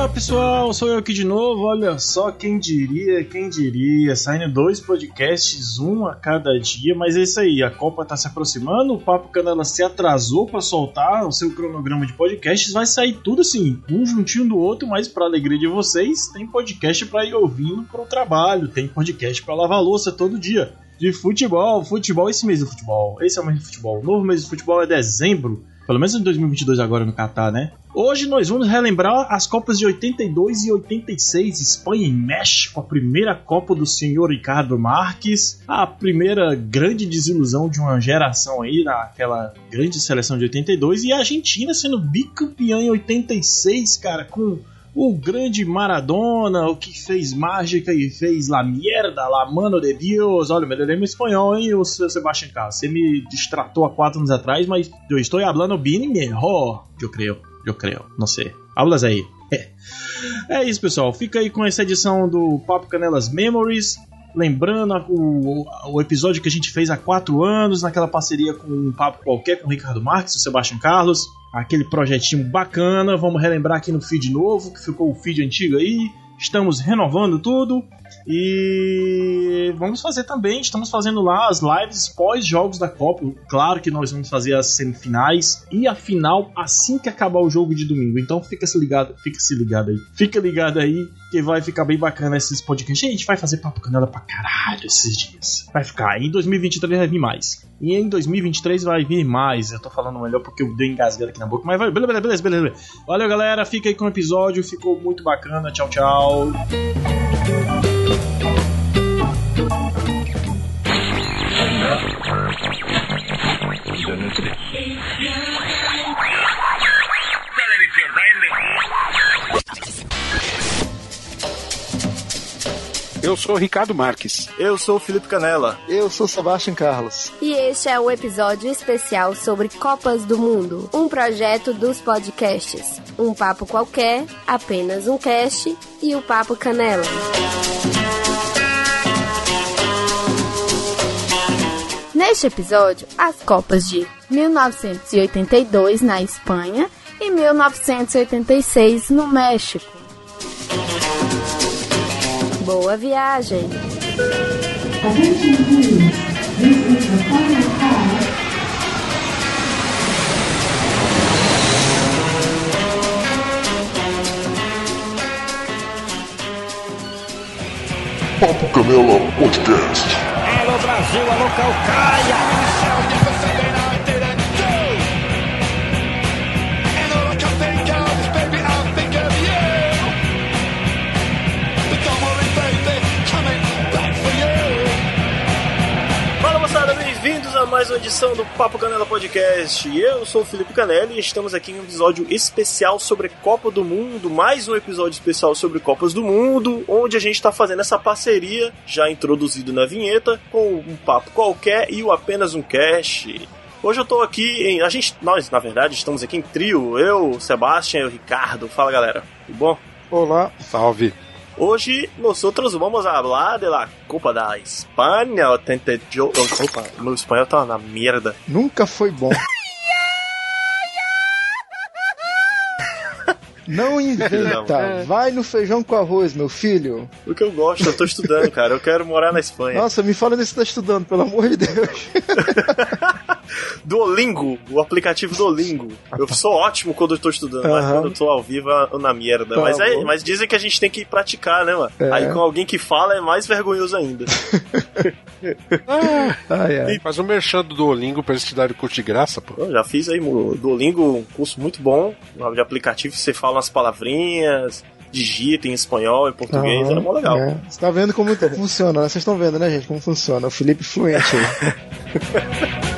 Olá pessoal, sou eu aqui de novo. Olha só, quem diria, quem diria, saindo dois podcasts, um a cada dia, mas é isso aí, a Copa tá se aproximando, o Papo Canela se atrasou para soltar o seu cronograma de podcasts, vai sair tudo assim, um juntinho do outro, mas para alegria de vocês, tem podcast para ir ouvindo pro trabalho, tem podcast para lavar louça todo dia. De futebol, futebol, esse mês do futebol, esse é o mês de futebol. O novo mês de futebol é dezembro, pelo menos em 2022 agora no Catar, né? Hoje nós vamos relembrar as Copas de 82 e 86, Espanha e México, a primeira Copa do senhor Ricardo Marques, a primeira grande desilusão de uma geração aí naquela grande seleção de 82 e a Argentina sendo bicampeã em 86, cara, com o grande Maradona, o que fez mágica e fez la mierda, la mano de Deus. Olha, me lembro espanhol, hein, o Sebastião Carlos. Você me distratou há quatro anos atrás, mas eu estou falando bem melhor, eu creio, eu creio, não sei. Hablas aí. É. é isso, pessoal. Fica aí com essa edição do Papo Canelas Memories. Lembrando o, o episódio que a gente fez há quatro anos, naquela parceria com um papo qualquer com o Ricardo Marques o Sebastião Carlos aquele projetinho bacana. Vamos relembrar aqui no feed novo, que ficou o feed antigo aí. Estamos renovando tudo. E vamos fazer também, estamos fazendo lá as lives pós-jogos da Copa. Claro que nós vamos fazer as semifinais e a final assim que acabar o jogo de domingo. Então fica se ligado, fica se ligado aí. Fica ligado aí que vai ficar bem bacana esses podcasts. A gente vai fazer papo canela pra caralho esses dias. Vai ficar. Em 2023 vai vir mais. E em 2023 vai vir mais. Eu tô falando melhor porque eu dei engasgado aqui na boca. Mas vai, beleza, beleza, beleza. Valeu, galera. Fica aí com o episódio. Ficou muito bacana. Tchau, tchau. thank you Eu sou o Ricardo Marques. Eu sou o Felipe Canela. Eu sou Sebastião Carlos. E este é o episódio especial sobre Copas do Mundo, um projeto dos podcasts. Um papo qualquer, apenas um cast e o Papo Canela. Neste episódio, as Copas de 1982 na Espanha e 1986 no México. Boa viagem! Papo Canela Podcast. Alô Brasil, alô Calcaia! Mais uma edição do Papo Canela Podcast. Eu sou o Felipe Canela e estamos aqui em um episódio especial sobre Copa do Mundo, mais um episódio especial sobre Copas do Mundo, onde a gente está fazendo essa parceria, já introduzido na vinheta, com um papo qualquer e o apenas um cast. Hoje eu tô aqui em. A gente. Nós, na verdade, estamos aqui em trio. Eu, o Sebastião e o Ricardo. Fala galera, tudo bom? Olá. Salve. Hoje nosotros vamos a hablar de la Copa da Espanha 88. Opa, meu espanhol tá na merda. Nunca foi bom. Não inventa. Vai no feijão com arroz, meu filho. O que eu gosto, eu tô estudando, cara. Eu quero morar na Espanha. Nossa, me fala nesse que tá estudando, pelo amor de Deus. Duolingo, o aplicativo Duolingo. Eu sou ótimo quando eu tô estudando, mas Aham. quando eu tô ao vivo eu na merda. Tá mas, é- mas dizem que a gente tem que praticar, né, mano? É. Aí com alguém que fala é mais vergonhoso ainda. Ai, ai. Faz um merchan do Duolingo pra eles te darem o curso de graça, pô. Eu já fiz aí Duolingo um curso muito bom de aplicativo. Você fala umas palavrinhas, digita em espanhol, em português, Aham, era mó legal. é. Você tá vendo como funciona, né? Vocês estão vendo, né, gente? Como funciona. O Felipe fluente aí.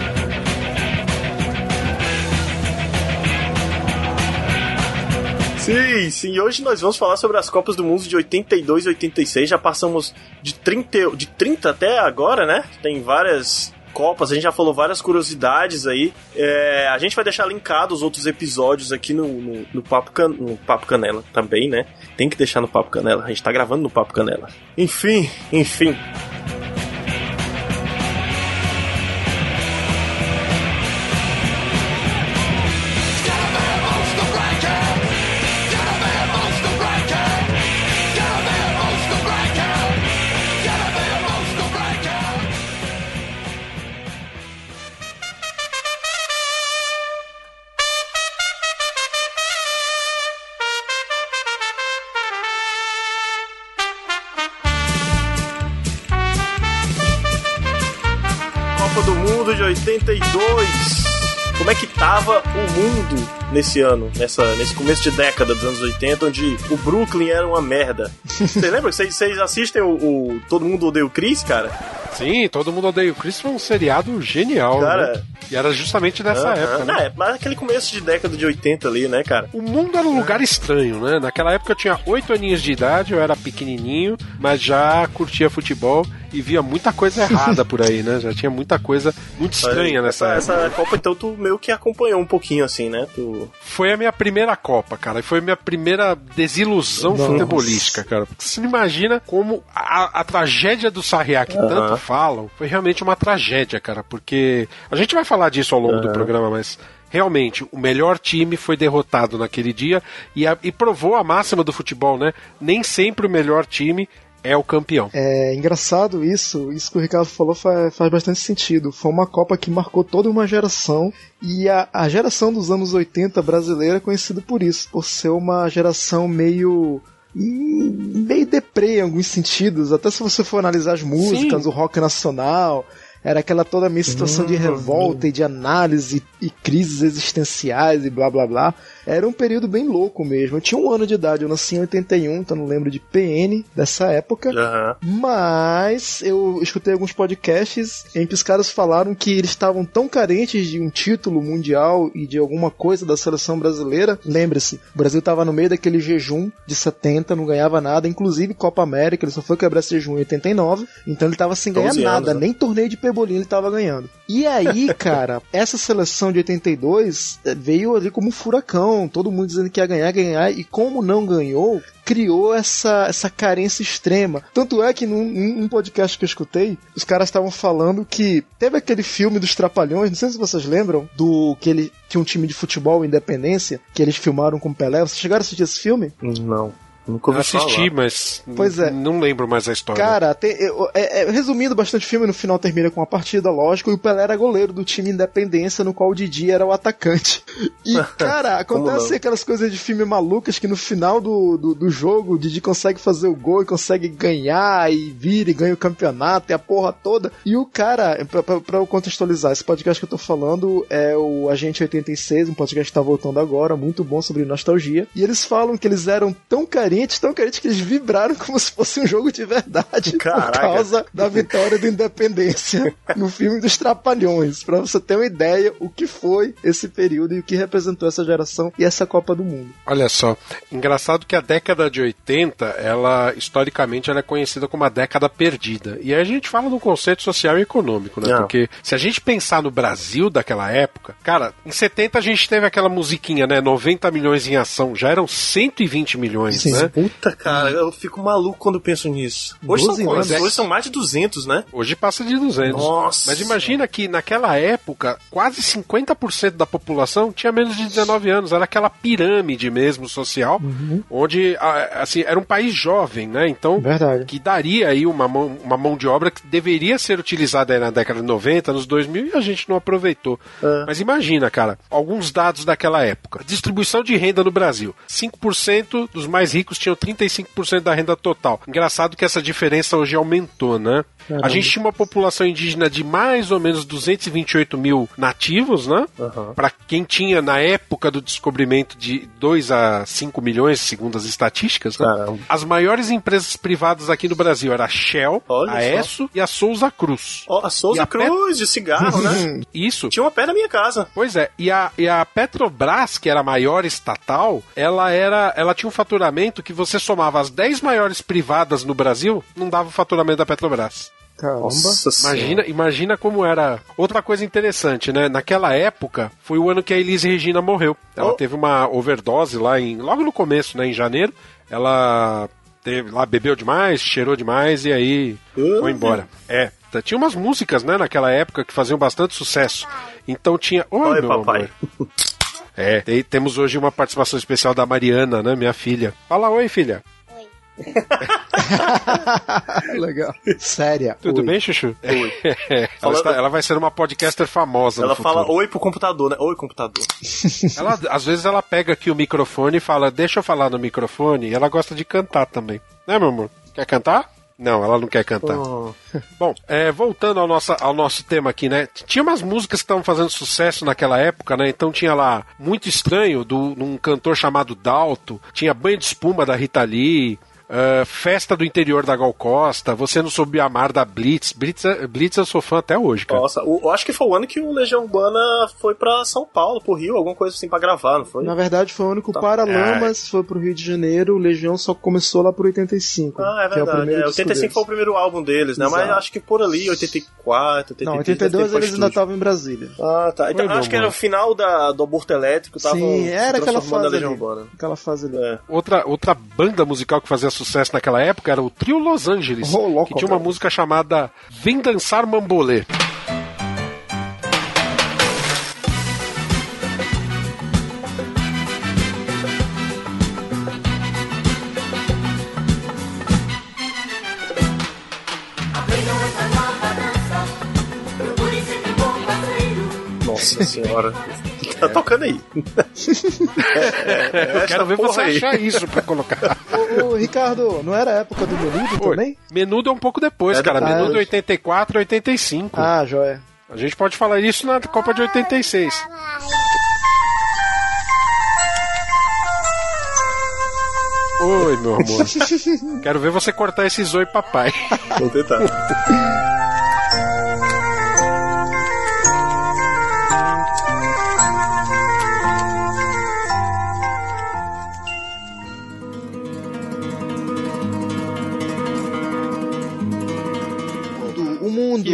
Sim, sim. E hoje nós vamos falar sobre as Copas do Mundo de 82 e 86. Já passamos de 30, de 30 até agora, né? Tem várias Copas, a gente já falou várias curiosidades aí. É, a gente vai deixar linkado os outros episódios aqui no, no, no Papo Can, no Papo Canela também, né? Tem que deixar no Papo Canela. A gente tá gravando no Papo Canela. Enfim, enfim. Nesse ano, nessa, nesse começo de década dos anos 80, onde o Brooklyn era uma merda? Você lembra? Vocês vocês assistem o, o Todo Mundo Odeia o Chris, cara? Sim, todo mundo odeia o Chris foi um seriado genial. Cara. né? E era justamente nessa Aham. época, né? É, mas aquele começo de década de 80 ali, né, cara? O mundo era um lugar estranho, né? Naquela época eu tinha oito aninhos de idade, eu era pequenininho, mas já curtia futebol e via muita coisa errada por aí, né? Já tinha muita coisa muito estranha nessa essa, época. essa Copa, então, tu meio que acompanhou um pouquinho, assim, né? Tu... Foi a minha primeira Copa, cara. E foi a minha primeira desilusão Nossa. futebolística, cara. Porque Você não imagina como a, a tragédia do Sarriá, que Aham. tanto falam, foi realmente uma tragédia, cara. Porque a gente vai falar disso ao longo do Aham. programa, mas. Realmente, o melhor time foi derrotado naquele dia e, a- e provou a máxima do futebol, né? Nem sempre o melhor time é o campeão. É engraçado isso, isso que o Ricardo falou faz, faz bastante sentido. Foi uma Copa que marcou toda uma geração e a, a geração dos anos 80 brasileira é conhecida por isso, por ser uma geração meio hum, meio deprê em alguns sentidos, até se você for analisar as músicas, Sim. o rock nacional, era aquela toda meio situação de revolta e de análise e crises existenciais e blá blá blá. Era um período bem louco mesmo. Eu tinha um ano de idade, eu nasci em 81, então não lembro de PN dessa época. Aham. Mas eu escutei alguns podcasts em que os caras falaram que eles estavam tão carentes de um título mundial e de alguma coisa da seleção brasileira. Lembre-se, o Brasil estava no meio daquele jejum de 70, não ganhava nada, inclusive Copa América, ele só foi quebrar esse jejum em 89, então ele estava sem ganhar 12 nada, anos, né? nem torneio de pebolim ele estava ganhando. E aí, cara, essa seleção de 82 eh, veio ali como um furacão, todo mundo dizendo que ia ganhar, ganhar, e como não ganhou, criou essa, essa carência extrema. Tanto é que num, num podcast que eu escutei, os caras estavam falando que teve aquele filme dos Trapalhões, não sei se vocês lembram, do que ele tinha um time de futebol Independência, que eles filmaram com Pelé. Vocês chegaram a assistir esse filme? Não. Nunca ouvi Assisti, falar. mas Pois é. não lembro mais a história. Cara, tem- eu- é- é- resumindo bastante o filme, no final termina com uma partida, lógico, e o Pelé era goleiro do time Independência, no qual o Didi era o atacante. E, cara, acontece aquelas coisas de filme malucas que no final do, do, do jogo o Didi consegue fazer o gol e consegue ganhar e vira e ganha o campeonato e a porra toda. E o cara, pra, pra, pra eu contextualizar, esse podcast que eu tô falando é o Agente 86, um podcast que tá voltando agora, muito bom sobre nostalgia. E eles falam que eles eram tão carentes, tão que eles vibraram como se fosse um jogo de verdade. Caraca. Por causa da vitória da independência no filme dos Trapalhões. Pra você ter uma ideia o que foi esse período e o que representou essa geração e essa Copa do Mundo. Olha só, engraçado que a década de 80, ela historicamente ela é conhecida como a década perdida. E aí a gente fala do conceito social e econômico, né? Não. Porque se a gente pensar no Brasil daquela época, cara, em 70 a gente teve aquela musiquinha, né? 90 milhões em ação, já eram 120 milhões, Sim. né? Puta, cara, eu fico maluco quando penso nisso. Hoje são 12 quantos? Hoje são mais de 200, né? Hoje passa de 200. Nossa. Mas imagina que naquela época, quase 50% da população tinha menos de 19 anos. Era aquela pirâmide mesmo social, onde a- assim, era um país jovem, né? Então, Verdade. que daria aí uma mão, uma mão de obra que deveria ser utilizada aí na década de 90, nos 2000, e a gente não aproveitou. Mas imagina, cara, alguns dados daquela época. Distribuição de renda no Brasil. 5% dos mais ricos tinham 35% da renda total. Engraçado que essa diferença hoje aumentou, né? A gente tinha uma população indígena de mais ou menos 228 mil nativos, né? Para quem tinha na época do descobrimento de 2 a 5 milhões, segundo as estatísticas, né? Caramba. As maiores empresas privadas aqui no Brasil era a Shell, Olha a. Esso e a Souza Cruz. Ó, a Souza a Cruz de cigarro, né? Isso. Tinha uma pé na minha casa. Pois é, e a, e a Petrobras, que era a maior estatal, ela era, ela tinha um faturamento que você somava as 10 maiores privadas no Brasil, não dava o faturamento da Petrobras. Caramba. Senhora. Imagina, imagina como era. Outra coisa interessante, né? Naquela época, foi o ano que a Elise Regina morreu. Ela Oh. teve uma overdose lá em. Logo no começo, né? Em janeiro. Ela teve lá, bebeu demais, cheirou demais e aí Uh. foi embora. É. Tinha umas músicas, né, naquela época que faziam bastante sucesso. Então tinha. Oi, Oi, meu papai. amor. É, tem- temos hoje uma participação especial da Mariana, né, minha filha. Fala oi, filha. Legal. Séria. Tudo Oi. bem, Chuchu? Oi. ela, Fala- está- ela vai ser uma podcaster famosa Ela fala oi pro computador, né? Oi, computador. Ela, às vezes ela pega aqui o microfone e fala, deixa eu falar no microfone, e ela gosta de cantar também. Né, meu amor? Quer cantar? Não, ela não quer cantar. Oh. Bom, é, voltando ao nosso, ao nosso tema aqui, né? Tinha umas músicas que estavam fazendo sucesso naquela época, né? Então tinha lá Muito Estranho, de um cantor chamado Dalto, tinha Banho de Espuma da Rita Lee, Uh, Festa do Interior da Gal Costa, Você Não Soube Amar da Blitz. Blitz, Blitz eu sou fã até hoje, cara. Nossa, o- eu acho que foi o ano que o Legião Urbana foi pra São Paulo, pro Rio, alguma coisa assim pra gravar, não foi? Na verdade, foi o único Tá. Paralamas, foi pro Rio de Janeiro, o Legião só começou lá por 85. Ah, é que é o verdade. primeiro É, disco 85 deles. foi o primeiro álbum deles, né? Mas Exato. acho que por ali, 84, 83. Não, deve ter 82 foi eles ainda estavam em Brasília. Ah, tá. Então, Foi, acho que era o final da, do aborto elétrico, tava Sim, era aquela fase ali. Urbana. Aquela fase ali. É. Outra, outra banda musical que fazia sucesso naquela época era o Trio Los Angeles, Oh, louco, que tinha uma cara. música chamada Vem Dançar Mambolê. Nossa senhora. tá tocando aí. Eu quero ver você aí. achar isso pra colocar. Ô, ô, Ricardo, não era a época do Menudo também? Menudo é um pouco depois, É cara. depois. Menudo 84, 85. Ah, joia. A gente pode falar isso na Copa de 86. Oi, meu amor. Quero ver você cortar esse zoi papai. Vou tentar.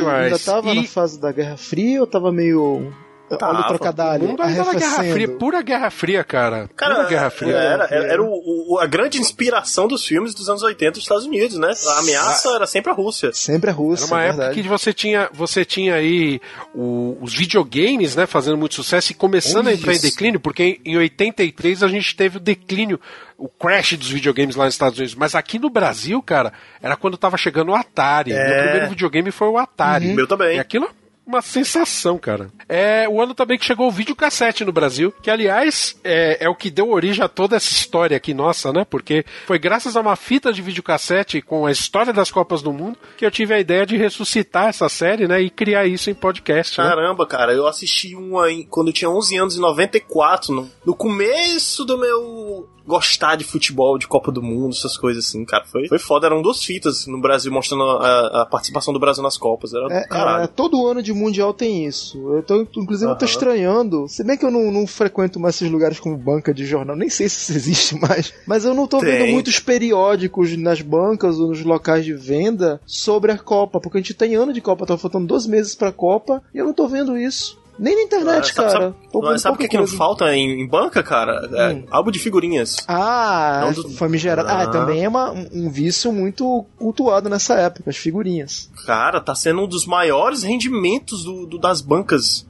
O mundo E mais? ainda tava E- na fase da Guerra Fria ou tava meio. Olha o Tava. trocadilho. O mundo ainda na Guerra? Fria, pura Guerra Fria, cara. Cara, pura Guerra Fria. era, era, era o- o- a grande inspiração dos filmes dos anos 80 dos Estados Unidos, né? A ameaça era sempre a Rússia. Sempre a Rússia, Era uma época verdade. que você tinha, você tinha aí o- os videogames, né, fazendo muito sucesso e começando a entrar em Isso. declínio, porque em, em 83 a gente teve o declínio, o crash dos videogames lá nos Estados Unidos. Mas aqui no Brasil, cara, era quando tava chegando o Atari. É. Meu primeiro videogame foi o Atari. Meu também. E aquilo é uma sensação, cara. É o ano também que chegou o videocassete no Brasil, que aliás é, é o que deu origem a toda essa história aqui nossa, né? Porque foi graças a uma fita de videocassete com a história das Copas do Mundo que eu tive a ideia de ressuscitar essa série, né? E criar isso em podcast, né? Caramba, cara, eu assisti uma quando eu tinha 11 anos, em 94, no, no começo do meu gostar de futebol, de Copa do Mundo, essas coisas assim, cara. Foi, foi foda, eram duas fitas no Brasil mostrando a, a participação do Brasil nas Copas. Era É, caralho. é, todo ano de Mundial tem isso. Eu tô, inclusive, eu tô estranhando. Se bem que eu não, não frequento mais esses lugares como banca de jornal, nem sei se isso existe mais. Mas eu não tô Tem. vendo muitos periódicos nas bancas ou nos locais de venda sobre a Copa. Porque a gente tem ano de Copa, tá faltando dois meses pra Copa e eu não tô vendo isso. Nem na internet, Ah, sabe- cara. Sabe, sabe o que, que não falta em, em banca, cara? É, Hum. Álbum de figurinhas. Ah, do- famigerado. Ah, Ah. também é uma- um um vício muito cultuado nessa época, as figurinhas. Cara, tá sendo um dos maiores rendimentos do, do- das bancas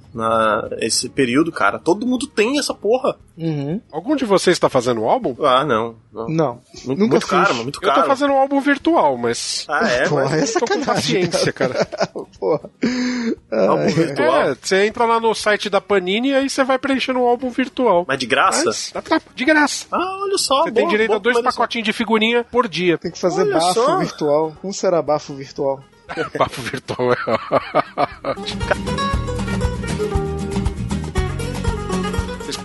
nesse período, cara. Todo mundo tem essa porra. Uhum. Algum de vocês está fazendo um álbum? Ah, não. não. Não. Muito, Nunca muito fiz. caro, muito Eu tô caro. fazendo um álbum virtual, mas. Ah, é? Porra, mas- é tô com paciência, cara. Porra. Álbum Ai, virtual. É, você entra lá no site da Panini e aí você vai preenchendo um álbum virtual. Mas de graça? Mas, de graça. Ah, olha só. Você tem boa- direito boa a dois pacotinhos de figurinha por dia. Tem que fazer Olha bafo só. virtual. Como será bafo virtual? Papo virtual é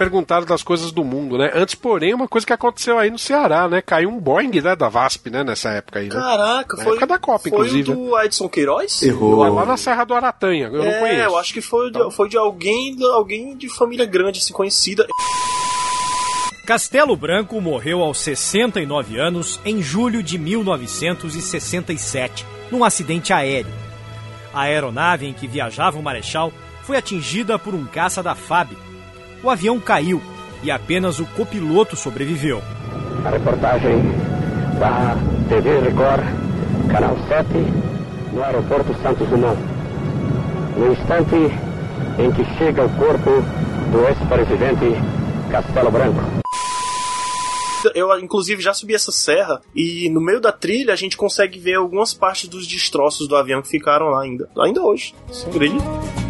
perguntaram das coisas do mundo, né? Antes, porém, uma coisa que aconteceu aí no Ceará, né? Caiu um Boeing né, da VASP, né? Nessa época aí, né? Caraca, Na foi. época da Copa, foi inclusive. o do Edson Queiroz? Lá, lá na Serra do Aratanha, eu não é, conheço. eu acho que foi de, foi de alguém, de alguém de família grande, assim, conhecida. Castelo Branco morreu aos 69 anos em julho de 1967, num acidente aéreo. A aeronave em que viajava o Marechal foi atingida por um caça da FAB. O avião caiu e apenas o copiloto sobreviveu. A reportagem da TV Record, Canal 7, no aeroporto Santos Dumont. No instante em que chega o corpo do ex-presidente Castelo Branco. Eu, inclusive, já subi essa serra e no meio da trilha a gente consegue ver algumas partes dos destroços do avião que ficaram lá ainda. Ainda hoje. Você acredita?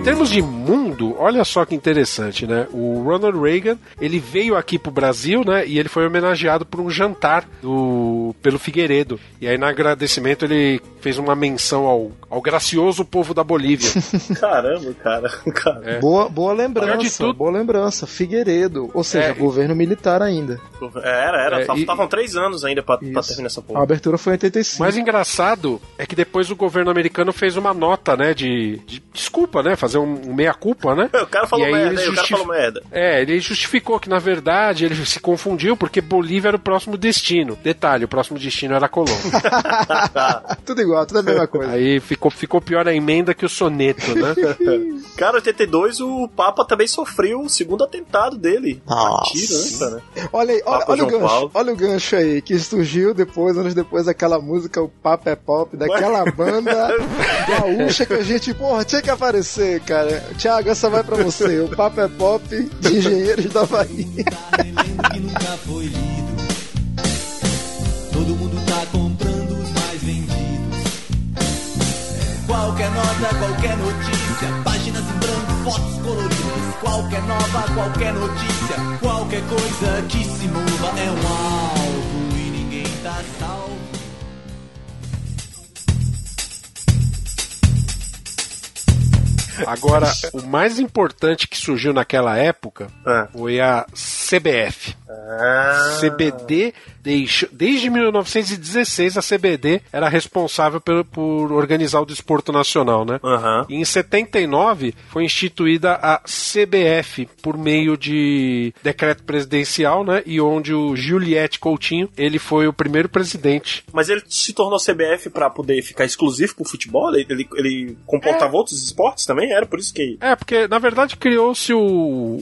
Em termos de mundo, olha só que interessante, né? O Ronald Reagan, ele veio aqui pro Brasil, né? E ele foi homenageado por um jantar do, pelo Figueiredo. E aí, no agradecimento, ele fez uma menção ao, ao gracioso povo da Bolívia. Caramba, cara. cara. É. Boa, boa lembrança, tudo- boa lembrança. Figueiredo, ou seja, É, governo militar ainda. Era, era. É, e- Estavam três anos ainda pra, pra terminar essa A porra. abertura foi em 85. O mais engraçado é que depois o governo americano fez uma nota, né? De, de desculpa, né? Fazer um, um meia-culpa, né? O cara falou E aí merda, o cara falou merda. É, ele justificou que na verdade ele se confundiu porque Bolívia era o próximo destino. Detalhe, o próximo destino era a Colômbia. tudo igual, tudo a mesma coisa. Aí ficou, ficou pior a emenda que o soneto, né? Cara, 82 o Papa também sofreu o segundo atentado dele. Nossa. A tiro, né, cara? Olha aí, olha, olha o gancho, Paulo. olha o gancho aí, que surgiu depois, anos depois, aquela música, o Papa é Pop, daquela banda gaúcha que a gente, porra, tinha que aparecer, cara. Tiago, essa vai pra você, o Papa é Pop de Engenheiros da Bahia. Todo mundo tá comprando os mais vendidos. Qualquer nota, qualquer notícia, páginas em branco, fotos coloridas. Qualquer nova, qualquer notícia, qualquer coisa que se mova é um alvo e ninguém tá salvo. Agora, o mais importante que surgiu naquela época Ah. foi a CBF. Ah. CBD, deixou- desde 1916, a CBD era responsável pelo- por organizar o desporto nacional, né? Aham. E em 79 foi instituída a CBF por meio de decreto presidencial, né? E onde o Juliette Coutinho, ele foi o primeiro presidente. Mas ele se tornou CBF pra poder ficar exclusivo pro futebol? Ele, ele, comportava outros esportes também? Era por isso que. É, porque na verdade criou-se o,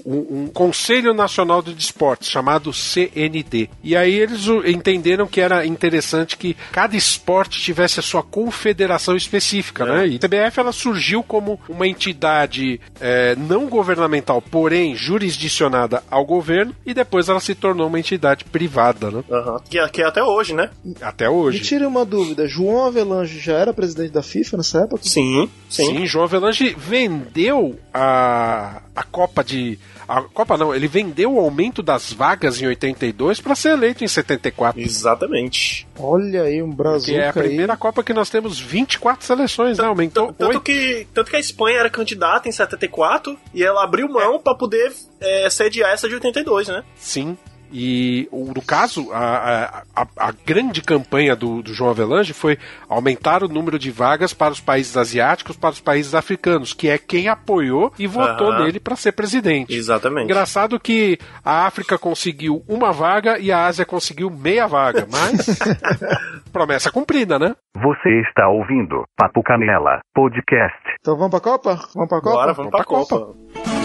um, um Conselho Nacional de Esportes, chamado CND. E aí eles entenderam que era interessante que cada esporte tivesse a sua confederação específica, né? E a CBF ela surgiu como uma entidade é, não governamental, porém jurisdicionada ao governo, e depois ela se tornou uma entidade privada, né? Aham. Que, é- que é até hoje, né? Até Me hoje. tire uma dúvida, João Avelange já era presidente da FIFA nessa época? Sim, sim. Sim, João Avelange vendeu a, a Copa de. A Copa não, ele vendeu o aumento das vagas em 82 para ser eleito em 74. Exatamente. Olha aí, um Que é a brazuca aí. primeira Copa que nós temos 24 seleções, né? Aumentou Tanto que, tanto que a Espanha era candidata em 74 e ela abriu mão pra poder é, sediar essa de 82, né? Sim. E no caso, a, a, a- a grande campanha do, do João Avelange foi aumentar o número de vagas para os países asiáticos, para os países africanos, que é quem apoiou e votou Aham. nele para ser presidente. Exatamente. Engraçado que a África conseguiu uma vaga e a Ásia conseguiu meia vaga, mas promessa cumprida, né? Você está ouvindo Papo Canela Podcast. Então vamos pra Copa? Vamos pra Copa? Bora, vamos Vamos pra Copa.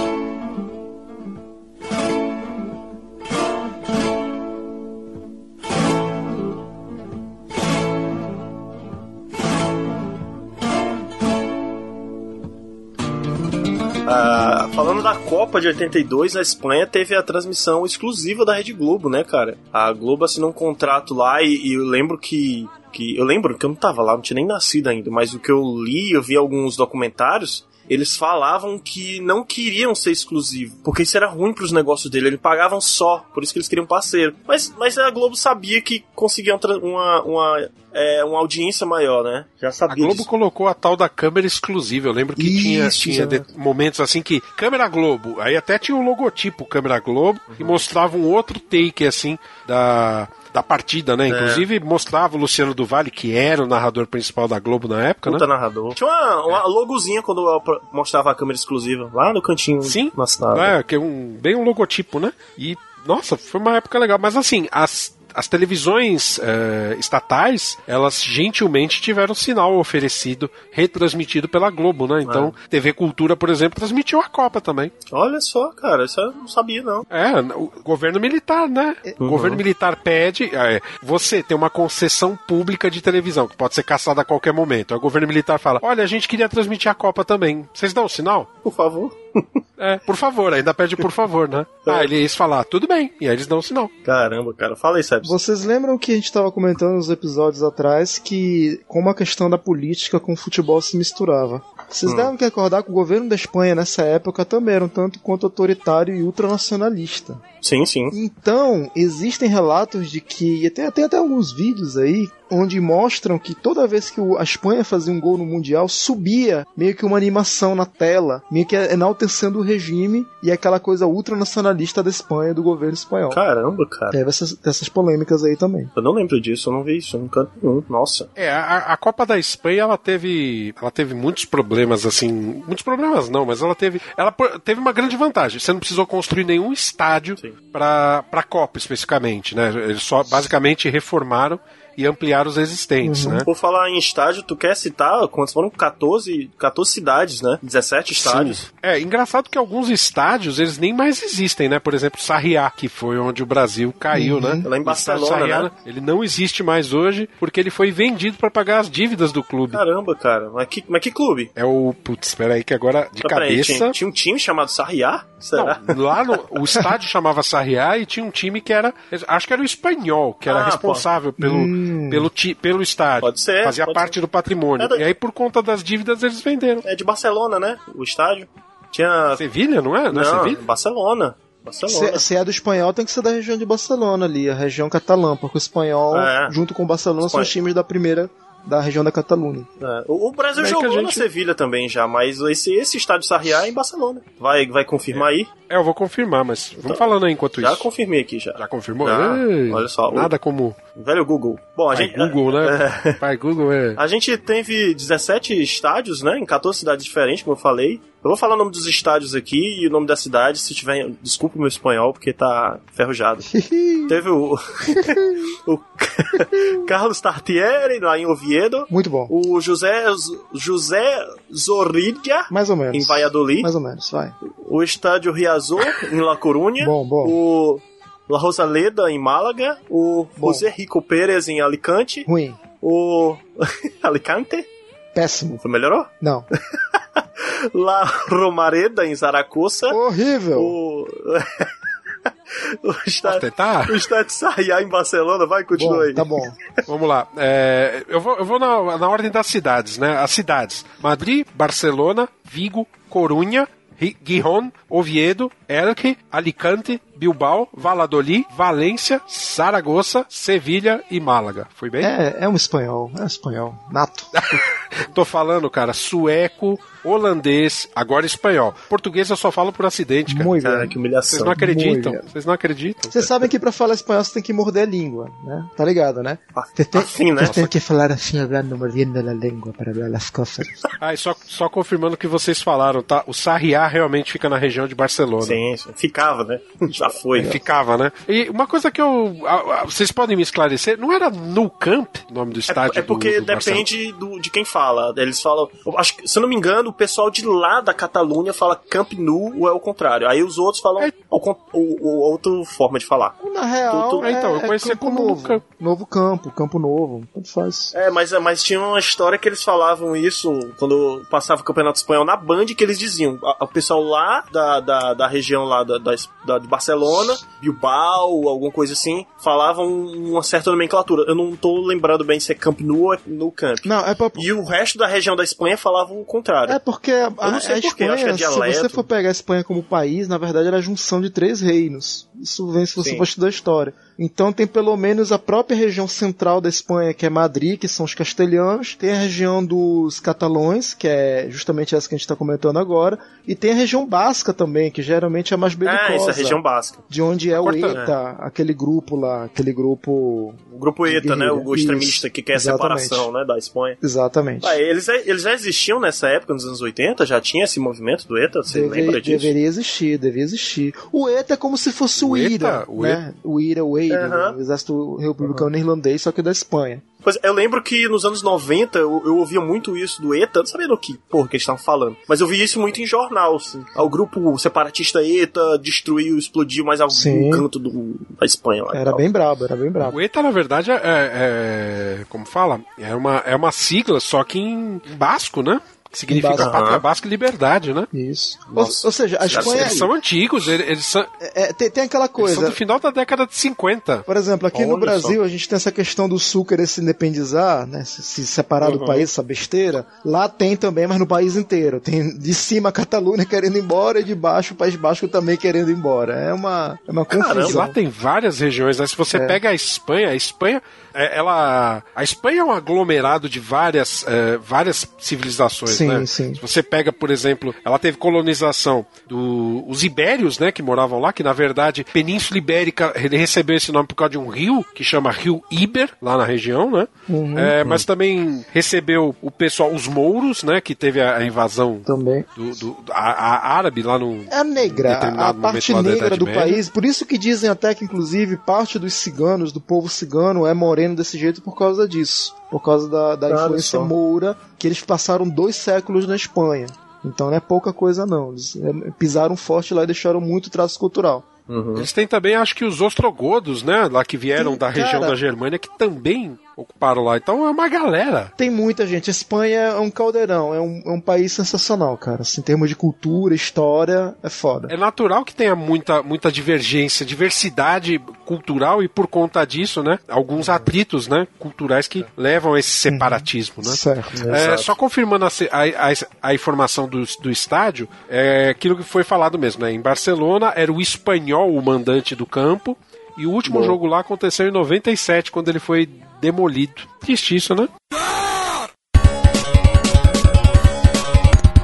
Falando da Copa de 82, a Espanha teve a transmissão exclusiva da Rede Globo, né, cara? A Globo assinou um contrato lá e, e eu lembro que, que. Eu lembro que eu não tava lá, não tinha nem nascido ainda, mas o que eu li, eu vi alguns documentários. Eles falavam que não queriam ser exclusivo, porque isso era ruim pros negócios dele. Eles pagavam só, por isso que eles queriam parceiro. Mas, mas a Globo sabia que conseguiam tra- uma, uma, é, uma audiência maior, né? Já A sabia. Globo disso. colocou a tal da câmera exclusiva. Eu lembro que tinha, Isso, tinha né? de- momentos assim que câmera Globo, aí até tinha o logotipo câmera Globo e mostrava um outro take assim da da partida, né? Inclusive mostrava o Luciano do Vale, que era o narrador principal da Globo na época, Puta né? narrador. Tinha uma, uma logozinha quando mostrava a câmera exclusiva, lá no cantinho Sim, na sala. É, que é um, bem um logotipo, né? E, nossa, foi uma época legal. Mas assim, as, as televisões eh, estatais, elas gentilmente tiveram sinal oferecido, retransmitido pela Globo, né? Então, TV Cultura, por exemplo, transmitiu a Copa também. Olha só, cara, isso eu não sabia, não. É, o governo militar, né? O governo militar pede. é, você tem uma concessão pública de televisão, que pode ser caçada a qualquer momento. Aí o governo militar fala: olha, a gente queria transmitir a Copa também. Vocês dão o sinal? Por favor. É, por favor, ainda pede por favor, né? Ah, eles falam, ah, tudo bem. E aí eles dão o sinal. Caramba, cara. Fala aí, Sebs. Vocês lembram que a gente estava comentando nos episódios atrás que como a questão da política com o futebol se misturava? Vocês Hum. devem recordar que o governo da Espanha nessa época também era um tanto quanto autoritário e ultranacionalista. Sim, sim. Então, existem relatos de que, e tem, tem até alguns vídeos aí, onde mostram que toda vez que a Espanha fazia um gol no Mundial, subia meio que uma animação na tela, meio que enaltecendo o regime e aquela coisa ultranacionalista da Espanha, do governo espanhol. Caramba, cara. Teve essas, essas polêmicas aí também. Eu não lembro disso, eu não vi isso, nunca nenhum. Nossa. É, a, a Copa da Espanha ela teve, ela teve muitos problemas assim, muitos problemas não, mas ela teve, ela teve uma grande vantagem. Você não precisou construir nenhum estádio para para Copa especificamente, né? Eles só basicamente reformaram e ampliaram os existentes, né? Por falar em estádio, tu quer citar quantos foram 14, 14 cidades, né? 17 estádios. Sim. É, engraçado que alguns estádios, eles nem mais existem, né? Por exemplo, Sarriá, que foi onde o Brasil caiu, né? Lá em O estádio Barcelona, Sarriá, né? Ele não existe mais hoje, porque ele foi vendido para pagar as dívidas do clube. Caramba, cara. Mas que, mas que clube? É o... Putz, espera aí que agora, de cabeça... tinha, tinha um time chamado Sarriá? Será? Não, lá no, o estádio chamava Sarriá e tinha um time que era. Acho que era o espanhol, que era Ah, responsável pô. pelo, Hum. pelo, ti- pelo estádio. Pode ser, Fazia pode parte ser. do patrimônio. É da- E aí, por conta das dívidas, eles venderam. É de Barcelona, né? O estádio. Tinha. Sevilha, não é? Não, é Não, Sevilha? Barcelona. Barcelona. Se, se é do espanhol, tem que ser da região de Barcelona ali, a região catalã, porque o espanhol, É. junto com o Barcelona, são Espanha. os times da primeira, da região da Catalunha. É, O, o Brasil É jogou a na gente- Sevilha também já, mas esse, esse estádio Sarriá é em Barcelona. Vai, vai confirmar aí? É, eu vou confirmar, mas vamos falando aí enquanto Já isso. confirmei aqui já. Já confirmou? Já. Ei, Olha só, o- Nada como. Velho Google. Bom, a Pai gente. Google, né? Pai Google é. A gente teve 17 estádios, né? Em 14 cidades diferentes, como eu falei. Eu vou falar o nome dos estádios aqui e o nome da cidade, se tiver. Desculpa o meu espanhol, porque tá ferrujado. teve o. o Carlos Tartieri, lá em Oviedo. Muito bom. O José, José Zorrilla, Mais ou menos. em Valladolid. Mais ou menos, vai. O estádio Riazor, em La Coruña. Bom, bom. O La Rosaleda, em Málaga. O Bom. José Rico Pérez, em Alicante. Ruim. O. Alicante? Péssimo. Foi melhorou? Não. La Romareda, em Zaragoza. Horrível. O. o estádio, tentar? o estádio Sarriá, em Barcelona. Vai, continua Bom, aí. tá bom. Vamos lá. É, eu vou, eu vou na, na ordem das cidades, né? As cidades: Madrid, Barcelona, Vigo, Corunha, Gijón, Oviedo, Elche, Alicante, Bilbao, Valladolid, Valência, Saragoça, Sevilha e Málaga. Foi bem? É, é um espanhol. É um espanhol. Nato. Tô falando, cara, sueco, holandês, agora espanhol. Português eu só falo por acidente, cara. Muito Cara, bem. que Vocês humilhação. não acreditam? Vocês não acreditam? Vocês sabem que pra falar espanhol você tem que morder a língua, né? Tá ligado, né? Você tem, Assim, né? você tem que falar assim, hablando, mordiendo la língua para falar as coisas. Ah, e só, só confirmando o que vocês falaram, tá? O Sarriá realmente fica na região de Barcelona. Sim, sim. ficava, né? Já foi. Ficava, né? E uma coisa que eu. a- a- Vocês podem me esclarecer, não era No Camp o nome do estádio? É, é porque do, do depende do, de quem fala. Eles falam. Acho que, se eu não me engano, o pessoal de lá da Catalunha fala Camp Nou ou é o contrário. Aí os outros falam o, con- o, o- outra forma de falar. Na real, Tu- tu- é, então, eu é conheci campo como novo. campo. Novo campo, campo novo. Tanto faz. É, mas, mas tinha uma história que eles falavam isso quando passava o Campeonato Espanhol na Band, que eles diziam. O pessoal lá da, da, da região lá da, da, de Barcelona, Bilbao, alguma coisa assim, falavam uma certa nomenclatura. Eu não tô lembrando bem se é Camp Nou ou é No Camp. Não, é pra, E o resto da região da Espanha falavam o contrário. É porque a, a é Espanha, se dialeto. você for pegar a Espanha como país, na verdade ela é a junção de três reinos. Isso vem se você for estudar história. Então tem pelo menos a própria região central da Espanha, que é Madrid, que são os castelhanos. Tem a região dos catalões, que é justamente essa que a gente está comentando agora. E tem a região basca também, que geralmente é mais belicosa. Ah, essa é a região basca. De onde é o ETA, aquele grupo lá, aquele grupo... O grupo ETA, né? O Isso, extremista que quer a exatamente. separação né, da Espanha. Exatamente. Ah, eles, eles já existiam nessa época, nos anos 80? Já tinha esse movimento do ETA? Você Deve- lembra disso? Deveria existir, deveria existir. O ETA é como se fosse o, O ETA, IRA, o né? O IRA, o EIRA, Aham. o Exército Republicano Irlandês, só que da Espanha. Pois é, eu lembro que nos anos 90 eu, eu ouvia muito isso do ETA, não sabia do que porra que eles estavam falando. Mas eu via isso muito em jornal, assim. Ah, O grupo separatista ETA destruiu, explodiu mais algum Sim. canto do, da Espanha lá. Era tal. bem brabo, era bem brabo. O ETA, na verdade, é, é- Como fala? É uma, é uma sigla, só que em basco, né? Que significa Basco. pátria basca e liberdade, né? Isso. Ou, Nossa. ou seja, a Espanha. eles são antigos, eles, eles são, é, é, tem, tem aquela eles são coisa. do final da década de 50. Por exemplo, aqui no Olha Brasil a gente tem essa questão do sul querer se independizar, né? Se, se separar do Uhum. país, essa besteira. Lá tem também, mas no país inteiro. Tem de cima a Catalunha querendo ir embora e de baixo o País Basco também querendo ir embora. É uma, é uma confusão. lá tem várias regiões, né? Se você É. pega a Espanha, a Espanha, é, ela, a Espanha é um aglomerado de várias, é, várias civilizações, Sim, né? sim. Se você pega, por exemplo, ela teve colonização dos ibérios, né, que moravam lá, que na verdade Península Ibérica recebeu esse nome por causa de um rio que chama Rio Iber lá na região, né? Uhum. É, mas também recebeu o pessoal, os mouros, né, que teve a, a invasão Também. do, do a, a árabe lá no É a negra, a parte negra do Média. país. Por isso que dizem até que, inclusive, parte dos ciganos, do povo cigano, é moreno desse jeito por causa disso. Por causa da, da influência só. moura, que eles passaram dois séculos na Espanha. Então não é pouca coisa, não. Eles é, pisaram forte lá e deixaram muito traço cultural. Eles têm também, acho que os ostrogodos, né? Lá que vieram Tem, da região cara. da Germânia, que também ocuparam lá. Então é uma galera. Tem muita gente. Espanha é um caldeirão, é um, é um país sensacional, cara. Assim, em termos de cultura, história, é foda. É natural que tenha muita, muita divergência, diversidade cultural e por conta disso, né? Alguns atritos, né? Culturais que levam a esse separatismo, né? Certo. É, só confirmando a, a- a- informação do, do estádio, é aquilo que foi falado mesmo, né? Em Barcelona era o espanhol o mandante do campo e o último jogo lá aconteceu em 97, quando ele foi demolido. Triste isso, né?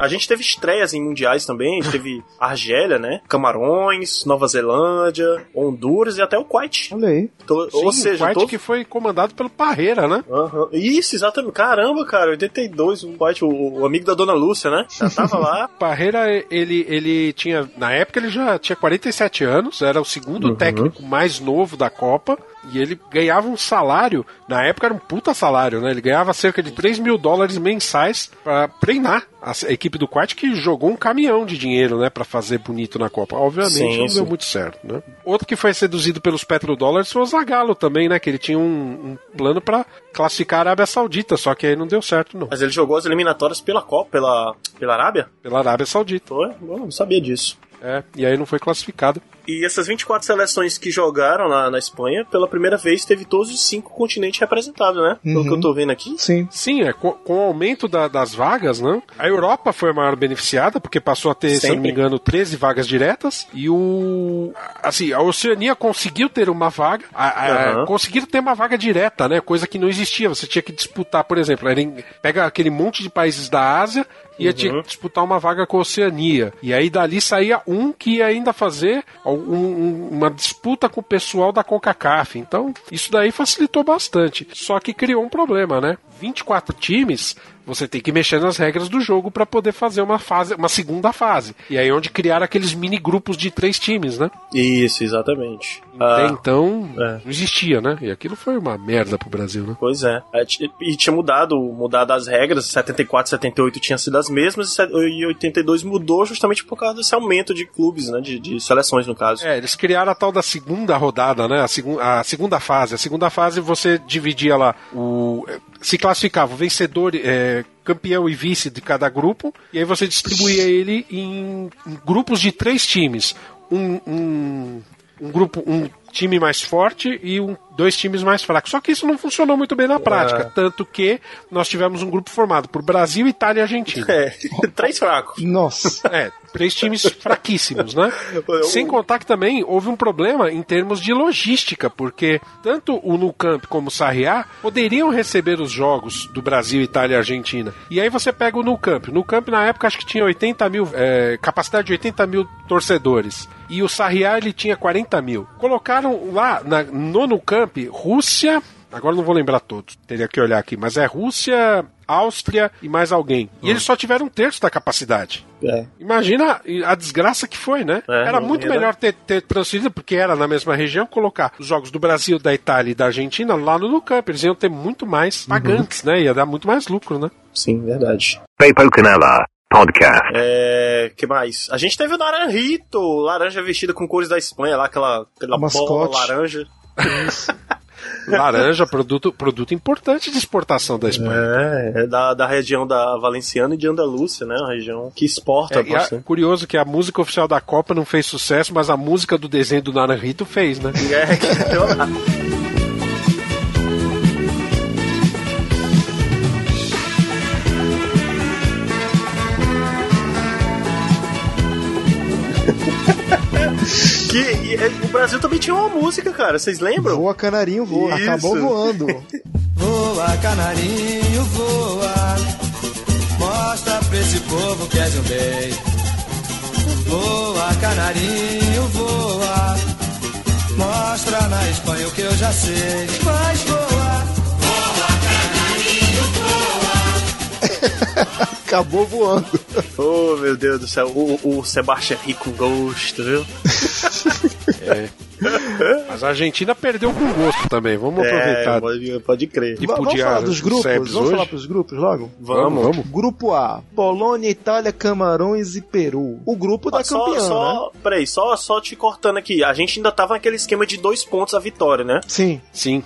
A gente teve estreias em mundiais também, a gente teve Argélia, né? Camarões, Nova Zelândia, Honduras e até o Kuwait. Olha aí. To- Sim, Ou seja, o Kuwait todo... que foi comandado pelo Parreira, né? Aham. Isso, exatamente. Caramba, cara, 82, o Kuwait, o, o amigo da Dona Lúcia, né? Já tava lá. Parreira, ele, ele tinha. Na época ele já tinha 47 anos, era o segundo técnico mais novo da Copa. E ele ganhava um salário, na época era um puta salário, né? Ele ganhava cerca de 3 mil dólares mensais pra treinar a equipe do Quart, que jogou um caminhão de dinheiro, né? Pra fazer bonito na Copa. Obviamente Sim, não sim. deu muito certo, né? Outro que foi seduzido pelos petrodólares foi o Zagallo também, né? Que ele tinha um, um plano pra classificar a Arábia Saudita, só que aí não deu certo, não. Mas ele jogou as eliminatórias pela Copa, pela, pela Arábia? Pela Arábia Saudita. Foi? Eu não sabia disso. É, e aí não foi classificado. E essas 24 seleções que jogaram na, na Espanha, pela primeira vez teve todos os cinco continentes representados, né? Pelo Uhum. que eu tô vendo aqui. Sim. Sim, é, com, com o aumento da- das vagas, né? A Europa foi a maior beneficiada, porque passou a ter, se eu não me Sempre. engano, 13 vagas diretas. E o. Assim, a Oceania conseguiu ter uma vaga. A, a- Aham. Conseguiram ter uma vaga direta, né? Coisa que não existia. Você tinha que disputar, por exemplo, pega aquele monte de países da Ásia. e Ia tinha que disputar uma vaga com a Oceania. E aí dali saía um que ia ainda fazer um- uma disputa com o pessoal da CONCACAF. Então, isso daí facilitou bastante. Só que criou um problema, né? 24 times, você tem que mexer nas regras do jogo para poder fazer uma fase, uma segunda fase. E aí é onde criar aqueles mini grupos de três times, né? Isso, exatamente. Até Ah, então é. não existia, né? E aquilo foi uma merda pro Brasil, né? Pois é. É, E tinha mudado, mudado as regras. 74, 78 tinham sido as mesmas e se- e 82 mudou justamente por causa desse aumento de clubes, né? De, de seleções, no caso. É, eles criaram a tal da segunda rodada, né? A, segun, a segunda fase. A segunda fase você dividia lá o. Se classificava o vencedor, é, campeão e vice de cada grupo, e aí você distribuía ele em, em grupos de três times. Um, um, um grupo, um time mais forte e um, dois times mais fracos. Só que isso não funcionou muito bem na prática. Tanto que nós tivemos um grupo formado por Brasil, Itália e Argentina. É, três fracos. Nossa. É, três times fraquíssimos, né? Sem contar que também houve um problema em termos de logística, porque tanto o Nucamp como o Sarriá poderiam receber os jogos do Brasil, Itália e Argentina. E aí você pega o Nucamp. O Nucamp na época acho que tinha 80 mil, é, capacidade de 80 mil torcedores. E o Sarriá ele tinha 40 mil. Colocaram lá na, no Nucamp Rússia. Agora não vou lembrar todos, teria que olhar aqui, mas é Rússia, Áustria e mais alguém. E eles só tiveram um terço da capacidade. É. Imagina a desgraça que foi, né? É, era muito ia melhor ter, ter transferido, porque era na mesma região, colocar os jogos do Brasil, da Itália e da Argentina lá no Nucamp. Eles iam ter muito mais pagantes, né? Ia dar muito mais lucro, né? Sim, verdade. Papo Canela Podcast. É. que mais? A gente teve o Naranjito, laranja vestida com cores da Espanha, lá, aquela, aquela bola laranja. Laranja, produto, produto importante de exportação da Espanha. É, é da, da região da Valenciana e de Andalúcia, né? Uma região que exporta É, a- bastante. curioso que a música oficial da Copa não fez sucesso, mas a música do desenho do Naranjito fez, né? É, que Que, e, é, o Brasil também tinha uma música, cara, vocês lembram? Voa canarinho, voa. Isso. Acabou voando. Voa, canarinho, voa. Mostra pra esse povo que és um bem. Voa, canarinho, voa. Mostra na Espanha o que eu já sei. Mas voa. Acabou voando. Oh, meu Deus do céu, o, o Sebastião Rico gosto, viu? É. Mas a Argentina perdeu com gosto também. Vamos aproveitar. É, pode, pode crer. E Va- vamos podia falar dos grupos? Vamos hoje? falar pros grupos logo? Vamos, vamos. Grupo A: Polônia, Itália, Camarões e Peru. O grupo da Ah, só, campeã, né? só, peraí, só, só te cortando aqui. A gente ainda tava naquele esquema de dois pontos a vitória, né? Sim. Sim.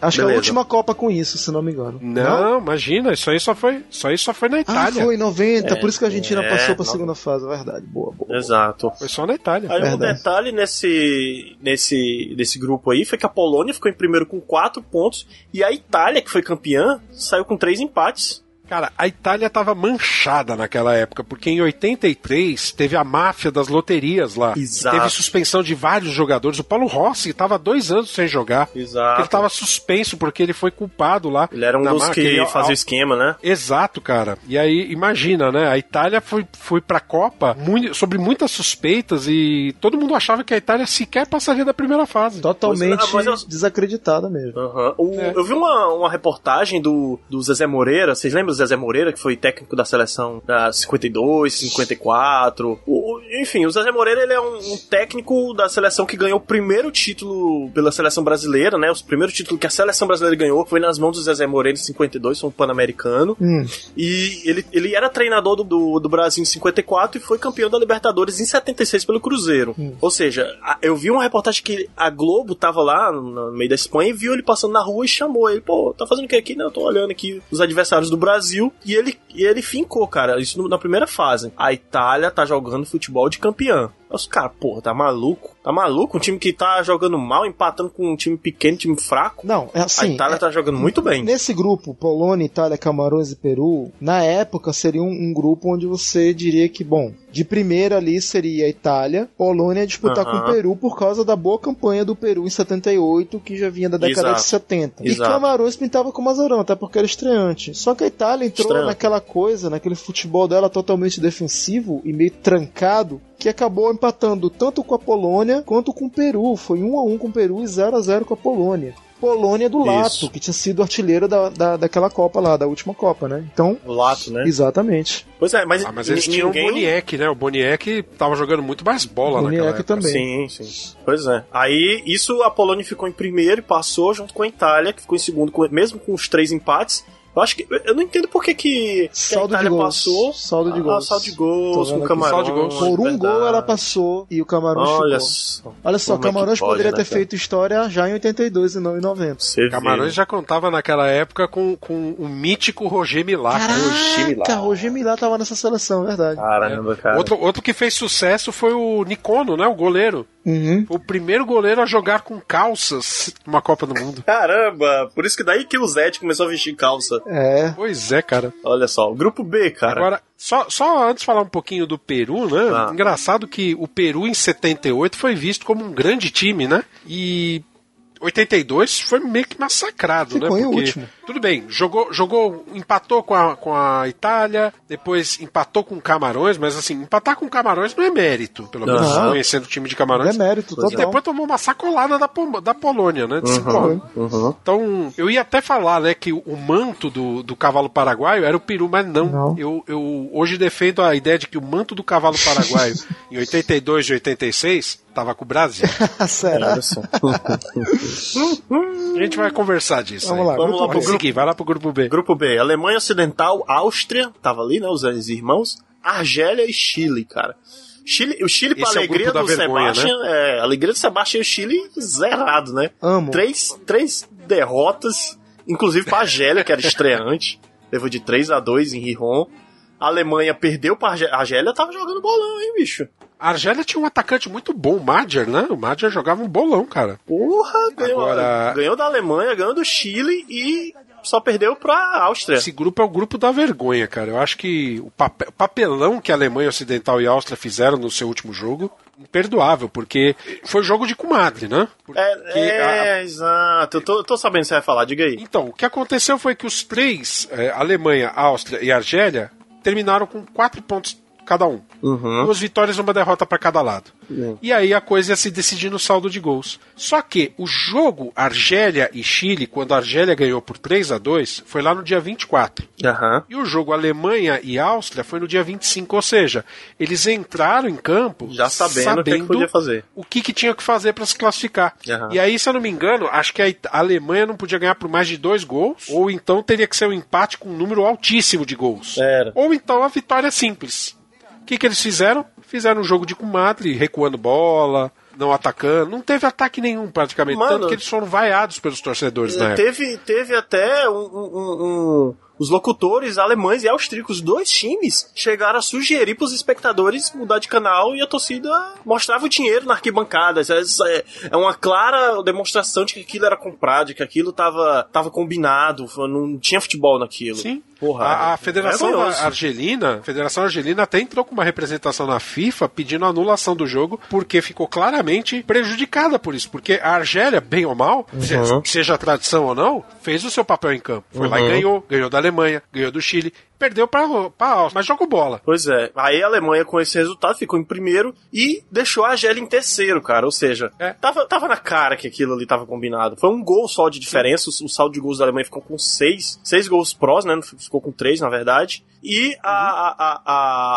Acho que é a beleza. última Copa com isso, se não me engano. Não, imagina, isso aí só foi, isso aí só foi na Ah, Itália. foi em 90, É, por isso que a Argentina é, passou pra não. segunda fase, é verdade. Boa, boa. Exato. Foi só na Itália. Aí um Verdade. detalhe nesse, nesse, nesse grupo aí foi que a Polônia ficou em primeiro com quatro pontos e a Itália, que foi campeã, saiu com três empates. Cara, a Itália tava manchada naquela época, porque em 83 teve a máfia das loterias lá. Exato. Teve suspensão de vários jogadores. O Paulo Rossi tava dois anos sem jogar. Exato. Ele tava suspenso porque ele foi culpado lá. Ele era um na dos máfia. que Ele- fazia o esquema, né? Exato, cara. E aí, imagina, né? A Itália foi, foi pra Copa mui- sobre muitas suspeitas e todo mundo achava que a Itália sequer passaria da primeira fase. Totalmente Mas- mas eu- desacreditada mesmo. Aham. O- É. Eu vi uma, uma reportagem do, do Zezé Moreira. Vocês lembram Zezé Moreira, que foi técnico da seleção da 52, 54? O, enfim, o Zezé Moreira ele é um, um técnico da seleção que ganhou o primeiro título pela seleção brasileira, né? O primeiro título que a seleção brasileira ganhou foi nas mãos do Zezé Moreira em 52, foi um pan-americano. Hum. E ele, ele era treinador do, do, do Brasil em 54 e foi campeão da Libertadores em 76 pelo Cruzeiro. Ou seja, a- eu vi uma reportagem que a Globo tava lá no, no meio da Espanha e viu ele passando na rua e chamou ele. Pô, tá fazendo o que aqui? Não, eu tô olhando aqui os adversários do Brasil. E ele, e ele fincou, cara, isso na primeira fase. A Itália tá jogando futebol de campeã. Os caras, porra, tá maluco? Tá maluco? Um time que tá jogando mal, empatando com um time pequeno, time fraco. Não, é A assim. Itália é- tá jogando muito bem. Nesse grupo, Polônia, Itália, Camarões e Peru, na época seria um, um grupo onde você diria que, bom, de primeira ali seria a Itália, Polônia ia disputar com o Peru por causa da boa campanha do Peru em 78, que já vinha da década Exato. de 70. Exato. E Camarões pintava com azarão, até porque era estreante. Só que a Itália entrou Estranho. naquela coisa, naquele futebol dela totalmente defensivo e meio trancado, que acabou empatando tanto com a Polônia quanto com o Peru. Foi 1 a 1 com o Peru e 0 a 0 com a Polônia. Polônia do Lato, Isso. que tinha sido artilheiro da, da, daquela Copa lá, da última Copa, né? Então, O Lato, né? exatamente. Pois é, mas, Ah, mas eles tinham ninguém... o Boniek, né? O Boniek tava jogando muito mais bola naquela Boniek época. também. Sim, sim. Pois é. Aí, isso a Polônia ficou em primeiro e passou junto com a Itália, que ficou em segundo, mesmo com os três empates. Eu acho que. Eu não entendo por que, que, Saldo de gols. passou. Saldo de Ah, gols. saldo de gols, com aqui. Camarões. Saldo de gols. Por um gol ela passou e o Camarões Olha ficou. só. Olha só, é Camarões pode, poderia né, ter cara? feito história já em 82 e não em 90. Você Camarões já contava naquela época com, com o mítico Roger Milá. Caraca, Roger Milá tava nessa seleção, é verdade. Caramba, cara. Outro, outro que fez sucesso foi o Nicono, né? O goleiro. Uhum. O primeiro goleiro a jogar com calças numa Copa do Mundo. Caramba, por isso que daí que o Zete começou a vestir calça. É. Pois é, cara. Olha só, o grupo B, cara. Agora, só, só antes de falar um pouquinho do Peru, né? Ah. Engraçado que o Peru em 78 foi visto como um grande time, né? E 82 foi meio que massacrado, Ficou né? em último. Tudo bem, jogou, jogou empatou com a, com a Itália, depois empatou com Camarões, mas assim, empatar com Camarões não é mérito, pelo menos Não. conhecendo o time de Camarões. É mérito, E total. depois tomou uma sacolada da, da Polônia, né? De cinco a um. Uhum. Então, eu ia até falar, né, que o manto do, do cavalo paraguaio era o peru, mas não. Não. Eu, eu hoje defendo a ideia de que o manto do cavalo paraguaio em 82 e 86 tava com o Brasil. Será? A gente vai conversar disso. Vamos aí. lá, Vamos lá pro seguir, vai lá pro grupo B. Grupo B, Alemanha Ocidental, Áustria, tava ali, né, os irmãos, Argélia e Chile, cara. Chile, o Chile, pra Esse é o alegria grupo do vergonha, Sebastian, é, a alegria do Sebastian e o Chile zerado, né? Amo. Três, três derrotas, inclusive pra Argélia, que era estreante. Levou de 3 a 2 em Rijon. A Alemanha perdeu pra Argélia. A Argélia tava jogando bolão, hein, bicho? A Argélia tinha um atacante muito bom, o Madger, né? O Madger jogava um bolão, cara. Porra, ganhou, Agora- ganhou da Alemanha, ganhou do Chile e só perdeu pra Áustria. Esse grupo é o grupo da vergonha, cara. Eu acho que o, pape- o papelão que a Alemanha Ocidental e a Áustria fizeram no seu último jogo, imperdoável, porque foi jogo de comadre, né? Porque É, a- exato. Eu tô, tô sabendo o que você vai falar, diga aí. Então, o que aconteceu foi que os três, eh, Alemanha, Áustria e Argélia, terminaram com quatro pontos cada um. Uhum. Duas vitórias uma derrota para cada lado. E aí a coisa ia se decidir no saldo de gols. Só que o jogo Argélia e Chile, quando a Argélia ganhou por 3 a 2 foi lá no dia 24. Aham. E o jogo Alemanha e Áustria foi no dia 25, ou seja, eles entraram em campo Já sabendo, o que, é que podia fazer. o que, que tinha que fazer para se classificar. E aí, se eu não me engano, acho que a Alemanha não podia ganhar por mais de dois gols, ou então teria que ser um empate com um número altíssimo de gols. Era. Ou então a vitória simples. O que, que eles fizeram? Fizeram um jogo de comadre, recuando bola, não atacando. Não teve ataque nenhum, praticamente. Mano, Tanto que eles foram vaiados pelos torcedores na época. Teve, teve até um, um- um- os locutores alemães e austríacos, dois times, chegaram a sugerir pros espectadores mudar de canal e a torcida mostrava o dinheiro na arquibancada. Isso é- é, é uma clara demonstração de que aquilo era comprado, de que aquilo tava, tava combinado, não tinha futebol naquilo. Sim. Porra, A, a é Federação vergonhoso. Argelina, a Federação Argelina até entrou com uma representação na FIFA pedindo a anulação do jogo, porque ficou claramente prejudicada por isso. Porque a Argélia, bem ou mal, Uhum. seja tradição ou não, fez o seu papel em campo. Foi lá e Uhum. ganhou, ganhou da Alemanha, ganhou do Chile, perdeu pra, pra Áustria, mas jogou bola. Pois é. Aí a Alemanha, com esse resultado, ficou em primeiro e deixou a Argélia em terceiro, cara. Ou seja, É. tava, tava na cara que aquilo ali tava combinado. Foi um gol só de diferença. O, o saldo de gols da Alemanha ficou com seis. Seis gols prós, né? Ficou com três, na verdade. E a, a, a,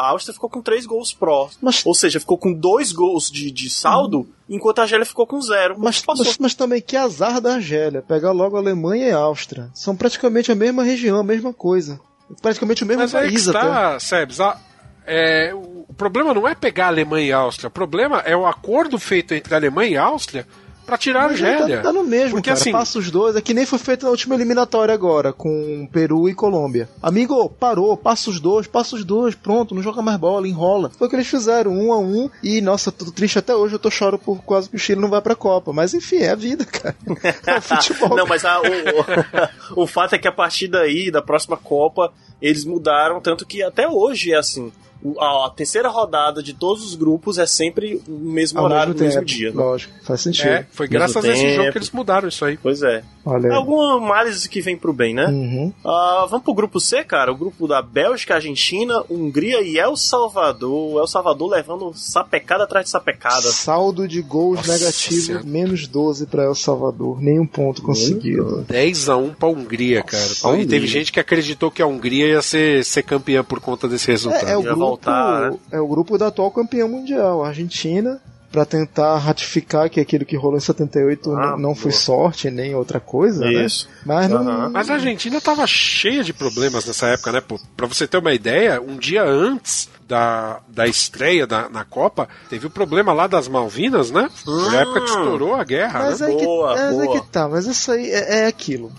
a Áustria ficou com três gols prós. Mas- Ou seja, ficou com dois gols de, de saldo, enquanto a Argélia ficou com zero. Mas, mas, mas também que azar da Argélia, pegar logo a Alemanha e a Áustria. São praticamente a mesma região, a mesma coisa. Praticamente o mesmo Mas país até. está, Sebs, a- é, o o problema não é pegar a Alemanha e a Áustria, o problema é o acordo feito entre a Alemanha e a Áustria pra tirar a já Argélia. Tá, tá no mesmo, Porque cara. assim, Passa os dois. É que nem foi feito na última eliminatória agora, com Peru e Colômbia. Amigo, parou, passa os dois, passa os dois, pronto, não joga mais bola, enrola. Foi o que eles fizeram, um a um. E, nossa, tô triste até hoje, eu tô choro por quase que o Chile não vai pra Copa. Mas enfim, é a vida, cara. É o futebol. Não, mas a- o, o, o fato é que a partir daí, da próxima Copa, eles mudaram, tanto que até hoje é assim. A, a terceira rodada de todos os grupos é sempre o mesmo Ao horário, no mesmo tempo, dia. né? Lógico, faz sentido. é, foi graças a esse tempo. jogo que eles mudaram isso aí. Pois é. Olha É aí. alguma análise que vem pro bem, né? Uhum. Ah, vamos pro grupo C, cara. O grupo da Bélgica, Argentina, Hungria e El Salvador. El Salvador levando sapecada atrás de sapecada. Saldo de gols Nossa negativo, Senhora. menos 12 pra El Salvador. Nenhum ponto conseguido. 10 a 1 pra Hungria, cara. Nossa, e Hungria. teve gente que acreditou que a Hungria ia ser, ser campeã por conta desse resultado. É, é o grupo, voltar, né? é o grupo da atual campeã mundial, a Argentina, pra tentar ratificar que aquilo que rolou em 78 Ah, não, não foi sorte nem outra coisa, né? Isso. Mas não, Aham. Mas a Argentina tava cheia de problemas nessa época, né? Pô, pra você ter uma ideia, um dia antes da, da estreia da, na Copa, teve o problema lá das Malvinas, né? Foi a época que estourou a guerra, mas né? é, que, Boa, mas é boa. que tá, mas isso aí é, é aquilo.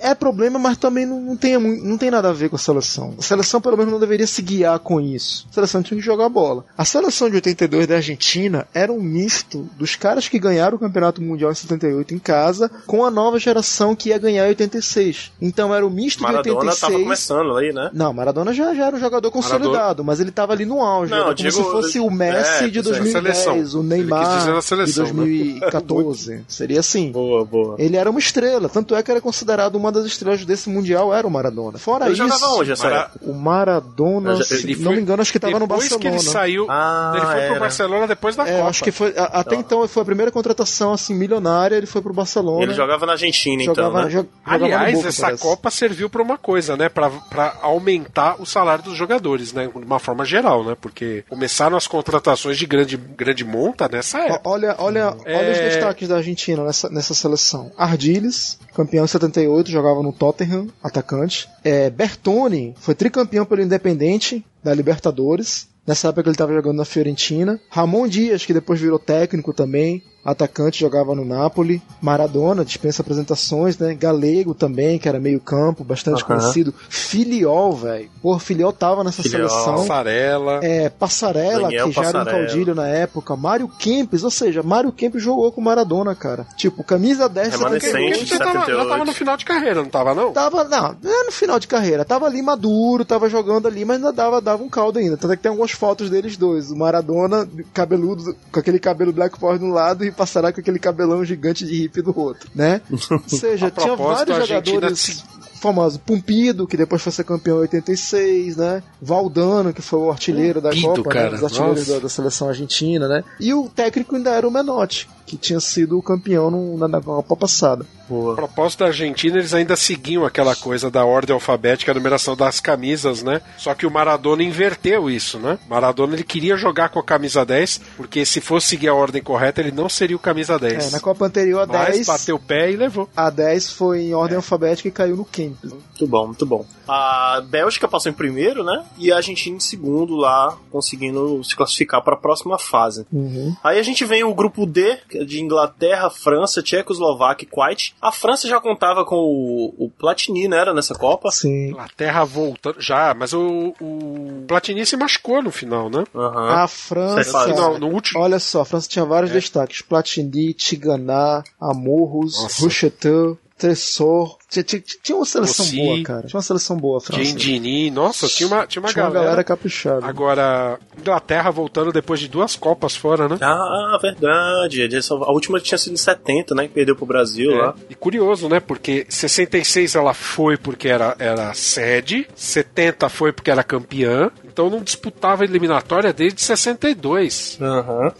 É problema, mas também não, não, tem, não tem nada a ver com a seleção. A seleção, pelo menos, não deveria se guiar com isso. A seleção tinha que jogar bola. A seleção de 82 da Argentina era um misto dos caras que ganharam o Campeonato Mundial em 78 em casa com a nova geração que ia ganhar em 86. Então era o misto de Maradona 86. tava começando aí, né? Não, Maradona já, já era um jogador consolidado, mas ele tava ali no auge. Não, como digo- se fosse o Messi é, de pois é, 2010, seleção. o Neymar de seleção, né? 2014. Seria assim. Boa, boa. Ele era uma estrela, tanto é que era considerado considerado uma das estrelas desse Mundial era o Maradona. Fora ele isso. jogava onde essa Mara... O Maradona, já, se foi... não me engano, acho que estava no Barcelona. Depois que ele saiu, ah, ele foi era. pro Barcelona depois da é, Copa. Acho que foi, a, até então. então foi a primeira contratação assim milionária, ele foi pro Barcelona. Ele jogava na Argentina então, jogava, então, né? Aliás, Boca, essa parece. Copa serviu para uma coisa, né, para aumentar o salário dos jogadores, né, de uma forma geral, né? Porque começaram as contratações de grande grande monta nessa época. Olha, olha, é... olha os é. destaques da Argentina nessa, nessa seleção. Ardiles, campeão 78 68, jogava no Tottenham, atacante. É, Bertone foi tricampeão pelo Independente da Libertadores. Nessa época ele estava jogando na Fiorentina. Ramon Dias, que depois virou técnico também, Atacante jogava no Napoli. Maradona, dispensa apresentações, né? Galego também, que era meio campo, bastante conhecido. Filiol, velho. Porra, Filiol tava nessa Filiol. seleção. Passarela. É, Passarela, Daniel que já era um caudilho na época. Mário Kempes, ou seja, Mário Kempes jogou com Maradona, cara. Tipo, camisa 10 Remanescente. Porque 78. já tava, já 78. tava no final de carreira, não tava, não? Tava, não, é no final de carreira. Tava ali maduro, tava jogando ali, mas ainda dava, dava um caldo ainda. Tanto é que tem algumas fotos deles dois. O Maradona, cabeludo, com aquele cabelo Black Power de um lado e passará com aquele cabelão gigante de hippie do outro, né? Ou seja, A tinha vários jogadores famosos. Pumpido, que depois foi ser campeão em 86, né? Valdano, que foi o artilheiro da Pumpido, Copa, né? cara, Dos artilheiros nossa. da, da seleção argentina, né? E o técnico ainda era o Menotti, que tinha sido o campeão no- na, na Copa passada. A propósito da Argentina, eles ainda seguiam aquela coisa da ordem alfabética, a numeração das camisas, né? Só que o Maradona inverteu isso, né? Maradona ele queria jogar com a camisa 10, porque se fosse seguir a ordem correta, ele não seria o camisa 10. É, na Copa anterior a Mas 10. bateu o pé e levou. A 10 foi em ordem alfabética e caiu no Kempis. Muito bom, muito bom. A Bélgica passou em primeiro, né? E a Argentina em segundo lá, conseguindo se classificar para a próxima fase. Uhum. Aí a gente vem o grupo D, que é de Inglaterra, França, Tchecoslováquia e Kuwait. A França já contava com o, o Platini, né? Era nessa Copa. Sim. Inglaterra voltando. Já, mas o, o Platini se machucou no final, né? Aham. A França. Fala, No, último. Olha só, a França tinha vários É. destaques: Platini, Tiganá, Amorros. Rocheteau, Tressor. Tinha, tinha, tinha uma seleção boa, cara. Tinha uma seleção boa, a França. Gendini, nossa, tinha uma, tinha uma Tinha uma galera. galera caprichada. Agora, Inglaterra voltando depois de duas Copas fora, né? Ah, verdade. A última tinha sido em 70, né? Que perdeu pro Brasil É. lá. E curioso, né? Porque 66 ela foi porque era, era sede, 70 foi porque era campeã, então não disputava eliminatória desde 62. Aham.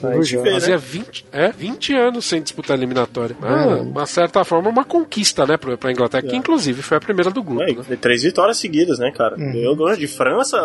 Vê, Fazia 20, é, 20 anos sem disputar eliminatória. Ah. uma certa forma, uma conquista, né, pra, pra Inglaterra, que inclusive foi a primeira do grupo. É, né? três vitórias seguidas, né, cara? Uhum. Ganhou de França,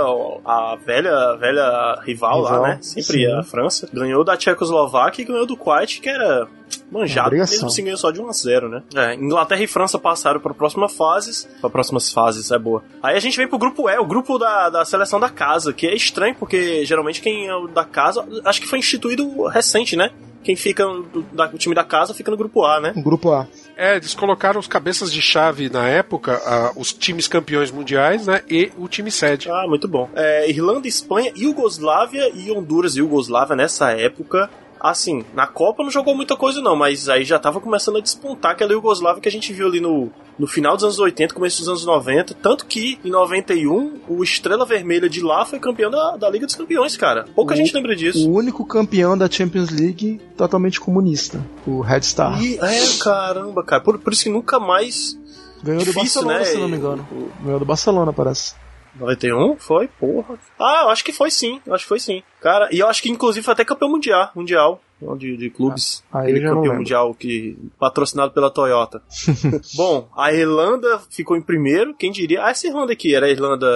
a velha, velha rival, lá, Rival, né? Sempre sim. a França. Ganhou da Tchecoslováquia e ganhou do Kuwait, que era manjado, mesmo assim ganhou só de 1 a 0 né? É, Inglaterra e França passaram para próximas fases. Para próximas fases, é boa. Aí a gente vem pro grupo E, o grupo da, da seleção da casa, que é estranho, porque geralmente quem é o da casa, acho que foi instituído recente, né? Quem fica do, da- o time da casa fica no grupo A, né? O grupo A. É, eles colocaram os cabeças de chave na época, ah, os times campeões mundiais, né, e o time sede. Ah, muito bom. É, Irlanda, Espanha, Iugoslávia e Honduras e Iugoslávia nessa época. Assim, na Copa não jogou muita coisa não, mas aí já tava começando a despontar aquela Iugoslávia que a gente viu ali no, no final dos anos 80, começo dos anos 90. Tanto que em 91, o Estrela Vermelha de lá foi campeão da, da Liga dos Campeões, cara. Pouca O- gente lembra disso. O único campeão da Champions League totalmente comunista, o Red Star. E, é, caramba, cara. Por, por isso que nunca mais. Ganhou do difícil, Barcelona, né? se não me engano. Ganhou do Barcelona, parece. 91? Foi? Porra. Ah, eu acho que foi sim. Eu acho que foi sim. Cara, e eu acho que inclusive foi até campeão mundial. Mundial. De, de clubes. Ah, aí campeão mundial que. patrocinado pela Toyota. Bom, a Irlanda ficou em primeiro. Quem diria? Ah, essa Irlanda aqui era a Irlanda.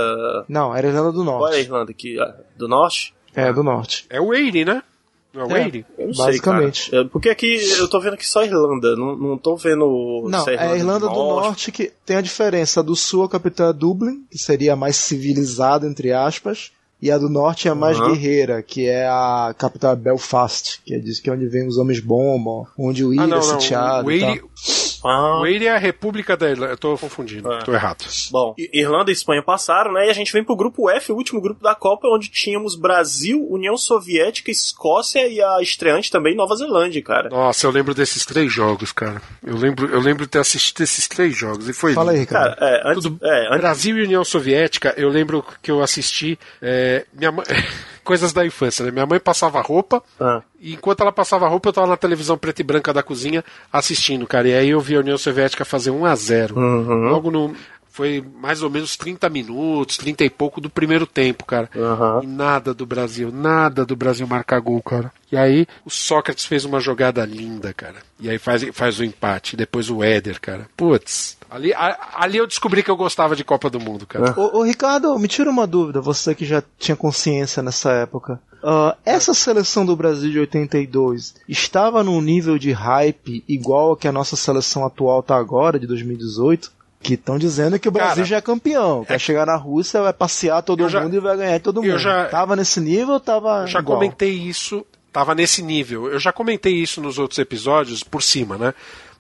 Não, era a Irlanda do Qual é a Norte. Irlanda aqui? Ah, Do norte? É, do Norte. É o Eire, né? Não é É. Não Basicamente. sei. Cara. É, Porque aqui eu tô vendo aqui só Irlanda. Não, não tô vendo. Não, se é a Irlanda do Norte. Norte que tem a diferença. A do Sul, a capital é Dublin, que seria a mais civilizada, entre aspas. E a do Norte é a mais Uhum. guerreira, que é a capital Belfast, que é diz que é onde vem os homens bomba, onde o Ah, Ira não, é não. sitiado. O e tal. Eire, Ah, o Eire é a República da Irlanda. Eu tô confundindo, É. tô errado. Bom, Irlanda e Espanha passaram, né? E a gente vem pro grupo F, o último grupo da Copa, onde tínhamos Brasil, União Soviética, Escócia e a estreante também Nova Zelândia, cara. Nossa, eu lembro desses três jogos, cara. Eu lembro, eu lembro de ter assistido esses três jogos e foi Fala aí. Ricardo. Cara, é, antes, Tudo- é, antes, Brasil e União Soviética, eu lembro que eu assisti é, minha mãe, coisas da infância, né? Minha mãe passava roupa ah, e enquanto ela passava roupa eu tava na televisão preta e branca da cozinha assistindo, cara. E aí eu vi a União Soviética fazer 1 a 0. uhum, Logo no foi mais ou menos 30 minutos, 30 e pouco do primeiro tempo, cara. uhum. E nada do Brasil, nada do Brasil marcar gol, cara. E aí o Sócrates fez uma jogada linda, cara. E aí faz, faz o empate. Depois o Éder, cara. Putz. Ali, a- ali eu descobri que eu gostava de Copa do Mundo, cara. Ô, ô, Ricardo, me tira uma dúvida, você que já tinha consciência nessa época. Ah, essa seleção do Brasil de 82 estava num nível de hype igual a que a nossa seleção atual tá agora, de 2018? Que estão dizendo que o Brasil Cara, já é campeão. Vai chegar na Rússia, vai passear todo já- mundo e vai ganhar todo eu mundo. já- Tava nesse nível ou tava. Eu já igual? comentei isso, tava nesse nível. Eu já comentei isso nos outros episódios por cima, né?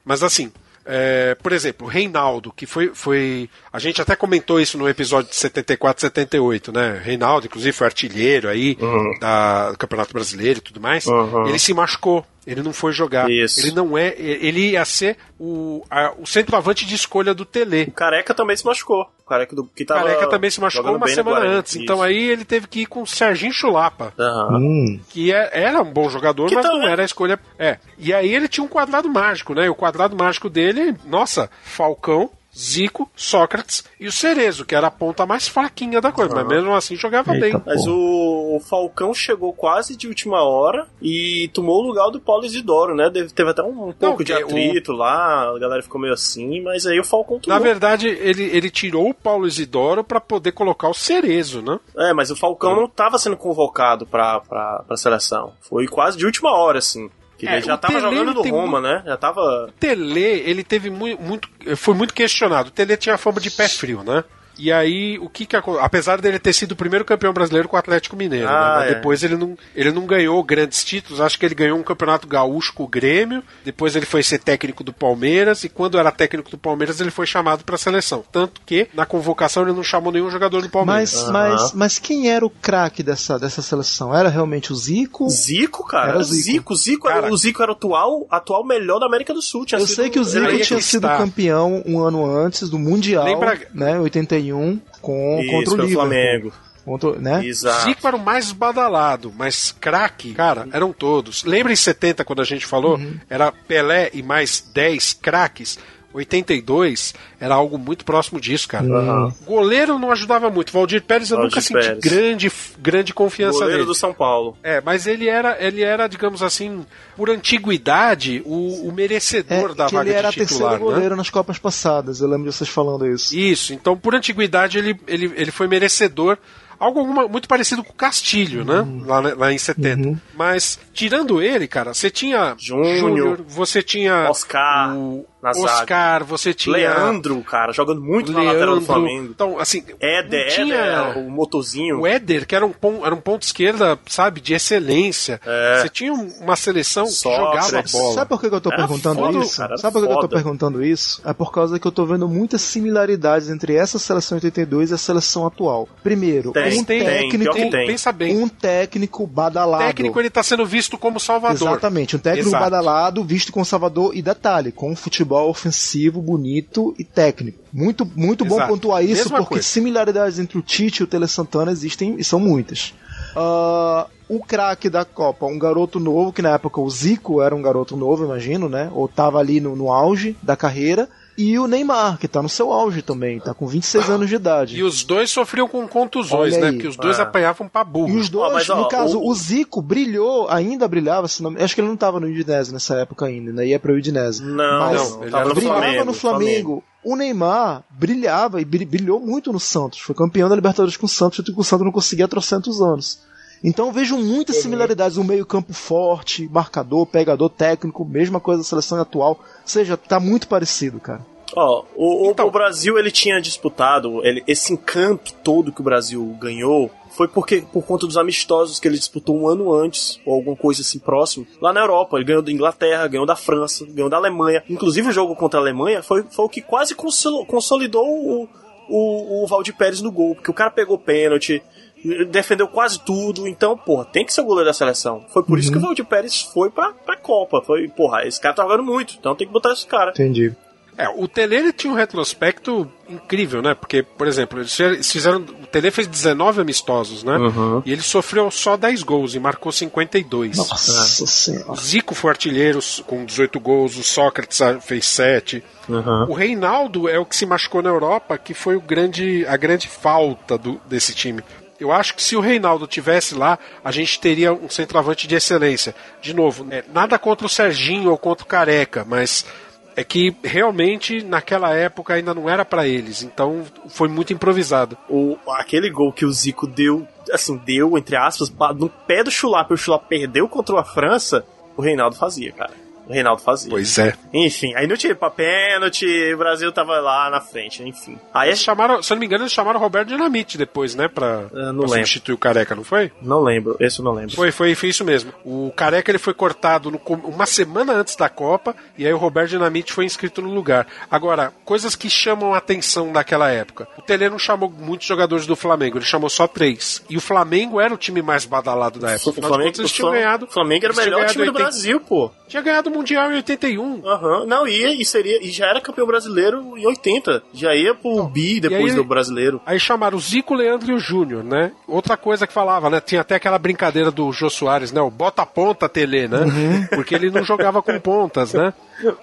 Mas assim, é, por exemplo, Reinaldo, que foi, foi. A gente até comentou isso no episódio de 74, 78, né? Reinaldo, inclusive, foi artilheiro aí da, do Campeonato Brasileiro e tudo mais. Uhum. Ele se machucou. Ele não foi jogar. Isso. Ele não é. Ele ia ser o, a- o centroavante de escolha do Tele. O Careca também se machucou. O Careca do, que tava Careca também se machucou uma semana antes. Então Isso. aí ele teve que ir com o Serginho Chulapa Aham. Hum. que é- era um bom jogador, Que mas também- não era a escolha. É. E aí ele tinha um quadrado mágico, né? E o quadrado mágico dele, nossa, Falcão, Zico, Sócrates e o Cerezo, que era a ponta mais fraquinha da coisa, mas mesmo assim jogava Eita, bem. Mas o, o Falcão chegou quase de última hora e tomou o lugar do Paulo Isidoro, né? Deve- Teve até um, um pouco de é, o- atrito lá, a galera ficou meio assim, mas aí o Falcão tomou. Na verdade, ele, ele tirou o Paulo Isidoro pra poder colocar o Cerezo, né? É, mas o Falcão não tava sendo convocado pra, pra, pra seleção. Foi quase de última hora, assim. Que É, ele já tava Tele, jogando no Roma, né? Já tava. O Tele, ele teve muito, muito. Foi muito questionado. O Tele tinha fama de pé frio, né? E aí, o que que Apesar dele ter sido o primeiro campeão brasileiro com o Atlético Mineiro, né? Ah, Mas é. depois ele não, ele não ganhou grandes títulos. Acho que ele ganhou um campeonato gaúcho com o Grêmio. Depois ele foi ser técnico do Palmeiras. E quando era técnico do Palmeiras, ele foi chamado para a seleção. Tanto que na convocação ele não chamou nenhum jogador do Palmeiras. Mas, mas, mas quem era o craque dessa, dessa seleção? Era realmente o Zico? Zico, cara. Era Era o Zico. Zico. Zico, era, Cara. o Zico era o atual, atual melhor da América do Sul. Tinha Eu sido- sei que o Zico tinha sido campeão um ano antes do Mundial, Lembra- né, 81, com, Isso, contra o Liverpool. Flamengo. Contra, né? Exato. Zico era o mais badalado, mas craque, cara, eram todos. Lembra em 70, quando a gente falou? Uhum. Era Pelé e mais 10 craques. 82 era algo muito próximo disso, cara. Uhum. Goleiro não ajudava muito. Valdir Pérez eu Valdir nunca senti Pérez. grande, grande confiança Goleiro nele. do São Paulo. É, mas ele era, ele era, digamos assim, por antiguidade, o, o merecedor É, da vaga ele era de titular, terceiro né? goleiro nas Copas passadas, eu lembro de vocês falando isso. Isso, então por antiguidade ele, ele, ele foi merecedor. Algo alguma- muito parecido com o Castilho, né? Lá, na- lá em 70. Mas, tirando ele, cara, você tinha Júnior, Júnior, você tinha Oscar, o na zaga. Oscar, você tinha Leandro, cara, jogando muito na lateral do Leandro. Flamengo. Então, assim, Éder, não tinha Éder, o motorzinho. o Éder, que era um, era um ponto esquerda, sabe, de excelência. É. Você tinha um- uma seleção que Sócrates. jogava bola. Sabe por que que eu tô Era perguntando foda, isso? cara, Sabe por que que eu tô perguntando isso? É por causa que eu tô vendo muitas similaridades entre essa seleção 82 e a seleção atual. Primeiro, Tem, um tem, técnico, que tem. Pensa bem. um técnico O badalado. técnico ele tá sendo visto como salvador. Exatamente, um técnico Exato. badalado, visto com Salvador e detalhe, com um futebol ofensivo, bonito e técnico. Muito, muito bom pontuar isso, Mesma porque coisa. similaridades entre o Tite e o Tele Santana existem e são muitas. Ah, o craque da Copa, um garoto novo, que na época o Zico era um garoto novo, imagino, né? Ou tava ali no, no auge da carreira. E o Neymar, que tá no seu auge também, tá com 26 anos de idade. E os dois sofriam com contusões, né? Porque os dois É. apanhavam pra burro. E os dois, Ó, mas, ó, no caso, o- o... Zico brilhou, ainda brilhava, se não... acho que ele não tava no Udinese nessa época ainda, né? Ia pro Udinese. Não, Mas não, ele tava no brilhava Flamengo. no Flamengo. O Neymar brilhava e bri- brilhou muito no Santos. Foi campeão da Libertadores com o Santos, e o Santos não conseguia há trocentos anos. Então eu vejo muitas similaridades, um meio campo forte, marcador, pegador, técnico, mesma coisa da seleção atual. Ou seja, tá muito parecido, cara. Ó, o, Então. o Brasil ele tinha disputado ele- esse encanto todo que o Brasil ganhou foi porque por conta dos amistosos que ele disputou um ano antes ou alguma coisa assim próximo lá na Europa. Ele ganhou da Inglaterra, ganhou da França, ganhou da Alemanha. Inclusive o jogo contra a Alemanha foi, foi o que quase consolidou o, o, o Valdir Pérez no gol, porque o cara pegou pênalti. Defendeu quase tudo, então, porra, tem que ser o goleiro da seleção. Foi por isso que o Valdir Pérez foi pra, pra Copa. Foi, porra, esse cara tá jogando muito, então tem que botar esse cara. Entendi. É, o Tele ele tinha um retrospecto incrível, né? Porque, por exemplo, eles fizeram. O Tele fez 19 amistosos, né? Uhum. E ele sofreu só 10 gols e marcou 52. Nossa O senhora. Zico foi artilheiro com 18 gols, o Sócrates ah, fez 7. O Reinaldo é o que se machucou na Europa, que foi o grande, a grande falta do, desse time. Eu acho que se o Reinaldo tivesse lá, a gente teria um centroavante de excelência. De novo, é, nada contra o Serginho ou contra o Careca, mas é que realmente naquela época ainda não era pra eles, então foi muito improvisado. o, aquele gol que o Zico deu, assim, deu, entre aspas, no pé do Chulapa e o Chulapa perdeu contra a França, o Reinaldo fazia, cara. O Reinaldo fazia. Pois é. Enfim, aí não tinha pra pênalti, o Brasil tava lá na frente, enfim. Aí Eles chamaram, se eu não me engano, eles chamaram o Roberto Dinamite depois, né? Pra, não pra lembro. substituir o Careca, não foi? não lembro, esse eu não lembro. Foi, foi, foi isso mesmo. O Careca ele foi cortado no uma semana antes da Copa e aí o Roberto Dinamite foi inscrito no lugar. Agora, coisas que chamam a atenção daquela época. O Tele não chamou muitos jogadores do Flamengo, ele chamou só três. E o Flamengo era o time mais badalado da época. O Flamengo, contas, o tinham Flam- ganhado. o Flamengo era o melhor time do 80 Brasil, pô. Tinha ganhado Mundial em 81. Aham, não, ia e seria, e já era campeão brasileiro em 80. Já ia pro bi depois aí- do brasileiro. Aí chamaram o Zico, Leandro e o Júnior, né? Outra coisa que falava, né? Tinha até aquela brincadeira do Jô Soares, né? O bota ponta Tele, né? Porque ele não jogava com pontas, né?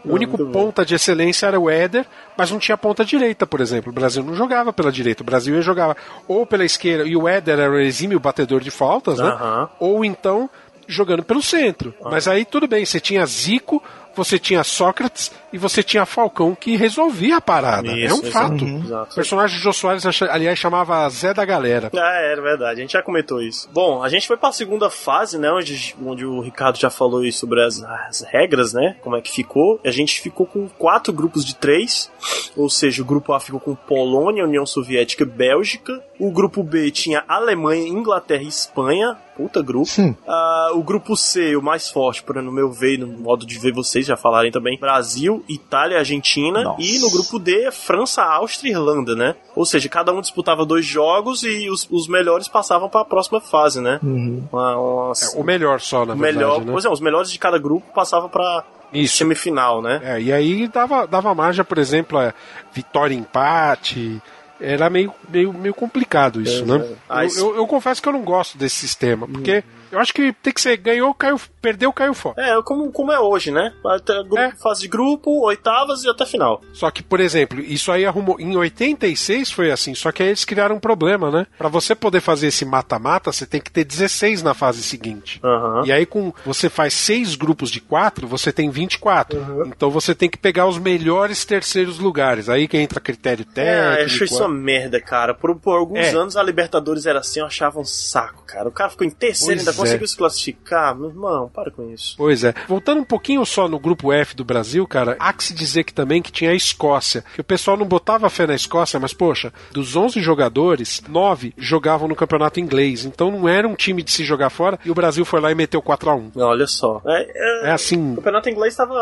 O único ponta de excelência era o Éder, mas não tinha ponta direita, por exemplo. O Brasil não jogava pela direita. O Brasil ia jogar ou pela esquerda, e o Éder era o exímio batedor de faltas, né? Ou então jogando pelo centro. Mas aí tudo bem, você tinha Zico, você tinha Sócrates e você tinha Falcão que resolvia a parada. é Isso, um isso. fato. Uhum. O personagem de Jô Soares, aliás, chamava Zé da Galera. Ah, é verdade, a gente já comentou isso. Bom, a gente foi pra segunda fase, né? Onde, onde o Ricardo já falou aí sobre as, as regras, né? Como é que ficou. A gente ficou com quatro grupos de três. Ou seja, o grupo A ficou com Polônia, União Soviética e Bélgica. O grupo B tinha Alemanha, Inglaterra e Espanha. Puta grupo. Ah, o grupo C, o mais forte, para no meu ver, no modo de ver vocês já falarem também, Brasil, Itália, Argentina. Nossa. E no grupo D, França, Áustria e Irlanda, né? Ou seja, cada um disputava dois jogos e os, os melhores passavam para a próxima fase, né? Uma- uma- É, o melhor só, na o verdade. melhor, né? pois é, os melhores de cada grupo passavam para Isso. semifinal, né? É, e aí dava, dava margem, por exemplo, a vitória e empate. Era meio, meio, meio complicado isso, né? Ah, Eu, eu- eu confesso que eu não gosto desse sistema, porque eu acho que tem que ser ganhou, caiu, perdeu, caiu fora. É, como, como é hoje, né? Até grupo, É. Fase de grupo, oitavas e até final. Só que, por exemplo, isso aí arrumou. Em 86 foi assim, só que aí eles criaram um problema, né? Pra você poder fazer esse mata-mata, você tem que ter 16 na fase seguinte. Aham. E aí, com você faz seis grupos de quatro, você tem 24. Uhum. Então você tem que pegar os melhores terceiros lugares. Aí que entra critério É, técnico. acho isso uma merda, cara. Por, por alguns É. anos a Libertadores era assim, eu achava um saco, cara. O cara ficou em terceiro, Pois ainda é. conseguiu se classificar. Meu irmão, para com isso. Pois é. Voltando um pouquinho só no grupo F do Brasil, cara, há que se dizer que também que tinha a Escócia. Que o pessoal não botava fé na Escócia, mas poxa, dos 11 jogadores, 9 jogavam no campeonato inglês. Então não era um time de se jogar fora e o Brasil foi lá e meteu 4 a 1 Não, olha só. É, é- É assim. O campeonato inglês estava.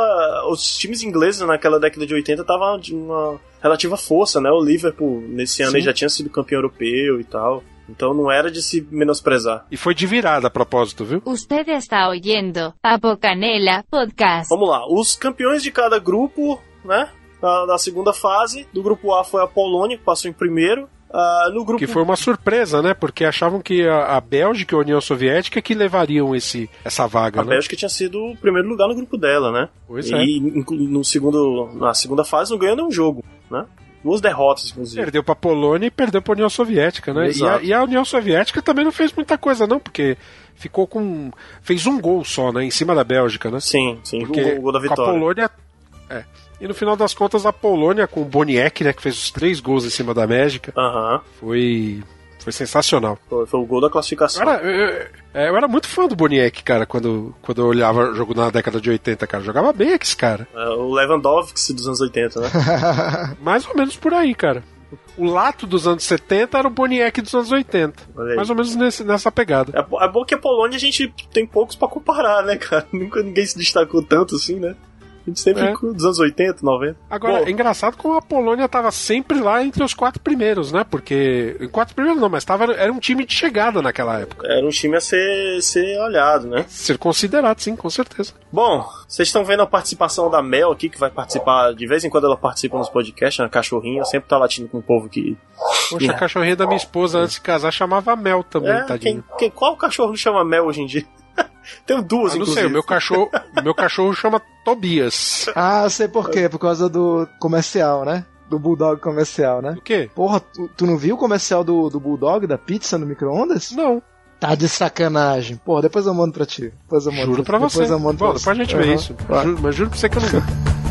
Os times ingleses naquela década de 80 estavam de uma relativa força, né? O Liverpool, nesse ano, já tinha sido campeão europeu e tal. Então não era de se menosprezar. E foi de virada a propósito, viu? Usted está oyendo Papo Canela Podcast. Vamos lá. Os campeões de cada grupo, né? Da, da segunda fase. Do grupo A foi a Polônia, que passou em primeiro. Ah, no grupo Que foi uma surpresa, né? Porque achavam que a, a Bélgica e a União Soviética que levariam esse, essa vaga, A né? Bélgica tinha sido o primeiro lugar no grupo dela, né? Pois e é. no segundo, na segunda fase não ganhou nenhum jogo, né? Duas derrotas, inclusive. Perdeu pra Polônia e perdeu pra União Soviética, né? E a, e a União Soviética também não fez muita coisa, não, porque ficou com. fez um gol só, né? Em cima da Bélgica, né? Sim, sim, Porque o gol, da com a vitória. Polônia. É. E no final das contas, a Polônia, com o Boniek, né, que fez os três gols em cima da Bélgica, foi. Foi sensacional. foi, foi o gol da classificação. era, eu, eu- é, eu era muito fã do Boniek, cara, quando, quando eu olhava o jogo na década de 80, cara. Jogava bem aquele cara. É, o Lewandowski dos anos 80, né? Mais ou menos por aí, cara. O Lato dos anos 70 era o Boniek dos anos 80. Olha aí. Mais ou menos nesse- nessa pegada. É, é bom que a Polônia a gente tem poucos pra comparar, né, cara? Nunca ninguém se destacou tanto assim, né? A gente sempre É. dos anos 80, 90. Agora, Bom, é engraçado como a Polônia tava sempre lá entre os quatro primeiros, né? Porque. Quatro primeiros não, mas tava, era um time de chegada naquela época. era um time a ser, ser olhado, né? Ser considerado, sim, com certeza. Bom, vocês estão vendo a participação da Mel aqui, que vai participar, de vez em quando ela participa nos podcasts, na cachorrinha, sempre tá latindo com o povo que. Poxa, a cachorrinha da minha esposa antes de casar chamava Mel também, É, tadinho. quem, quem, qual cachorro chama Mel hoje em dia? Tenho duas, Ah, não inclusive. sei, o meu cachorro, meu cachorro chama Tobias. Ah, eu sei por quê. Por causa do comercial, né? Do Bulldog comercial, né? O quê? Porra, tu, tu não viu o comercial do, do Bulldog, da pizza no micro-ondas? Não. Tá de sacanagem. Porra, depois eu mando pra ti. Depois eu mando Juro pra você. Depois eu mando Bom, pra depois a gente Aham. vê isso. Juro- mas juro pra você que eu não vi.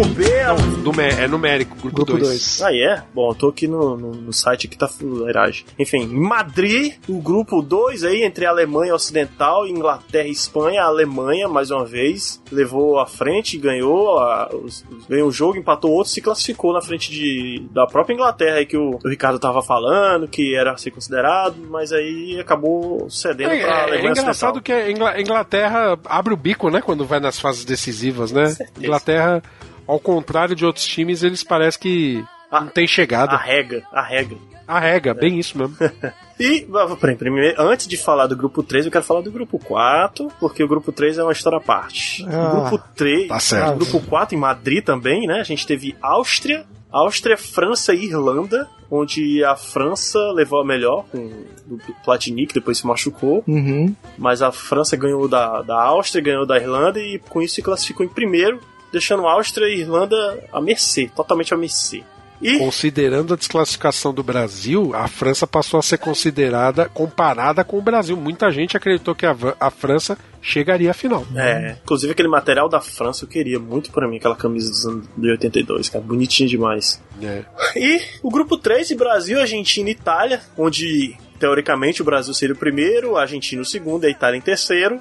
Grupo B é é numérico, grupo Grupo 2. 2. Ah, é? Bom, eu tô aqui no, no, no site aqui, tá fuleiragem. Enfim, em Madrid, o grupo 2 aí, entre a Alemanha Ocidental, Inglaterra e Espanha. A Alemanha, mais uma vez, levou à frente, ganhou, a, os- os- ganhou o jogo, empatou outro, se classificou na frente de, da própria Inglaterra aí que o, o Ricardo tava falando, que era a ser considerado, mas aí acabou cedendo É, pra é, Alemanha é engraçado Ocidental. que a Inglaterra abre o bico, né, quando vai nas fases decisivas, né? Inglaterra, ao contrário de outros times, eles parecem que Ah, não tem chegada. Arrega, arrega. Arrega, bem isso mesmo. E, peraí, primeiro, antes de falar do grupo 3, eu quero falar do grupo 4, porque o grupo 3 é uma história à parte. Ah, o grupo 3, tá certo. o grupo 4 em Madrid também, né? A gente teve Áustria, Áustria, França e Irlanda, onde a França levou a melhor com o Platini, que depois se machucou, Uhum. mas a França ganhou da, da Áustria, ganhou da Irlanda e com isso se classificou em primeiro, deixando Áustria e Irlanda a mercê, totalmente a mercê. E Considerando a desclassificação do Brasil, a França passou a ser considerada comparada com o Brasil. Muita gente acreditou que a, a França chegaria à final. É, inclusive aquele material da França eu queria muito pra mim, aquela camisa dos anos de 82, cara, bonitinho demais. É. E o grupo 3 de Brasil, Argentina e Itália, onde teoricamente o Brasil seria o primeiro, a Argentina o segundo e a Itália em terceiro.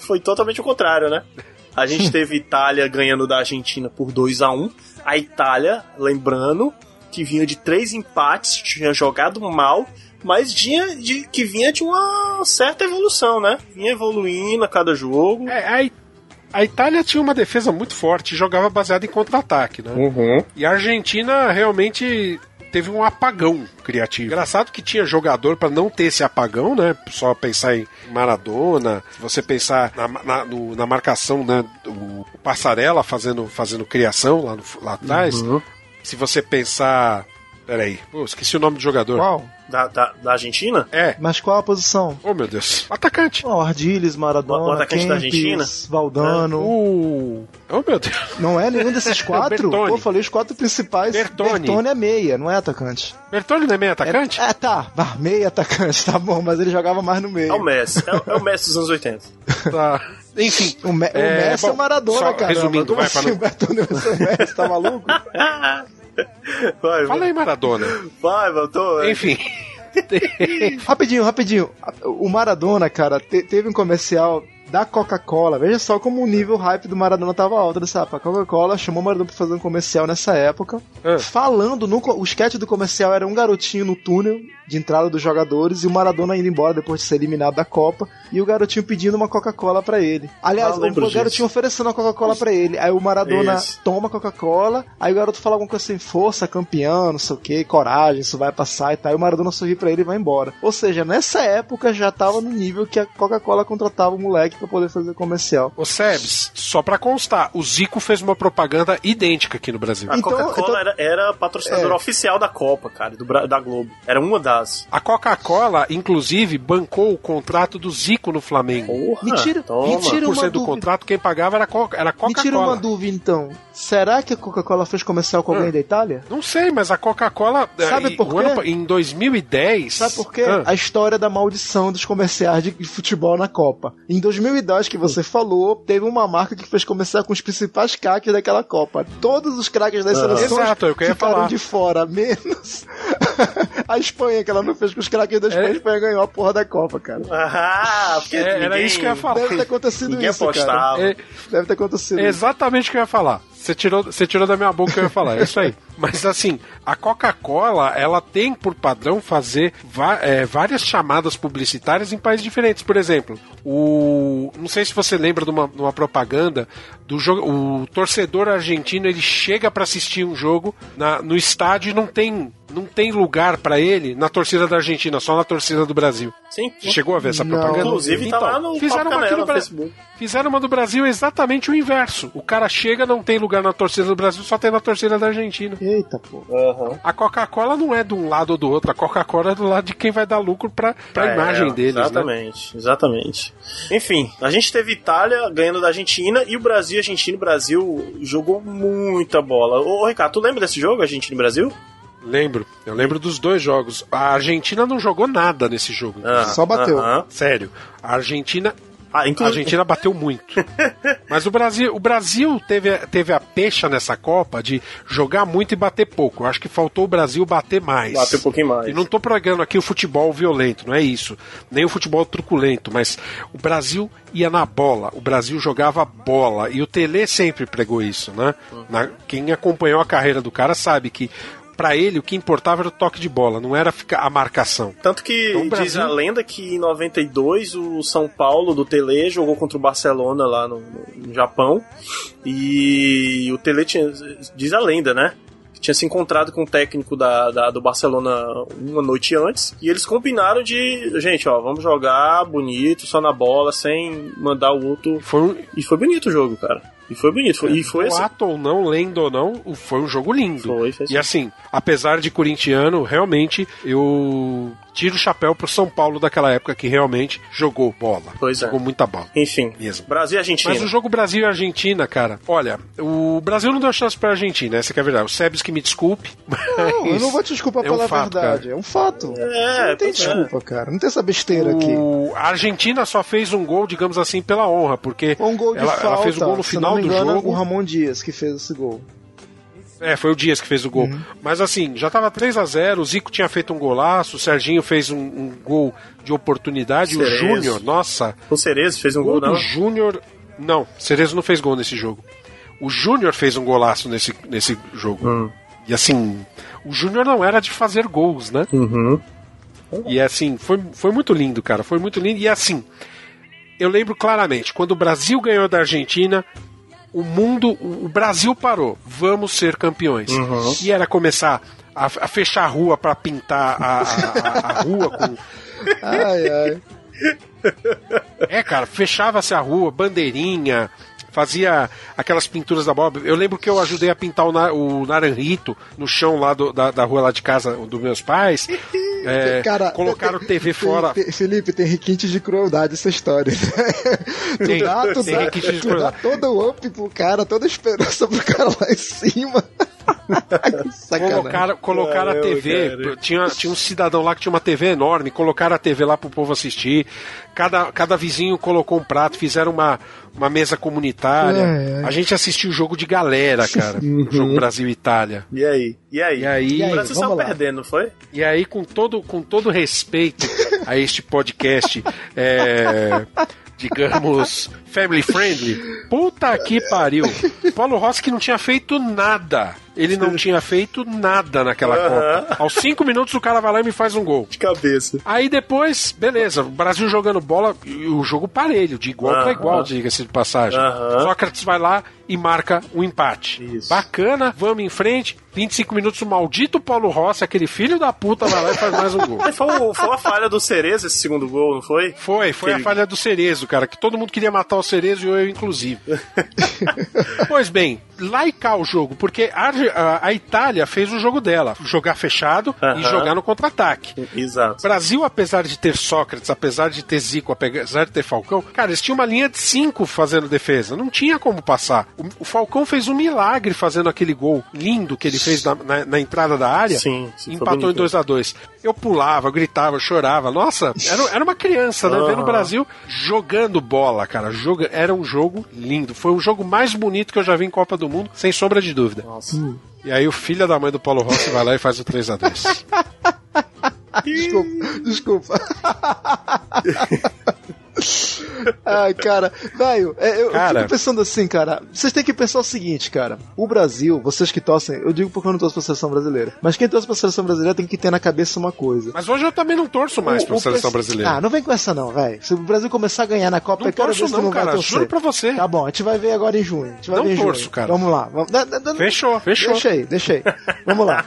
Foi totalmente o contrário, né? A gente teve Itália ganhando da Argentina por 2 a 1 A Itália, lembrando, que vinha de três empates, tinha jogado mal, mas tinha de, que vinha de uma certa evolução, né? Vinha evoluindo a cada jogo. É, a, a Itália tinha uma defesa muito forte, jogava baseado em contra-ataque, né? Uhum. E a Argentina realmente teve um apagão criativo. Engraçado que tinha jogador para não ter esse apagão, né? Só pensar em Maradona, se você pensar na, na, no- na marcação, né? O, o Passarela fazendo, fazendo criação lá, no- lá atrás. Uhum. Se você pensar. Peraí, pô, esqueci o nome do jogador. Qual? Da, da, da Argentina? É. Mas qual a posição? Oh, meu Deus. Atacante. Oh, Ardiles, Maradona, O- o atacante da Kempes, Argentina? Valdano. Uh, oh, meu Deus. Não é nenhum desses quatro? Pô, falei os quatro principais. Bertone. Bertone é meia, não é atacante. Bertone não é meio atacante? É, é, tá. Ah, meia atacante, tá bom, mas ele jogava mais no meio. É o Messi. É, o- é o Messi dos anos 80. Tá. Enfim. O, Me o É, Messi é bom, o Maradona, cara. resumindo, vai, assim pra não- o Bertone vai ser o Messi? Tá maluco? Vai, Fala aí, Maradona. vai, mano. Tô, Enfim. rapidinho, rapidinho. O Maradona, cara, te- teve um comercial da Coca-Cola. Veja só como o nível hype do Maradona tava alto nessa época. A Coca-Cola chamou o Maradona pra fazer um comercial nessa época. Ah. Falando, no, o sketch do comercial era um garotinho no túnel de entrada dos jogadores e o Maradona indo embora depois de ser eliminado da Copa e o garotinho pedindo uma Coca-Cola pra ele. Aliás, Ah, o, o garotinho oferecendo a Coca-Cola pra ele. Aí o Maradona Isso. toma a Coca-Cola, aí o garoto fala alguma coisa assim, força, campeão, não sei o que, coragem, isso vai passar e tal. Aí o Maradona sorri pra ele e vai embora. Ou seja, nessa época já tava no nível que a Coca-Cola contratava o moleque pra poder fazer comercial. Ô Sebs, só pra constar, o Zico fez uma propaganda idêntica aqui no Brasil. A Então- Coca-Cola então- era, era patrocinadora É. oficial da Copa, cara, do, da Globo. Era uma das. A Coca-Cola, inclusive, bancou o contrato do Zico no Flamengo. Porra, Me tira- toma. me tira- Por uma cento do dúvida. contrato, quem pagava era a Coca- era a Me tira uma Coca-Cola. dúvida então. Será que a Coca-Cola fez comercial com alguém Ah. da Itália? Não sei, mas a Coca-Cola. Sabe eh, por o ano quê? pa- em 2010. Sabe por quê? Ah, A história da maldição dos comerciais de futebol na Copa. Em 2010, que você falou, teve uma marca que fez comercial com os principais craques daquela Copa. Todos os craques das Ah. seleções Exato, é eu ficaram falar. de fora, menos a Espanha, que ela não fez com os craques da Espanha. É. A Espanha ganhou a porra da Copa, cara. Ah, porque É, era ninguém- isso que eu ia falar. Deve ter acontecido Ninguém isso, cara. apostava. é- Deve ter acontecido isso. Exatamente o que eu ia falar. Você tirou, você tirou da minha boca o que eu ia falar, é isso aí. Mas assim, a Coca-Cola, ela tem por padrão fazer é, várias chamadas publicitárias em países diferentes. Por exemplo, o. Não sei se você lembra de uma, de uma propaganda do jogo. O torcedor argentino ele chega pra assistir um jogo na- no estádio e não tem. Não tem lugar pra ele na torcida da Argentina, só na torcida do Brasil. Sim. Você chegou a ver essa Não. propaganda? Inclusive tá lá no Então, fizeram uma no no Bra- Facebook. Fizeram uma do Brasil exatamente o inverso. O cara chega, não tem lugar na torcida do Brasil, só tem na torcida da Argentina. Eita, pô. Aham. A Coca-Cola não é de um lado ou do outro, a Coca-Cola é do lado de quem vai dar lucro pra, pra É, imagem deles, né? Exatamente, exatamente. Enfim, a gente teve Itália ganhando da Argentina e o Brasil, Argentina e Brasil jogou muita bola. Ô, ô, Ricardo, tu lembra desse jogo, Argentina e Brasil? Lembro, eu lembro dos dois jogos. A Argentina não jogou nada nesse jogo. Ah, Só bateu. aham. Sério, a Argentina A inclusive. Argentina bateu muito. Mas o Brasil, o Brasil teve, teve a pecha nessa Copa de jogar muito e bater pouco. Eu acho que faltou o Brasil bater mais. Bateu um pouquinho mais. E não tô pregando aqui o futebol violento, não é isso. Nem o futebol truculento, mas o Brasil ia na bola, o Brasil jogava bola. E o Tele sempre pregou isso, né? Na- quem acompanhou a carreira do cara sabe que pra ele o que importava era o toque de bola, não era ficar a marcação. Tanto que Então, o diz Brasil- a lenda que em 92 o São Paulo do Tele jogou contra o Barcelona lá no, no Japão. E o Tele tinha. Diz a lenda, né? Tinha se encontrado com o técnico da, da- do Barcelona uma noite antes. E eles combinaram de. Gente, ó, vamos jogar bonito, só na bola, sem mandar o outro. Foi um, E foi bonito o jogo, cara. E foi bonito. Foi- e foi assim. Boato ou não, lendo ou não, foi um jogo lindo. Foi, foi E assim, apesar de corintiano, realmente eu tiro o chapéu pro São Paulo daquela época que realmente jogou bola. Pois é. jogou muita bola. Enfim. Mesmo. Brasil e Argentina. Mas o jogo Brasil e Argentina, cara, olha, o Brasil não deu chance pra Argentina, essa que é a verdade. O Sebes que me desculpe. Não, eu não vou te desculpar é um pela fato, verdade. cara. É um fato. É, não tem é. desculpa, cara. Não tem essa besteira aqui. O... A Argentina só fez um gol, digamos assim, pela honra, porque Um gol de ela, falta. ela fez o gol no se final do engano, jogo. o Ramon Dias que fez esse gol. É, foi o Dias que fez o gol. Uhum. Mas assim, já tava 3 a 0 o Zico tinha feito um golaço, o Serginho fez um, um gol de oportunidade, Cerezo. o Júnior, nossa. O Cerezo fez um gol não? Júnior. Não, Cerezo não fez gol nesse jogo. O Júnior fez um golaço nesse, nesse jogo. Hum. E assim, o Júnior não era de fazer gols, né? Uhum. E assim, foi, foi muito lindo, cara. Foi muito lindo. E assim, eu lembro claramente, quando o Brasil ganhou da Argentina, o mundo, o Brasil parou. Vamos ser campeões. Uhum. E era começar a, a fechar a rua para pintar a, a- a- a rua com. Ai, ai. É, cara, fechava-se a rua, bandeirinha, fazia aquelas pinturas da bola. Eu lembro que eu ajudei a pintar o, na, o naranjito no chão lá do- da, da rua lá de casa dos meus pais. É, Cara, colocaram TV fora. Tem- tem- Felipe, tem requinte de crueldade essa história. Tem- tu dá, tu tem dá, requinte de tu dá crueldade. todo o up pro cara, toda a esperança pro cara lá em cima. Colocaram, colocaram a Caramba, TV. cara. Tinha, tinha um cidadão lá que tinha uma TV enorme, colocaram a TV lá pro povo assistir. Cada, cada vizinho colocou um prato, fizeram uma, uma mesa comunitária. Ai, ai. A gente assistiu o jogo de galera, cara. O jogo Brasil e Itália. E aí? E aí? E aí, E aí? O Brasil saiu perdendo, foi? e aí com, todo, com todo respeito a este podcast, é, digamos, family friendly, puta que pariu. Paulo Rossi que não tinha feito nada. Ele não tinha feito nada naquela Aham. Copa. Aos cinco minutos o cara vai lá e me faz um gol. De cabeça. Aí depois, beleza, o Brasil jogando bola, o jogo parelho, de igual para Aham. igual, diga-se de passagem. Aham. Sócrates vai lá e marca o empate. Isso. Bacana, vamos em frente. 25 minutos, o maldito Paulo Rossi, aquele filho da puta, vai lá e faz mais um gol. Foi, foi a falha do Cerezo esse segundo gol, não foi? Foi, foi a Aquele- falha do Cerezo, cara, que todo mundo queria matar o Cerezo e eu, inclusive. pois bem, lá e cá o jogo, porque a, A- a Itália fez o jogo dela, jogar fechado e jogar no contra-ataque. Exato. O Brasil, apesar de ter Sócrates, apesar de ter Zico, apesar de ter Falcão, cara, eles tinham uma linha de cinco fazendo defesa. Não tinha como passar. O, o Falcão fez um milagre fazendo aquele gol lindo que ele fez na, na- na entrada da área. Sim, sim, empatou em bonito. 2 a 2 Eu pulava, eu gritava, eu chorava. Nossa, era, era uma criança, né? Vendo o Brasil jogando bola, cara. Joga, era um jogo lindo. Foi o jogo mais bonito que eu já vi em Copa do Mundo, sem sombra de dúvida. Nossa. E aí o filho da mãe do Paulo Rossi vai lá e faz o 3 a 2 Desculpa, desculpa. Ai, cara, velho, é, eu, Cara. fico pensando assim, cara. Vocês têm que pensar o seguinte, cara. O Brasil, vocês que torcem, eu digo porque eu não torço pra seleção brasileira, mas quem torce pra seleção brasileira tem que ter na cabeça uma coisa. Mas hoje eu também não torço mais O- pra o seleção brasileira. Ah, não vem com essa não, velho. Se o Brasil começar a ganhar na Copa, Não eu quero torço ver se tu não, vai cara. torcer. Juro pra você. Tá bom, a gente vai ver agora em junho. A gente vai Não ver torço, junho. cara. Vamos lá. Vamos, Fechou, fechou. Deixa aí, deixa aí. Vamos lá.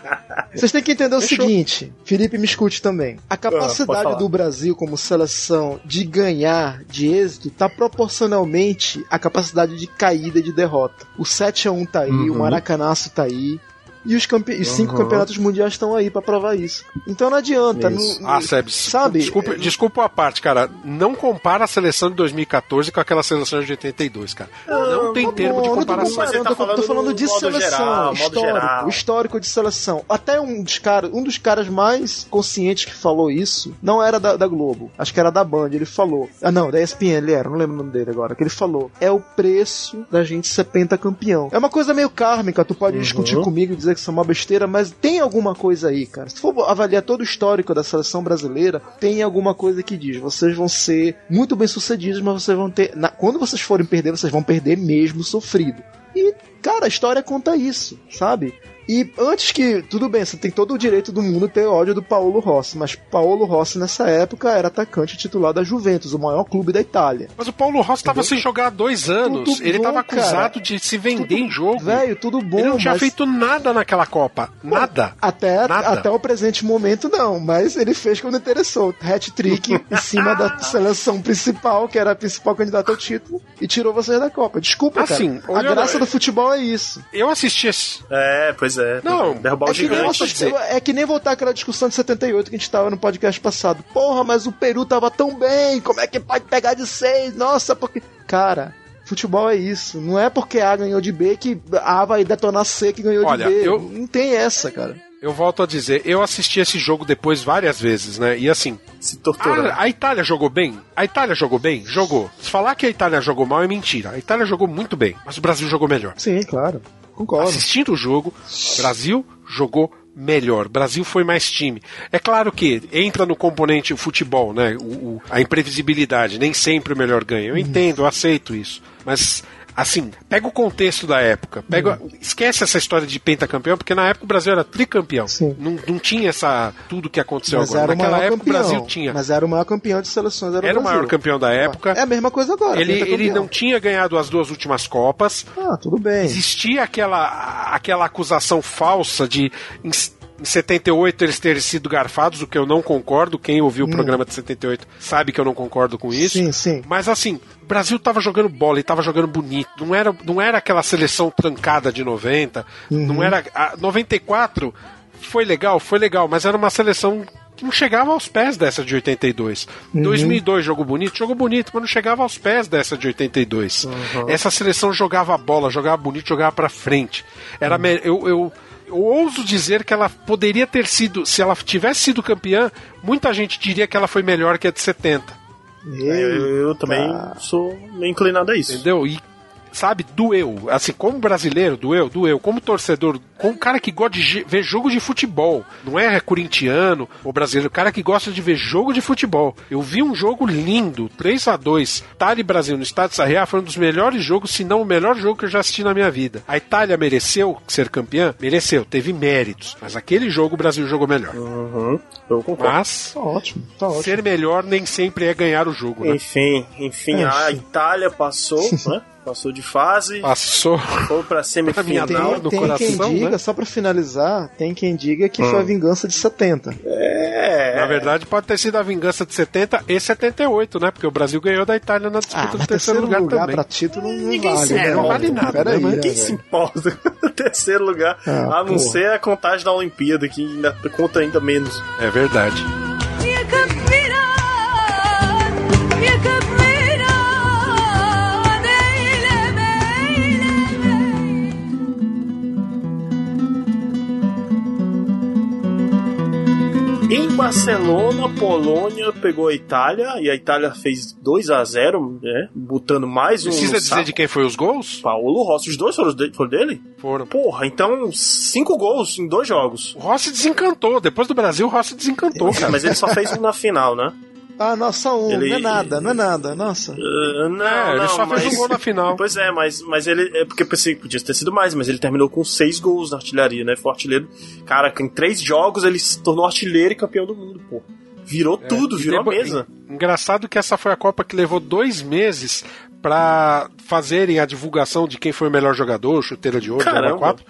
Vocês têm que entender o Fechou. seguinte, Felipe me escute também. A pode capacidade falar. do Brasil como seleção de ganhar de êxito tá proporcionalmente à capacidade de caída de derrota. O 7 a 1 tá aí, o Maracanaço tá aí. E os, campe... os cinco Uhum. campeonatos mundiais estão aí pra provar isso. Então não adianta. Não- Ah, Sebs, sabe? Desculpa, desculpa a parte, cara. Não compara a seleção de 2014 com aquela seleção de 82, cara. Não, tem Tá termo de bom, não tô comparação. Ele comparando, tá eu tô- tô falando falando de seleção, geral, histórico, histórico de seleção. Até um dos caras, um dos caras mais conscientes que falou isso, não era da, da Globo, acho que era da Band, ele falou. Ah, não, da ESPN ele era, não lembro o nome dele agora, que ele falou. É o preço da gente ser pentacampeão. É uma coisa meio kármica, tu pode discutir comigo e dizer que isso é uma besteira, mas tem alguma coisa aí, cara. Se for avaliar todo o histórico da seleção brasileira, tem alguma coisa que diz, vocês vão ser muito bem sucedidos, mas vocês vão ter. na- quando vocês forem perder, vocês vão perder mesmo sofrido. E, cara, a história conta isso, sabe? E antes que. Tudo bem, você tem todo o direito do mundo ter ódio do Paulo Rossi, mas Paulo Rossi nessa época era atacante titular da Juventus, o maior clube da Itália. Mas o Paulo Rossi tava sem jogar há dois anos. Tudo ele bom, tava acusado cara. de se vender em jogo. Velho, tudo bom. ele não tinha mas feito nada naquela Copa. Nada. Até, Nada. até o presente momento, não, mas ele fez quando interessou. Hat-trick em cima da seleção principal, que era a principal candidata ao título, e tirou vocês da Copa. Desculpa, Assim, cara. A graça do futebol é isso. Eu assisti esse. É, pois é. Não, derrubar o É que, nem, gigante. você- é que nem voltar àquela discussão de 78 que a gente tava no podcast passado. Porra, mas o Peru tava tão bem, como é que pode pegar de seis? Nossa, porque. Cara, futebol é isso. Não é porque A ganhou de B que A vai detonar C que ganhou Olha, de B. eu- Não tem essa, cara. Eu volto a dizer, eu assisti esse jogo depois várias vezes, né? E assim, Se torturando. a, a Itália jogou bem? A Itália jogou bem? Jogou. Se falar que a Itália jogou mal é mentira. A Itália jogou muito bem, mas o Brasil jogou melhor. Sim, claro. Concordo. Assistindo o jogo, Brasil jogou melhor. Brasil foi mais time. É claro que entra no componente futebol, né? O, o- a imprevisibilidade. Nem sempre o melhor ganha. Eu entendo, eu aceito isso. Mas. Assim, pega o contexto da época. Pega, Esquece essa história de pentacampeão, porque na época o Brasil era tricampeão. Sim. Não, não tinha essa tudo que aconteceu Mas agora. era o Naquela época campeão. o Brasil tinha. Mas era o maior campeão de seleções. Era, Era o Brasil. maior campeão da época. É a mesma coisa agora. Ele, ele não tinha ganhado as duas últimas Copas. Ah, tudo bem. Existia aquela, aquela acusação falsa de em 78 eles terem sido garfados, o que eu não concordo. Quem ouviu o programa de 78 sabe que eu não concordo com isso. Sim, sim. Mas assim, o Brasil tava jogando bola e tava jogando bonito. Não era, não era aquela seleção trancada de 90. Uhum. Não era. A 94 foi legal, foi legal, mas era uma seleção que não chegava aos pés dessa de 82. Uhum. 2002 jogou bonito, jogou bonito, mas não chegava aos pés dessa de 82. Uhum. Essa seleção jogava bola, jogava bonito, jogava pra frente. Era Uhum. eu, eu eu ouso dizer que ela poderia ter sido, se ela tivesse sido campeã, muita gente diria que ela foi melhor que a de 70. Eu, eu também sou meio inclinado a isso. Entendeu? E, sabe, doeu. Assim, como brasileiro, doeu, doeu. Como torcedor, como cara que gosta de ver jogo de futebol. Não é corintiano ou brasileiro, cara que gosta de ver jogo de futebol. Eu vi um jogo lindo, 3 a 2 Itália e Brasil no Estádio Sarriá foi um dos melhores jogos, se não o melhor jogo que eu já assisti na minha vida. A Itália mereceu ser campeã? Mereceu, teve méritos. Mas aquele jogo o Brasil jogou melhor. Uhum, eu concordo. Mas Tá ótimo, tá ótimo. ser melhor nem sempre é ganhar o jogo, né? Enfim, enfim, É, a sim. Itália passou, né? Passou de fase, Passou. foi pra semifinal. dor no tem coração, quem diga, né? só pra finalizar, tem quem diga que Hum. foi a vingança de 70. É, Na verdade, pode ter sido a vingança de 70 e 78, né? Porque o Brasil ganhou da Itália na disputa Ah, do terceiro lugar, também. pra título não Ninguém vale. se né, importa. velho? Vale nada, Pera né, aí, né, Quem se importa? terceiro lugar, Ah, a não porra. ser a contagem da Olimpíada, que ainda conta ainda menos. É verdade. Em Barcelona, Polônia pegou a Itália e a Itália fez 2 a 0 né? Botando mais um. Precisa dizer de quem foi os gols? Paulo Rossi. Os dois foram, de- foram dele? Foram. Porra, então cinco gols em dois jogos. O Rossi desencantou. Depois do Brasil, o Rossi desencantou, cara. Mas ele só fez um na final, né? Ah, nossa, só um, Ele- não é nada, não é nada, nossa. Uh, não, É, ele não, só mas... fez um gol na final. Pois é, mas, mas ele. É porque eu pensei que podia ter sido mais, mas ele terminou com seis gols na artilharia, né? Foi artilheiro. Cara, em três jogos ele se tornou artilheiro e campeão do mundo, pô. Virou tudo, É, E virou a depois- mesa. Engraçado que essa foi a Copa que levou dois meses pra fazerem a divulgação de quem foi o melhor jogador, chuteira de ouro. Caramba. 4.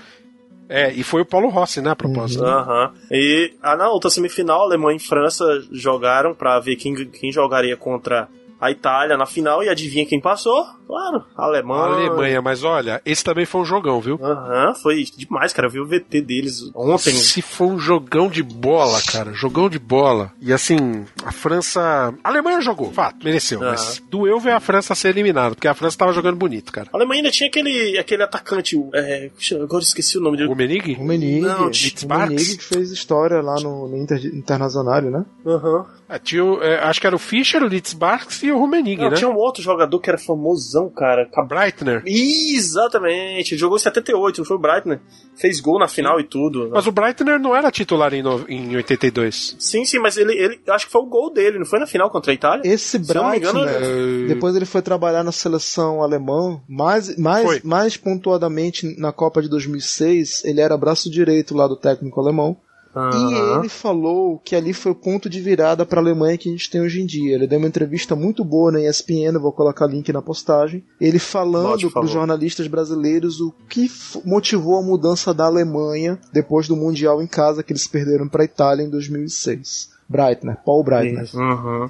É, e foi o Paulo Rossi, né, a propósito. Aham. E ah, na outra semifinal, Alemanha e França jogaram pra ver quem, quem jogaria contra a Itália na final e adivinha quem passou? Claro, a Alemanha. A Alemanha, mas olha, esse também foi um jogão, viu? Aham, foi demais, cara. Eu vi o VT deles ontem. Se foi um jogão de bola, cara. Jogão de bola. E assim, a França. A Alemanha jogou, fato, mereceu. Aham. Mas doeu ver a França ser eliminada, porque a França tava jogando bonito, cara. A Alemanha ainda tinha aquele, aquele atacante, o- é, agora eu esqueci o nome dele. O Menig? O Menig, Não, o Ditz Menig que fez história lá no, no Inter, Internacional, né? Aham. Ah, tinha o- é, acho que era o Fischer, o Litzbarks e o Rumenig, né? tinha um outro jogador que era famosão, cara. Cab- Breitner. Exatamente, ele jogou em 78, não foi o Breitner? Fez gol na final e tudo. né? Mas o Breitner não era titular em, no- em 82. Sim, sim, mas ele, ele acho que foi o gol dele, não foi na final contra a Itália? Esse engano, Breitner, depois ele foi trabalhar na seleção alemã, mais, mais, Foi. mais pontuadamente na Copa de 2006, ele era braço direito lá do técnico alemão. E Aham. ele falou que ali foi o ponto de virada para a Alemanha que a gente tem hoje em dia. Ele deu uma entrevista muito boa na ESPN, vou colocar link na postagem. Ele falando para os jornalistas brasileiros o que motivou a mudança da Alemanha depois do Mundial em casa que eles perderam para a Itália em 2006. Breitner, Paul Breitner. Uhum.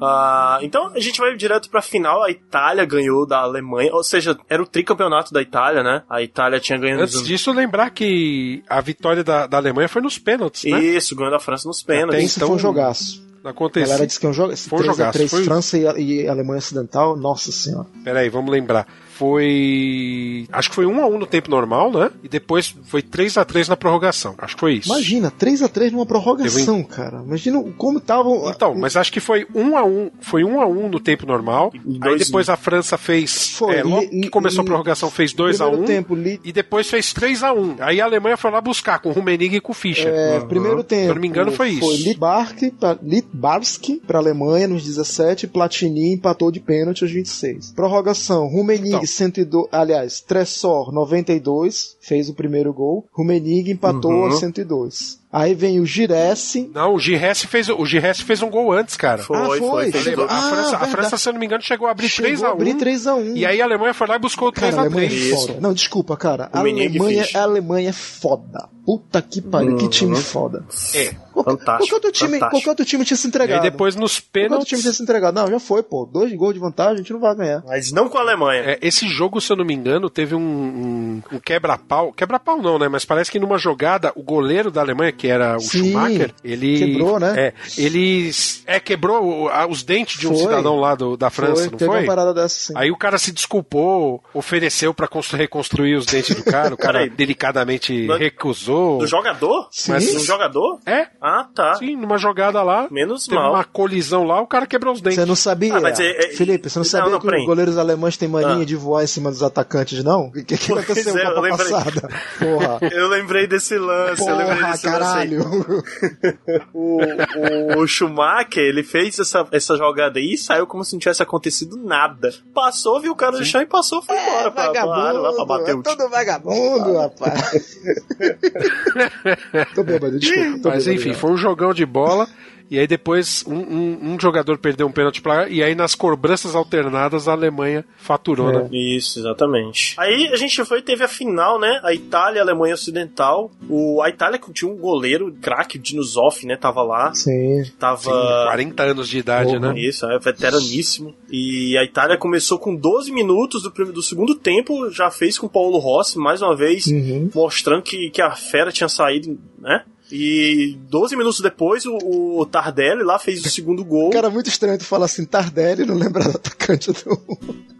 Ah, então a gente vai direto pra final. A Itália ganhou da Alemanha, ou seja, era o tricampeonato da Itália, né? A Itália tinha ganhado Antes disso, lembrar que a vitória da, da Alemanha foi nos pênaltis, né? Isso, ganhou da França nos pênaltis. Até Esse então, foi um jogaço. Não A aconteceu. galera disse que é um jogo. Foi um 3 a jogaço, 3 foi- França e, e Alemanha Ocidental, nossa senhora. Peraí, vamos lembrar. Foi. Acho que foi 1 a 1 no tempo normal, né? E depois foi 3 a 3 na prorrogação. Acho que foi isso. Imagina, 3 a 3 numa prorrogação, cara. Imagina como estavam. Então, mas acho que foi 1 a 1 foi 1 a 1 no tempo normal. Aí depois a França fez. Foi, é, logo que começou a prorrogação, fez 2 a primeiro 1 tempo, li- E depois fez 3 a 1 Aí a Alemanha foi lá buscar com o Rummenigge e com o Fischer. É, primeiro tempo. Se eu não me engano, foi isso. Foi Litbarski pra, Litbarski pra Alemanha nos 17, Platini empatou de pênalti aos 26. Prorrogação, Rummenigge Então. 102, aliás, Tressor 92, fez o primeiro gol. Rummenigge empatou Uhum. aos 102. Aí vem o Giresse. Não, o Giresse fez, o Giresse fez um gol antes, cara. Foi, Ah, foi, foi, chegou- gol. A, Ah, França, a verdade. França, se eu não me engano, chegou a abrir Chegou 3 a 1 abrir 3 a 1 E aí a Alemanha foi lá e buscou o 3 Cara, a a Alemanha 3 é Isso. foda. Não, desculpa, cara. A Alemanha, a Alemanha é foda. Puta que pariu, que time foda. É. Qualquer, Fantástico, qualquer outro time, fantástico. qualquer outro time tinha se E entregado. aí depois nos Qualquer outro pênaltis. time tinha se entregado. Não, já foi, pô. Dois gols de vantagem, a gente não vai ganhar. Mas não com a Alemanha. É, esse jogo, se eu não me engano, teve um, um- um quebra-pau. Quebra-pau não, né? Mas parece que numa jogada, o goleiro da Alemanha, que era o Sim, Schumacher, ele. quebrou, né? É, ele. É, quebrou os dentes de um Foi. cidadão lá do- da França, foi, não teve foi? uma parada dessa sim. Aí o cara se desculpou, ofereceu pra constru- reconstruir os dentes do cara, o cara delicadamente Do- recusou. Do jogador? Sim. Mas um jogador? É, Ah, tá. sim, numa jogada lá. Menos teve mal. uma colisão lá, o cara quebrou os dentes. Você não sabia, Ah, mas é- é- Felipe, você não não, sabia não, que peraí. os goleiros alemães têm mania Ah. de voar em cima dos atacantes, não? O que, que, que aconteceu é, na lembrei. passada? Porra. Eu lembrei desse lance, eu lembrei Porra, desse lance. Caralho. O, o, o Schumacher, ele fez essa, essa jogada aí e saiu como se não tivesse acontecido nada. Passou, viu o cara no chão e passou, foi embora pra, pra área lá pra bater o é todo vagabundo, rapaz. tô bêbado, desculpa. Tô Mas bêbado enfim, já. foi um jogão de bola. E aí depois um, um- um jogador perdeu um pênalti pra. E aí nas cobranças alternadas a Alemanha faturou, É. né? Isso, exatamente. Aí a gente foi teve a final, né? A Itália e a Alemanha Ocidental. O, a Itália que tinha um goleiro craque, o Dinosoff, né? Tava lá. Sim. Tava. Sim, 40 anos de idade, né? Isso, é veteraníssimo. E a Itália começou com 12 minutos do, do segundo tempo, já fez com o Paulo Rossi, mais uma vez, Uhum. mostrando que, que a fera tinha saído, né? E 12 minutos depois, o, o Tardelli lá fez o segundo gol. Cara, muito estranho tu falar assim, Tardelli, não lembra do atacante do.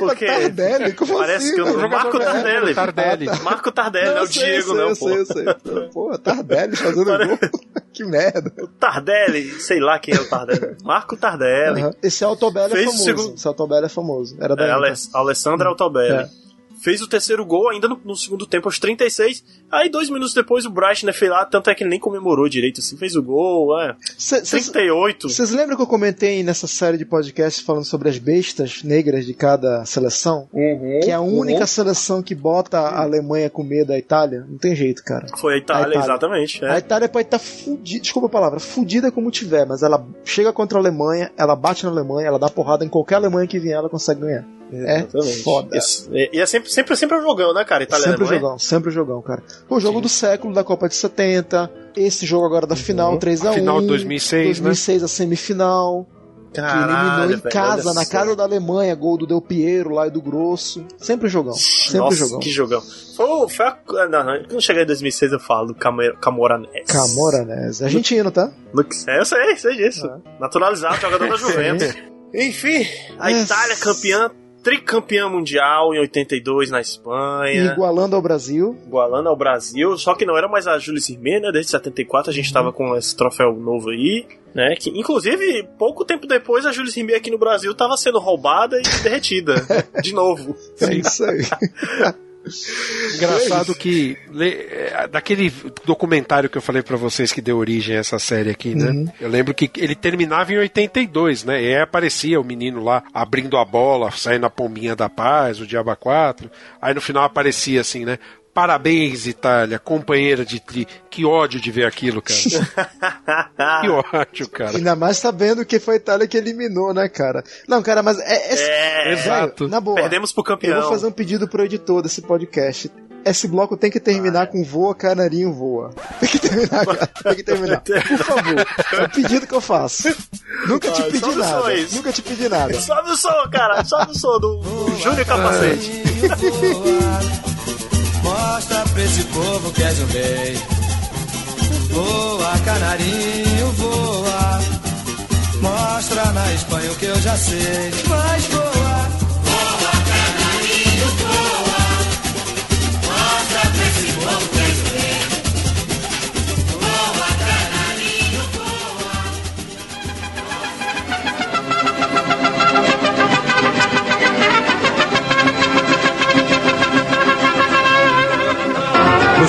Porque Tardelli? Como parece assim, que eu não. Marco Tardelli. Tardelli. Ah, tá. Marco Tardelli, não é eu o sei, Diego, eu não, sei, pô. eu sei, eu sei. Pô, Tardelli fazendo Pare- gol. que merda. Tardelli, sei lá quem é o Tardelli. Marco Tardelli. Aham. Esse Altobelli é o famoso. segundo- Esse Altobelli é famoso. Era da É, Alessandra Altobelli. É. Fez o terceiro gol ainda no, no segundo tempo, aos 36. Aí, dois minutos depois, o Bright, né, fez lá, tanto é que ele nem comemorou direito, assim, fez o gol, é. Cê- cês- 38. Vocês lembram que eu comentei nessa série de podcasts falando sobre as bestas negras de cada seleção? Uhum, Que é a única seleção que bota a Alemanha com medo da Itália? Não tem jeito, cara. Foi a Itália, A Itália. exatamente. A É. Itália pode estar fudida, desculpa a palavra, fudida como tiver, mas ela chega contra a Alemanha, ela bate na Alemanha, ela dá porrada em qualquer Alemanha que vier, ela consegue ganhar. É Exatamente. foda. Isso. E, e é sempre, sempre, sempre jogão, né, cara? Itália sempre jogão, sempre o jogão, cara. O jogo do século da Copa de 70, esse jogo agora da final 3x1. A final de 2006, 2006 a semifinal. que eliminou em casa, na casa da Alemanha, gol do Del Piero lá e do Grosso. Sempre jogão. Sempre Nossa, jogão. que jogão. Foi, foi a, não, não, quando chegar em 2006 eu falo do Camor- Camoranés. Camoranese. Argentino, tá? É, eu sei, sei disso. Naturalizado, jogador da Juventus. Enfim, a É. Itália campeã, tricampeã mundial em 82 na Espanha. Igualando ao Brasil. igualando ao Brasil, só que não era mais a Júlia Cirmê, né? Desde 74 a gente tava com esse troféu novo aí, né? Que, inclusive, pouco tempo depois, a Júlia Cirmê aqui no Brasil tava sendo roubada e derretida. de novo. É isso aí. Engraçado que le- é, daquele documentário que eu falei pra vocês que deu origem a essa série aqui, né? Uhum. Eu lembro que ele terminava em 82, né? E aí aparecia o menino lá abrindo a bola, saindo a pombinha da paz, o Diaba 4. Aí no final aparecia assim, né? Parabéns, Itália, companheira de tri. Que ódio de ver aquilo, cara. que ódio, cara. Ainda mais sabendo que foi a Itália que eliminou, né, cara? Não, cara, mas é. É, exato. Na boa. Perdemos pro campeão. Eu vou fazer um pedido pro editor desse podcast. Esse bloco tem que terminar com voa, canarinho, voa. Tem que terminar, cara. Tem que terminar. Por favor. É o pedido que eu faço. Nunca te Ah, pedi sobe o som nada. Nunca te pedi nada. Sobe o som, cara. Sobe o som do, do Júnior Capacete. Mostra pra esse povo que és um rei. Voa, canarinho, voa. Mostra na Espanha o que eu já sei. Mas voa.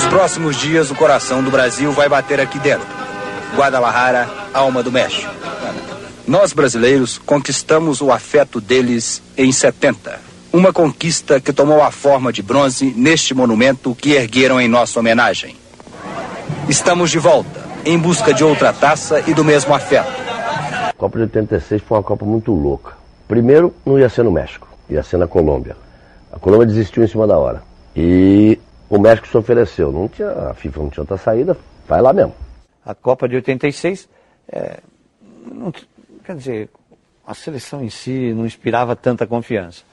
Próximos dias, o coração do Brasil vai bater aqui dentro. Guadalajara, alma do México. Nós brasileiros conquistamos o afeto deles em 70. Uma conquista que tomou a forma de bronze neste monumento que ergueram em nossa homenagem. Estamos de volta, em busca de outra taça e do mesmo afeto. A Copa de 86 foi uma Copa muito louca. Primeiro, não ia ser no México, ia ser na Colômbia. A Colômbia desistiu em cima da hora. E o México se ofereceu. Não tinha, a FIFA não tinha outra saída, vai lá mesmo. A Copa de 86, é, não, quer dizer, a seleção em si não inspirava tanta confiança.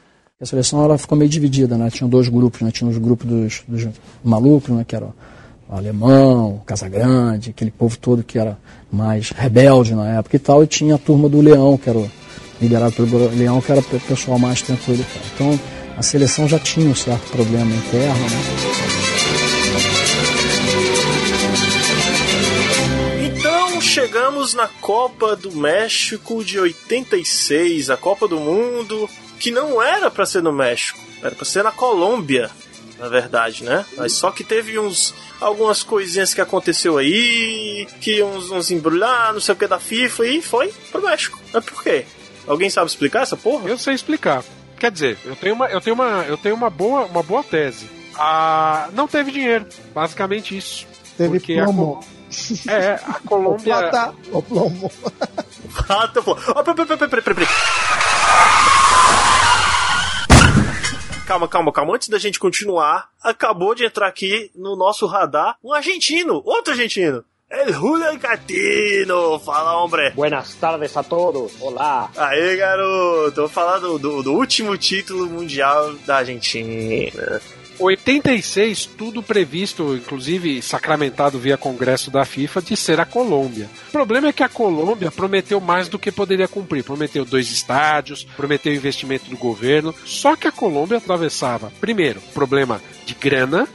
A seleção ela ficou meio dividida, né? Tinham dois grupos, né? Tinha os grupos dos, dos malucos, né? Que era o alemão, o Casagrande, aquele povo todo que era mais rebelde na época e tal, e tinha a turma do Leão, que era o, liderado pelo Leão, que era o pessoal mais tranquilo. Então a seleção já tinha um certo problema interno, né? Então chegamos na Copa do México de 86, a Copa do Mundo, que não era pra ser no México, era pra ser na Colômbia, na verdade, né? Mas só que teve uns algumas coisinhas que aconteceu aí, que uns, uns embrulhar, não sei o que da FIFA e foi pro México. Mas por quê? Alguém sabe explicar essa porra? Eu sei explicar. Quer dizer, eu tenho uma, eu tenho uma, eu tenho uma boa, uma boa tese. Ah, não teve dinheiro, basicamente isso. Teve Porque a plomo. Co- É, a Colômbia. O plata, o plomo. Peraí, peraí, peraí, peraí. Calma, calma, calma. Antes da gente continuar, acabou de entrar aqui no nosso radar um argentino, outro argentino. El Julian Catino. Fala, hombre. Buenas tardes a todos. Olá. Aê, garoto. Vou falar do, do, do último título mundial da Argentina. 86, tudo previsto, inclusive sacramentado via Congresso da FIFA, de ser a Colômbia. O problema é que a Colômbia prometeu mais do que poderia cumprir. Prometeu dois estádios, prometeu investimento do governo. Só que a Colômbia atravessava, primeiro, problema de grana,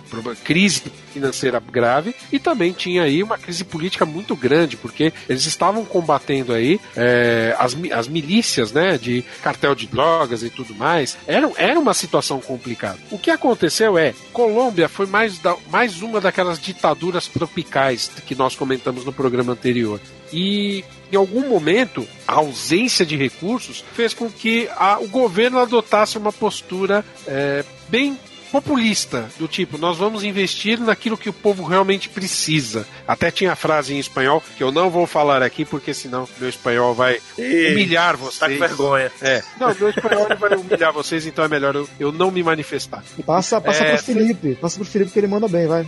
crise financeira grave, e também tinha aí uma crise política muito grande, porque eles estavam combatendo aí é, as, as milícias, né, de cartel de drogas e tudo mais. Era, era uma situação complicada. O que aconteceu é, Colômbia foi mais, da- mais uma daquelas ditaduras tropicais que nós comentamos no programa anterior. E em algum momento, a ausência de recursos fez com que a- o governo adotasse uma postura é, bem populista, do tipo, nós vamos investir naquilo que o povo realmente precisa. Até tinha a frase em espanhol que eu não vou falar aqui porque senão meu espanhol vai humilhar Tá vocês. com vergonha. É. Não, meu espanhol vai humilhar vocês, então é melhor eu, eu não me manifestar. Passa, passa É, pro Felipe. Passa pro Felipe que ele manda bem, vai.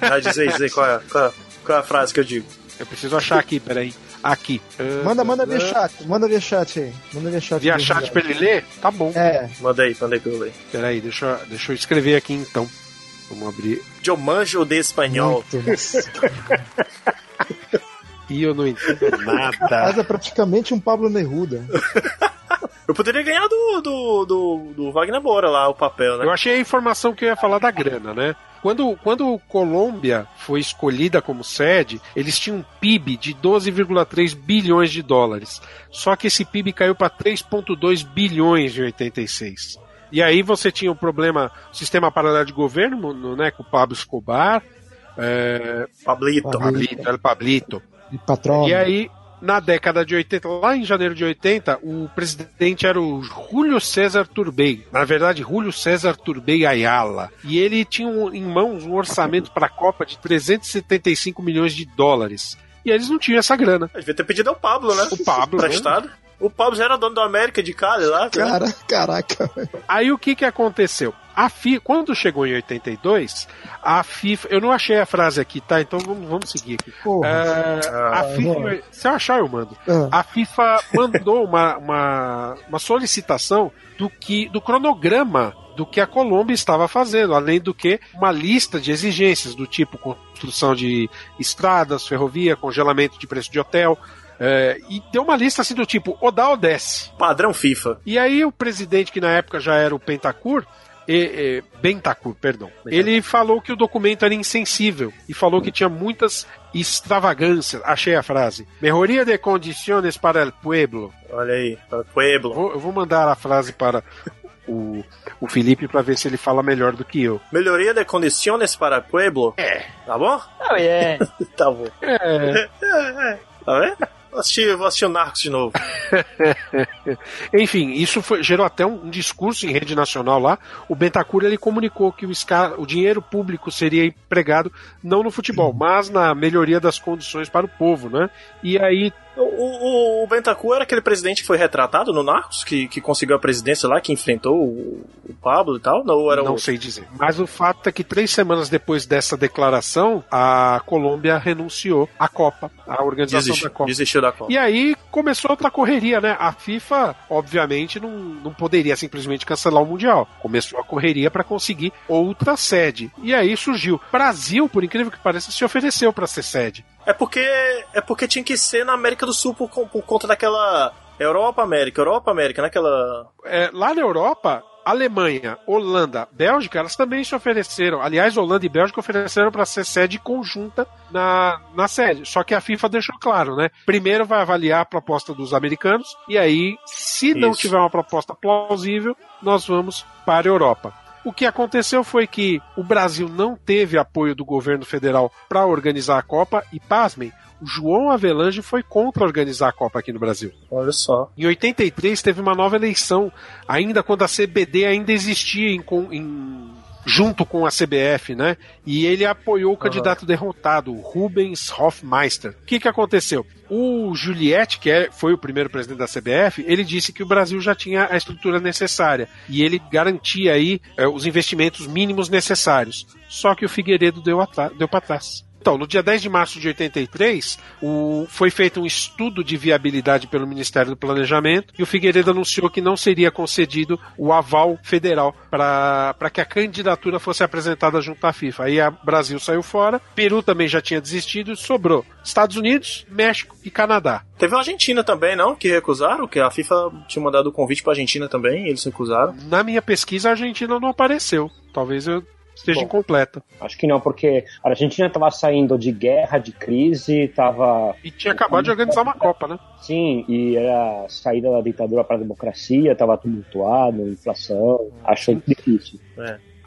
Vai dizer, dizer qual é, qual, é, qual é a frase que eu digo. Eu preciso achar aqui, peraí. Aqui. Ah, Manda, manda via ah, chat, manda via chat aí. Manda via chat. Via chat pra ele ler? Tá bom. É. Manda aí, manda aí pra eu ler. Peraí, deixa, eu- deixa eu escrever aqui então. Vamos abrir. Eu manjo de espanhol. E eu não entendo nada. Mas é praticamente um Pablo Neruda. Eu poderia ganhar do, do, do, do Wagner Moura lá, o papel, né? Eu achei a informação que eu ia falar da grana, né? Quando, quando Colômbia foi escolhida como sede, eles tinham um PIB de 12,3 bilhões de dólares. Só que esse PIB caiu para 3,2 bilhões em 86. E aí você tinha o problema, o sistema paralelo de governo, no- né, com o Pablo Escobar. É, Pablito. Pablito, El Pablito. E patrão. E aí, na década de 80, lá em janeiro de 80, o presidente era o Júlio César Turbay. Na verdade, Júlio César Turbay Ayala. E ele tinha um- em mãos um orçamento para a Copa de 375 milhões de dólares. E eles não tinham essa grana. Devia ter pedido ao Pablo, né? O Pablo, né? Prestado. O Pablo já era dono do América de Cali lá. né? Cara, caraca. Aí o que que aconteceu? A FIFA, quando chegou em 82, a FIFA, eu não achei a frase aqui, tá? Então vamos, vamos seguir aqui. Porra. É, a Ah, FIFA, vamos. se eu achar, eu mando. Ah. A FIFA mandou uma, uma, uma solicitação do que do cronograma do que a Colômbia estava fazendo, além do que uma lista de exigências do tipo construção de estradas, ferrovia, congelamento de preço de hotel. é, e deu uma lista assim do tipo, ou dá ou desce. Padrão FIFA. E aí o presidente, que na época já era o Pentacur, e, e, Bentacur, perdão, ele falou que o documento era insensível e falou que tinha muitas extravagâncias. Achei a frase. Melhoria de condições para el pueblo. Olha aí, para o Pueblo. Vou- eu vou mandar a frase para o, o Felipe para ver se ele fala melhor do que eu. Melhoria de condições para o Pueblo. É. Tá bom? Oh, yeah. tá bom. É. Tá vendo? Vou assistir, vou assistir o Narcos de novo. Enfim, isso foi- gerou até um, um discurso em rede nacional lá. O Bentacur ele comunicou que o, esca- o dinheiro público seria empregado não no futebol, mas na melhoria das condições para o povo, né? E aí O, o, o Bentacu era aquele presidente que foi retratado no Narcos, que, que conseguiu a presidência lá, que enfrentou o, o Pablo e tal? Não, era não o... sei dizer. Mas o fato é que três semanas depois dessa declaração, a Colômbia renunciou à Copa, à organização Desistiu, da Copa. desistiu da Copa. E aí começou outra correria, né? A FIFA, obviamente, não, não poderia simplesmente cancelar o Mundial. Começou a correria para conseguir outra sede. E aí surgiu. Brasil, por incrível que pareça, se ofereceu para ser sede. É porque é porque tinha que ser na América do Sul por, por conta daquela Europa América, Europa América, naquela É, lá na Europa, Alemanha, Holanda, Bélgica, elas também se ofereceram. Aliás, Holanda e Bélgica ofereceram para ser sede conjunta na, na sede. Só que a FIFA deixou claro, né? Primeiro vai avaliar a proposta dos americanos e aí, se não Isso. tiver uma proposta plausível, nós vamos para a Europa. O que aconteceu foi que o Brasil não teve apoio do governo federal para organizar a Copa e, pasmem, o João Avelange foi contra organizar a Copa aqui no Brasil. Olha só. Em 83 teve uma nova eleição, ainda quando a CBD ainda existia em, em- junto com a CBF, né? E ele apoiou o candidato derrotado, o Rubens Hofmeister. O que, que aconteceu? O Juliette, que é- foi o primeiro presidente da CBF, ele disse que o Brasil já tinha a estrutura necessária e ele garantia aí eh, os investimentos mínimos necessários. Só que o Figueiredo deu, deu para trás. Então, no dia 10 de março de 83, o- foi feito um estudo de viabilidade pelo Ministério do Planejamento e o Figueiredo anunciou que não seria concedido o aval federal para que a candidatura fosse apresentada junto à FIFA. Aí o Brasil saiu fora, Peru também já tinha desistido, sobrou Estados Unidos, México e Canadá. Teve a Argentina também, não? Que recusaram, que a FIFA tinha mandado o convite pra Argentina também, e eles recusaram. Na minha pesquisa, a Argentina não apareceu. Talvez eu esteja Bom. incompleta. Acho que não, porque a Argentina estava saindo de guerra, de crise, estava. E tinha acabado de organizar uma Copa, né? Sim, e era a saída da ditadura para a democracia, estava tumultuado, inflação. Acho difícil.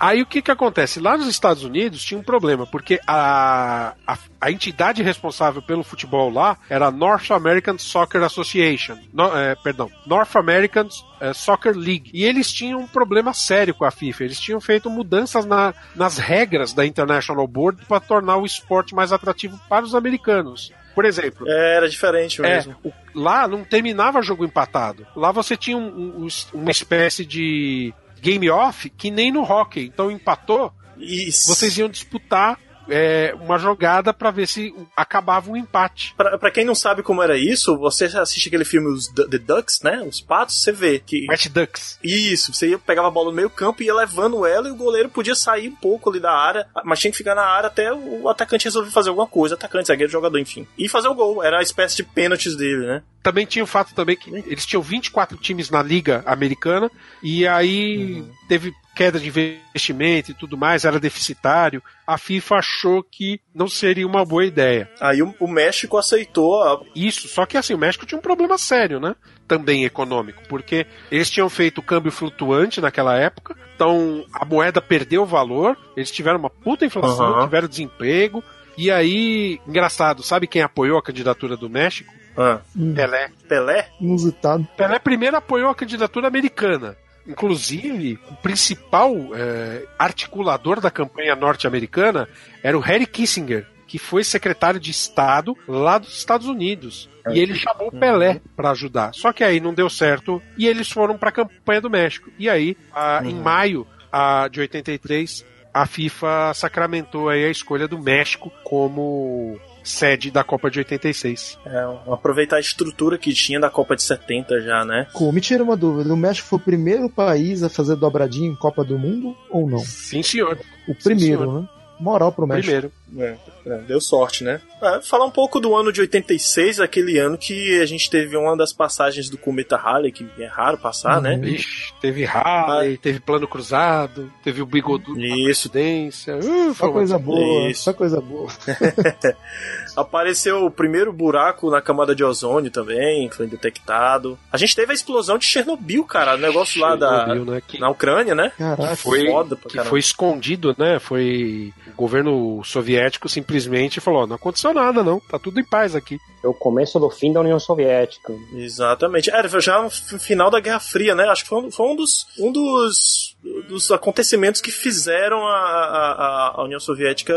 Aí o que que acontece? Lá nos Estados Unidos tinha um problema, porque a, a, a entidade responsável pelo futebol lá era a North American Soccer Association, no, é, perdão, North American é, Soccer League. E eles tinham um problema sério com a FIFA. Eles tinham feito mudanças na, nas regras da International Board para tornar o esporte mais atrativo para os americanos. Por exemplo, É, era diferente é, mesmo. o- lá não terminava jogo empatado. Lá você tinha um- um- uma espécie de game off que nem no hockey. Então empatou, Isso. vocês iam disputar é, uma jogada para ver se acabava um empate. Pra, pra quem não sabe como era isso, você assiste aquele filme os Du- The Ducks, né? Os patos, você vê que. Match Ducks. Isso, você ia, pegava a bola no meio campo e ia levando ela e o goleiro podia sair um pouco ali da área, mas tinha que ficar na área até o atacante resolver fazer alguma coisa, atacante, zagueiro, jogador, enfim. E fazer o gol, era a espécie de pênaltis dele, né? Também tinha o fato também que eles tinham 24 times na liga americana e aí teve queda de investimento e tudo mais, era deficitário. A FIFA achou que não seria uma boa ideia. Aí o, o México aceitou a... Isso, só que assim, o México tinha um problema sério, né? Também econômico, porque eles tinham feito câmbio flutuante naquela época, então a moeda perdeu valor, eles tiveram uma puta inflação, Aham. tiveram desemprego, e aí, engraçado, sabe quem apoiou a candidatura do México? Ah. Pelé. Pelé? Inusitado. Pelé primeiro apoiou a candidatura americana. Inclusive, o principal eh, articulador da campanha norte-americana era o Harry Kissinger, que foi secretário de Estado lá dos Estados Unidos. E ele chamou o Pelé para ajudar. Só que aí não deu certo e eles foram para a campanha do México. E aí, ah, em maio ah, de 83, a FIFA sacramentou aí a escolha do México como sede da Copa de 86. É, aproveitar a estrutura que tinha da Copa de 70 já, né? Cool. Me tira uma dúvida: o México foi o primeiro país a fazer dobradinha em Copa do Mundo ou não? Sim, senhor. O primeiro, senhor. né? Moral pro México. Primeiro. É, é, deu sorte, né? É, falar um pouco do ano de 86, aquele ano que a gente teve uma das passagens do Cometa Halley, que é raro passar, né? Ixi, teve Harley, teve plano cruzado, teve o bigodudo Isso. Presidência. Uh, Só foi coisa boa, Isso. só coisa boa. Apareceu o primeiro buraco na camada de ozônio também, foi detectado. A gente teve a explosão de Chernobyl, cara, o negócio lá da, né, que- na Ucrânia, né? Caraca. foi, foda pra que foi escondido, né? Foi o governo soviético simplesmente falou: não aconteceu nada, não, tá tudo em paz aqui. É o começo do fim da União Soviética. Exatamente. Era já no final da Guerra Fria, né? Acho que foi um, foi um dos, um dos, dos acontecimentos que fizeram a, a, a- União Soviética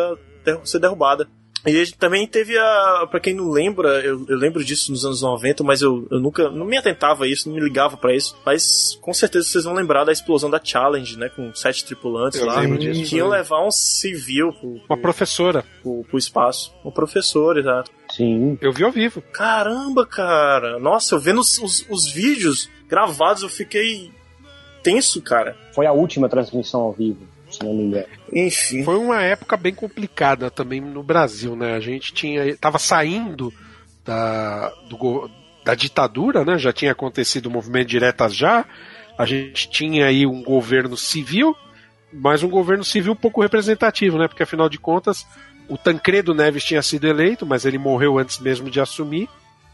ser derrubada. E a gente também teve a. Pra quem não lembra, eu, eu lembro disso nos anos 90, mas eu, eu nunca. Não me atentava a isso, não me ligava pra isso. Mas com certeza vocês vão lembrar da explosão da Challenge, né? Com sete tripulantes Eu lá. lembro disso, que iam né? levar um civil pro, Uma professora. pro, pro espaço. Um professor, exato. Sim. Eu vi ao vivo. Caramba, cara. Nossa, eu vendo os, os, os vídeos gravados, eu fiquei tenso, cara. Foi a última transmissão ao vivo, se não me engano. Enfim. Foi uma época bem complicada também no Brasil, né? A gente tinha. tava saindo da, do da ditadura, né? Já tinha acontecido o movimento diretas já. A gente tinha aí um governo civil, mas um governo civil pouco representativo, né? Porque afinal de contas, o Tancredo Neves tinha sido eleito, mas ele morreu antes mesmo de assumir.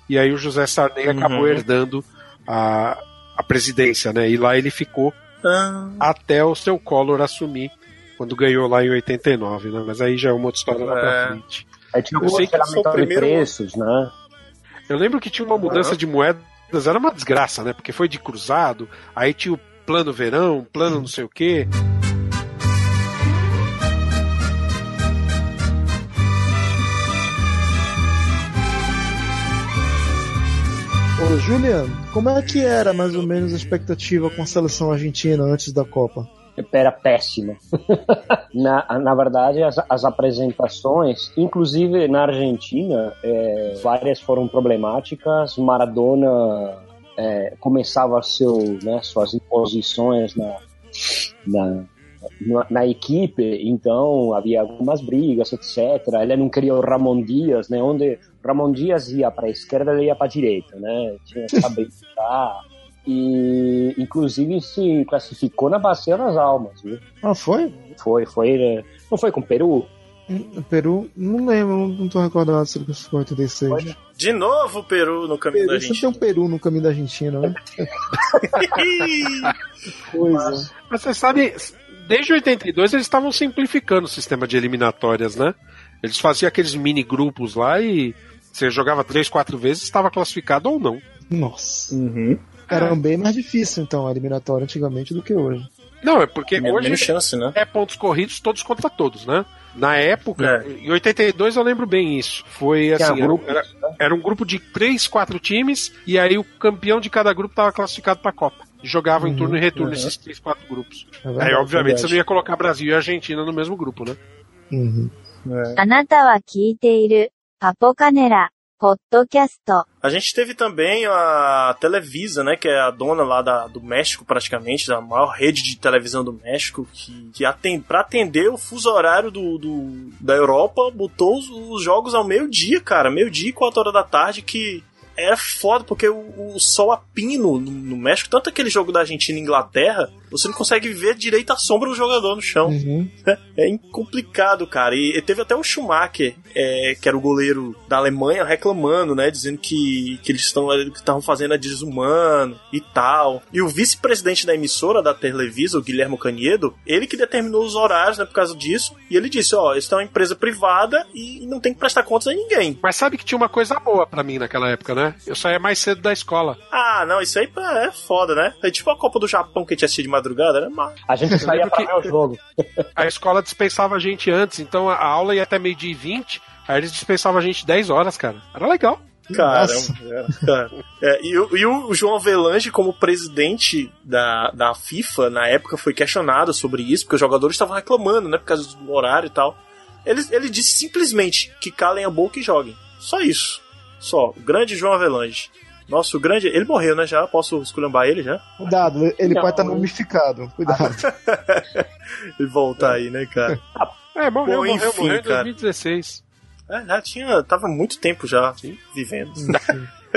E aí o José Sarney Uhum. acabou herdando a, a presidência, né? E lá ele ficou Ah, até o seu Collor assumir, quando ganhou lá em 89, né? Mas aí já é uma outra história lá É. pra frente. Aí tinha Eu sei que primeiro- preços, né? Eu lembro que tinha uma mudança de moedas, era uma desgraça, né? Porque foi de cruzado, aí tinha o plano verão, plano não sei o quê. Juliano, como é que era mais ou menos a expectativa com a seleção argentina antes da Copa? Era péssima. na, na verdade, as, as apresentações, inclusive na Argentina, é, várias foram problemáticas. Maradona é, começava seu, né, suas imposições na, na, na, na equipe, então havia algumas brigas, etc. Ele não queria o Ramon Dias, né, onde Ramon Dias ia para a esquerda, ele ia para a direita, né, tinha que saber estar. E inclusive se classificou na Bacia das Almas, viu? Ah, foi? Foi, foi. né? Não foi com o Peru? Hum, Peru, não lembro, não- tô recordado se ele foi em 86. de novo o Peru no caminho da Peru, sempre gente. tem um Peru no caminho da Argentina, né? Coisa. Mas você sabe, desde 82 eles estavam simplificando o sistema de eliminatórias, né? Eles faziam aqueles mini grupos lá e você jogava três, quatro vezes, estava classificado ou não. Nossa. Uhum. Era bem mais difícil, então, a eliminatória antigamente do que hoje. Não, é porque Menos hoje chance, né? é pontos corridos todos contra todos, né? Na época, em 82 eu lembro bem isso. Foi assim, era, grupos, era- era um grupo de três, quatro times e aí o campeão de cada grupo estava classificado para a Copa jogavam uhum, em turno e uhum. retorno uhum. esses três, quatro grupos. É verdade, Aí, obviamente, é você não ia colocar Brasil e Argentina no mesmo grupo, né? Uhum. É. A gente teve também a Televisa, né, que é a dona lá da, do México, praticamente, da maior rede de televisão do México, que, que atende, pra atender o fuso horário do, do da Europa, botou os, os jogos ao meio-dia, cara, meio-dia e quatro horas da tarde, que era foda, porque o, o sol a pino no, no México, tanto aquele jogo da Argentina e Inglaterra, você não consegue ver direito a sombra do jogador no chão. É complicado, cara. E, e teve até o Schumacher, é, que era o goleiro da Alemanha, reclamando, né? Dizendo que, que eles estão que estavam fazendo a desumano e tal. E o vice-presidente da emissora da Televisa, o Guilherme Caniedo, ele que determinou os horários, né? Por causa disso. E ele disse: Ó, isso é uma empresa privada e não tem que prestar contas a ninguém. Mas sabe que tinha uma coisa boa pra mim naquela época, né? Eu saía mais cedo da escola. Ah, não, isso aí pá, é foda, né? É tipo a Copa do Japão que a gente assistia de madrugada, era massa. A gente saía pra ver o jogo. A escola dispensava a gente antes, então a aula ia até meio-dia e 20, aí eles dispensavam a gente 10 horas, cara. Era legal. Caramba, era, cara. É, e, o- e o João Avelange, como presidente da, da FIFA, na época, foi questionado sobre isso, porque os jogadores estavam reclamando, né, por causa do horário e tal. Ele, ele disse simplesmente que calem a boca e joguem. Só isso. Só. O grande João Avelange. Nosso grande. Ele morreu, né? Já posso esculhambar ele já? Cuidado, ele Não. pode estar mumificado. Cuidado. E voltar aí, né, cara? É, morreu, Bom, morreu, enfim, morreu em cara. 2016. É, já tinha. Tava muito tempo já vivendo.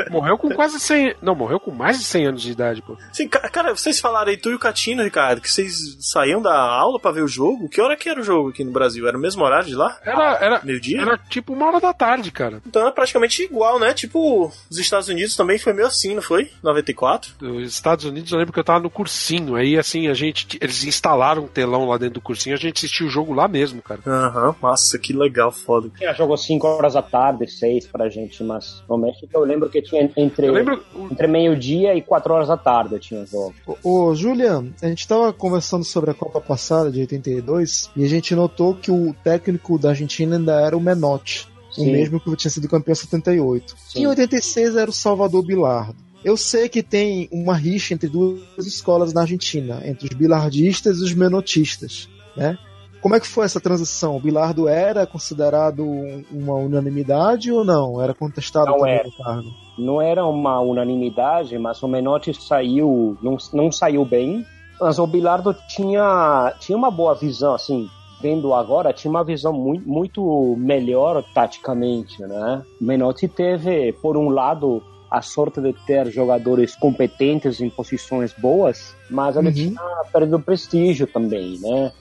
Morreu com quase 100. Não, morreu com mais de 100 anos de idade, pô. Sim, ca- cara, vocês falaram aí, tu e o Catino, Ricardo, que vocês saíam da aula pra ver o jogo? Que hora que era o jogo aqui no Brasil? Era o mesmo horário de lá? Era, era, Meio-dia? era tipo uma hora da tarde, cara. Então era praticamente igual, né? Tipo, os Estados Unidos também foi meio assim, não foi? 94? Dos Estados Unidos, eu lembro que eu tava no cursinho. Aí, assim, a gente. Eles instalaram um telão lá dentro do cursinho, a gente assistiu o jogo lá mesmo, cara. Aham, nossa, que legal, foda. Tinha jogo 5 horas da tarde, 6 pra gente, mas no México eu lembro que tinha entre, lembro- entre meio-dia e 4 horas da tarde tinha jogo. Ô, ô, Julian, a gente tava conversando sobre a Copa passada de 82 e a gente notou que o técnico da Argentina ainda era o Menotti, o Sim. mesmo que tinha sido campeão em 78. Sim. Em 86 era o Salvador Bilardo. Eu sei que tem uma rixa entre duas escolas na Argentina, entre os bilardistas e os menotistas, né? Como é que foi essa transição? O Bilardo era considerado um- uma unanimidade ou não? Era contestado Não também era. no cargo? Não era uma unanimidade, mas o Menotti saiu, não, não saiu bem, mas o Bilardo tinha, tinha uma boa visão, assim, vendo agora, tinha uma visão muito, muito melhor taticamente, né? O Menotti teve, por um lado, a sorte de ter jogadores competentes em posições boas, mas ele Uhum. tinha perdido prestígio também, né?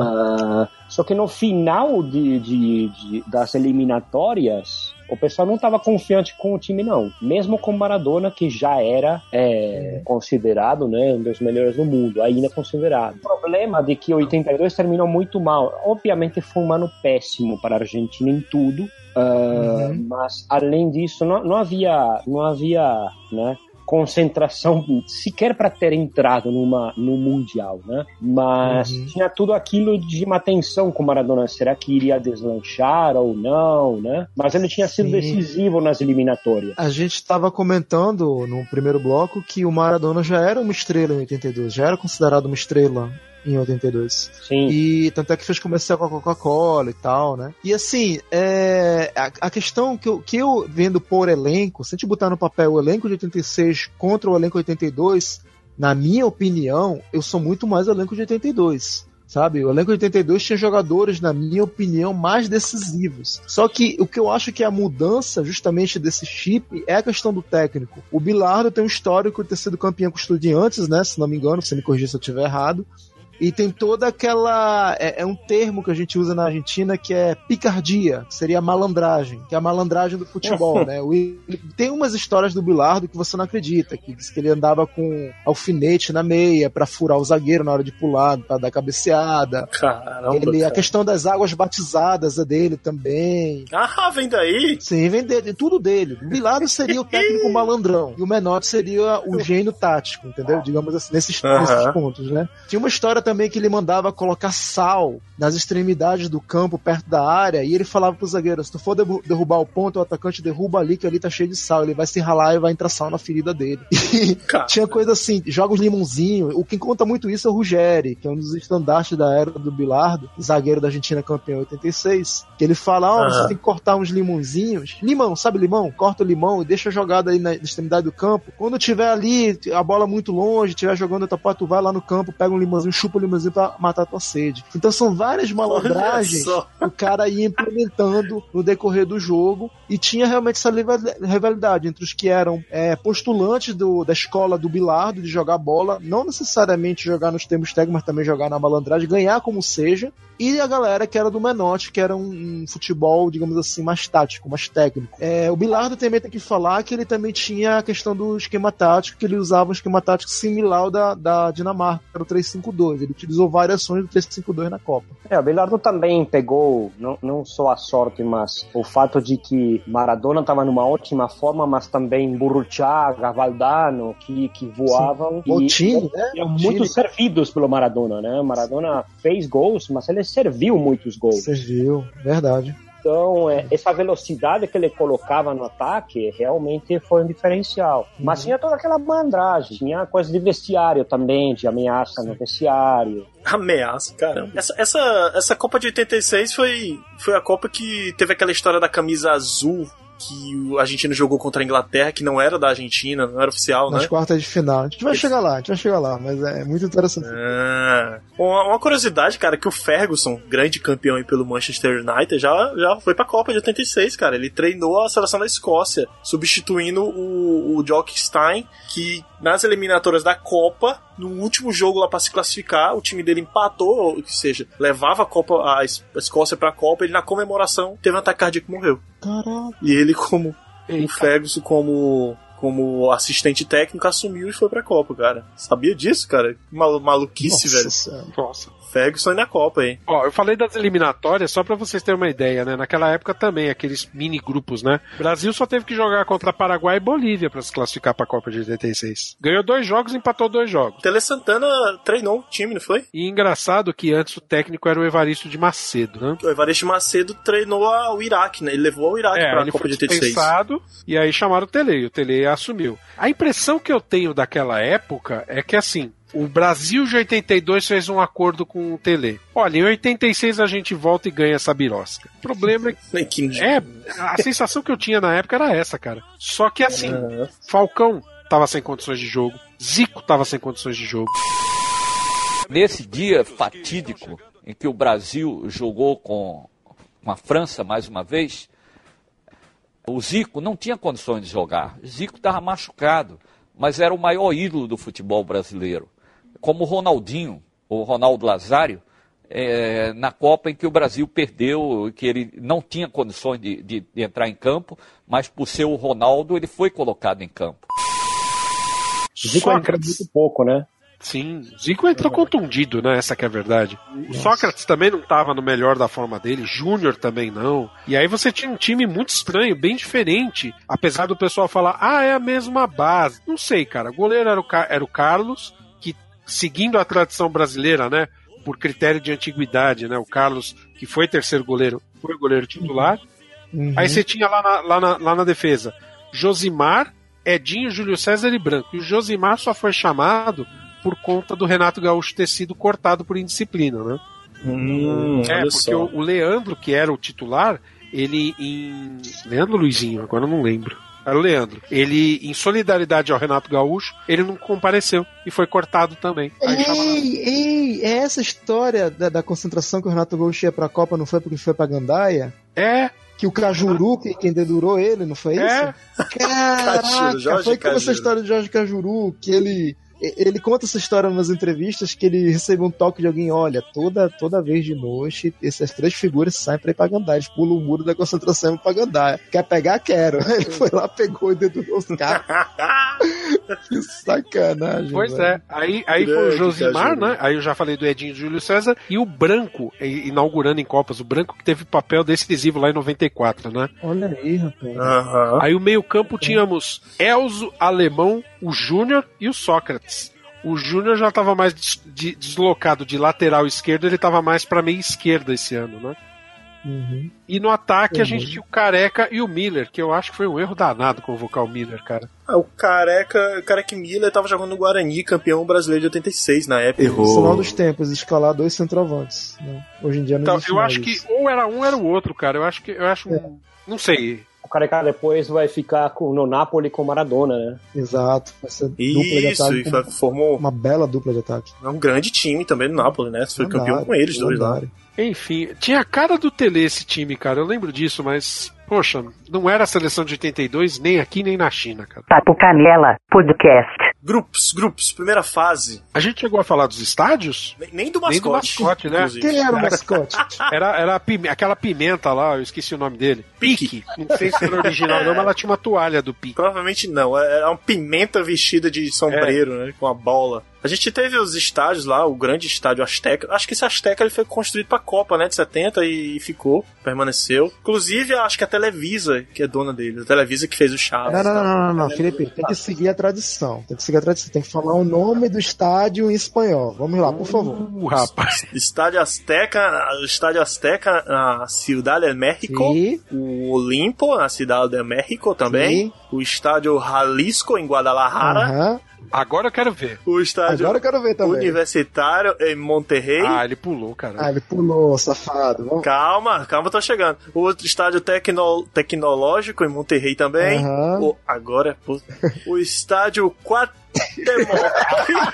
Ah, só que no final de, de- de- das eliminatórias, o pessoal não estava confiante com o time, não. Mesmo com Maradona, que já era é, considerado né, um dos melhores do mundo, ainda considerado. O problema de que 82 terminou muito mal. Obviamente foi um ano péssimo para a Argentina em tudo. ah, Mas além disso, não, não havia, não havia, né? Concentração sequer para ter entrado numa no mundial, né? Mas tinha tudo aquilo de uma tensão com o Maradona, será que iria deslanchar ou não, né? Mas ele tinha sido Sim. decisivo nas eliminatórias. A gente estava comentando no primeiro bloco que o Maradona já era uma estrela em 82, já era considerado uma estrela em 82. Sim. E tanto é que fez comercial com a Coca-Cola e tal, né? E assim, é, a, a questão que eu, que eu vendo por elenco, se a gente botar no papel o elenco de 86 contra o elenco de 82, na minha opinião, eu sou muito mais o elenco de 82. Sabe, o elenco de 82 tinha jogadores, na minha opinião, mais decisivos. Só que o que eu acho que é a mudança justamente desse chip é a questão do técnico. O Bilardo tem um histórico de ter sido campeão com estudiantes, né? Se não me engano, você me corrija se eu estiver errado. E tem toda aquela. É, é um termo que a gente usa na Argentina que é picardia, que seria a malandragem, que é a malandragem do futebol, né? O- ele- tem umas histórias do Bilardo que você não acredita, que diz que ele andava com alfinete na meia pra furar o zagueiro na hora de pular, pra dar cabeceada. Caramba. Ele, a cara. questão das águas batizadas é dele também. Ah, vem daí? Sim, vem dele, tudo dele. O Bilardo seria o técnico malandrão e o Menotti seria o gênio tático, entendeu? Digamos assim, nesses, Aham. nesses pontos, né? Tinha uma história também que ele mandava colocar sal nas extremidades do campo, perto da área, e ele falava pro zagueiro: se tu for derrubar o ponto, o atacante derruba ali, que ali tá cheio de sal. Ele vai se ralar e vai entrar sal na ferida dele. E tinha coisa assim, joga os limãozinhos. O que conta muito isso é o Ruggeri, que é um dos estandartes da era do Bilardo, zagueiro da Argentina campeão 86. Que ele fala: ó, oh, você tem que cortar uns limãozinhos. Limão, sabe limão? Corta o limão e deixa jogado aí na extremidade do campo. Quando tiver ali, a bola muito longe, tiver jogando parte, tu vai lá no campo, pega um limãozinho, chupa limãozinho pra matar a tua sede. Então são várias malandragens que o cara ia implementando no decorrer do jogo e tinha realmente essa rivalidade entre os que eram é, postulantes do, da escola do Bilardo de jogar bola, não necessariamente jogar nos termos técnicos, mas também jogar na malandragem, ganhar como seja, e a galera que era do Menotti, que era um, um futebol, digamos assim, mais tático, mais técnico. É, o Bilardo também tem que falar que ele também tinha a questão do esquema tático, que ele usava um esquema tático similar ao da, da Dinamarca, era o 3-5-2. Ele utilizou variações do 3-5-2 na Copa. É, o Bilardo também pegou não, não só a sorte, mas o fato de que Maradona estava numa ótima forma, mas também Burruchaga, Valdano, que, que voavam. Sim. E, time, né? Eram muito servidos pelo Maradona, né? Maradona fez gols, mas ele serviu muitos gols. Serviu, verdade. Então, é, essa velocidade que ele colocava no ataque realmente foi um diferencial. Mas uhum. tinha toda aquela mandragem, tinha coisa de vestiário também, de ameaça no vestiário. Ameaça, caramba. Essa, essa, essa Copa de 86 foi, foi a Copa que teve aquela história da camisa azul que a Argentina jogou contra a Inglaterra, que não era da Argentina, não era oficial, Nas né? quartas de final. A gente vai chegar lá, a gente vai chegar lá, mas é muito interessante. Ah. Uma, uma, curiosidade, cara, que o Ferguson, grande campeão aí pelo Manchester United, já, já foi pra Copa de 86, cara. Ele treinou a seleção da Escócia, substituindo o, o Jock Stein, que nas eliminatórias da Copa, no último jogo lá para se classificar, o time dele empatou, ou seja, levava a Copa a Escócia para a Copa, ele na comemoração teve um ataque cardíaco e morreu. Caraca. E ele como Eita. o Ferguson como como assistente técnico assumiu e foi pra Copa, cara. Sabia disso, cara? Mal, maluquice, Nossa, velho. Nossa. Ferguson na Copa, hein? Ó, eu falei das eliminatórias só para vocês terem uma ideia, né? Naquela época também, aqueles mini grupos, né? O Brasil só teve que jogar contra Paraguai e Bolívia para se classificar para a Copa de 86. Ganhou dois jogos e empatou dois jogos. Tele Santana treinou o time, não foi? E engraçado que antes o técnico era o Evaristo de Macedo, né? O Evaristo de Macedo treinou o Iraque, né? Ele levou o Iraque é, para a Copa de 86. Pensado, e aí chamaram o Tele, e o Tele assumiu. A impressão que eu tenho daquela época é que assim, o Brasil de 82 fez um acordo com o Tele. Olha, em 86 a gente volta e ganha essa birosca. O problema é que. é, a sensação que eu tinha na época era essa, cara. Só que assim, Falcão tava sem condições de jogo, Zico tava sem condições de jogo. Nesse dia fatídico em que o Brasil jogou com, com a França mais uma vez, o Zico não tinha condições de jogar. Zico estava machucado, mas era o maior ídolo do futebol brasileiro como o Ronaldinho, o Ronaldo Lazário, é, na Copa em que o Brasil perdeu, que ele não tinha condições de, de, de, entrar em campo, mas por ser o Ronaldo, ele foi colocado em campo. Zico muito pouco, né? Sim, Zico entrou contundido, né? Essa que é a verdade. O Sócrates também não estava no melhor da forma dele, Júnior também não. E aí você tinha um time muito estranho, bem diferente. Apesar do pessoal falar, ah, é a mesma base. Não sei, cara. O goleiro era o, era o Carlos, seguindo a tradição brasileira, né? Por critério de antiguidade, né? O Carlos, que foi terceiro goleiro, foi goleiro titular. Uhum. Aí você tinha lá na, lá, na, lá na defesa Josimar, Edinho, Júlio César e Branco. E o Josimar só foi chamado por conta do Renato Gaúcho ter sido cortado por indisciplina, né? Hum, é, porque o, o, Leandro, que era o titular, ele em. Leandro Luizinho, agora eu não lembro era o Leandro. Ele, em solidariedade ao Renato Gaúcho, ele não compareceu e foi cortado também. ei, ei, é essa história da, da, concentração que o Renato Gaúcho ia pra Copa, não foi porque foi pra Gandaia? É. Que o Cajuru, que quem dedurou ele, não foi é. isso? Caraca, foi como essa história de Jorge Cajuru, que ele ele conta essa história nas entrevistas que ele recebeu um toque de alguém, olha, toda, toda vez de noite, essas três figuras saem pra ir pra Gandai, eles pulam o muro da concentração pra Gandai. Quer pegar? Quero. Ele foi lá, pegou e dedurou os caras. que sacanagem. Pois velho. é. Aí, aí foi o Josimar, né? Aí eu já falei do Edinho Júlio César e o Branco, inaugurando em Copas, o Branco que teve papel decisivo lá em 94, né? Olha aí, rapaz. Uhum. Aí o meio-campo tínhamos Elzo, Alemão, o Júnior e o Sócrates. O Júnior já tava mais des- de- deslocado de lateral esquerdo, ele tava mais pra meia esquerda esse ano, né? Uhum. E no ataque a Uhum. gente tinha o Careca e o Miller, que eu acho que foi um erro danado convocar o Miller, cara. Ah, o Careca, o Careca Miller tava jogando no Guarani, campeão brasileiro de 86 na época. No final dos tempos, escalar dois centroavantes. Né? Hoje em dia não Então, eu acho que isso. ou era um ou era o outro, cara. Eu acho que eu acho um- não sei. O Careca depois vai ficar com, no Napoli com Maradona, né? Exato. Vai ser dupla de Isso, ataque. com fa- formou Uma bela dupla de ataque. é um grande time também do Napoli, né? Foi campeão Lendário, com eles dois lá. Enfim, tinha a cara do Tele esse time, cara. Eu lembro disso, mas poxa, não era a seleção de 82 nem aqui nem na China, cara. Papo Canela Podcast. Grupos, grupos, primeira fase. A gente chegou a falar dos estádios? Nem, nem do Nem do mascote. mascote, né? inclusive. Quem era o mascote? Era, era pime- aquela pimenta lá, eu esqueci o nome dele. Pique. Não sei se era original não, mas ela tinha uma toalha do Pique. Provavelmente não. Era uma pimenta vestida de sombreiro, É. né? Com a bola. A gente teve os estádios lá, o grande estádio Azteca. Acho que esse Azteca ele foi construído pra Copa, né? De 70 e ficou, permaneceu. Inclusive, acho que a Televisa, que é dona dele, a Televisa que fez o Chaves. Não, não, não, tá? não, não, não, Felipe, tem que seguir a tradição. Tem que seguir a tradição. Tem que falar o nome do estádio em espanhol. Vamos lá, por favor. Uh, rapaz. Estádio Azteca, o Estádio Azteca na Cidade de México. Sim. O Olimpo, na Cidade de México também. Sim. O Estádio Jalisco, em Guadalajara. Agora eu quero ver. O Estádio Agora eu quero ver também. Universitário em Monterrey. Ah, ele pulou, cara. Ah, ele pulou, safado. Vamos. Calma, calma, tô chegando. O outro estádio tecno- tecnológico em Monterrey também. Aham. O, agora, pô, o estádio Cuauhtémoc.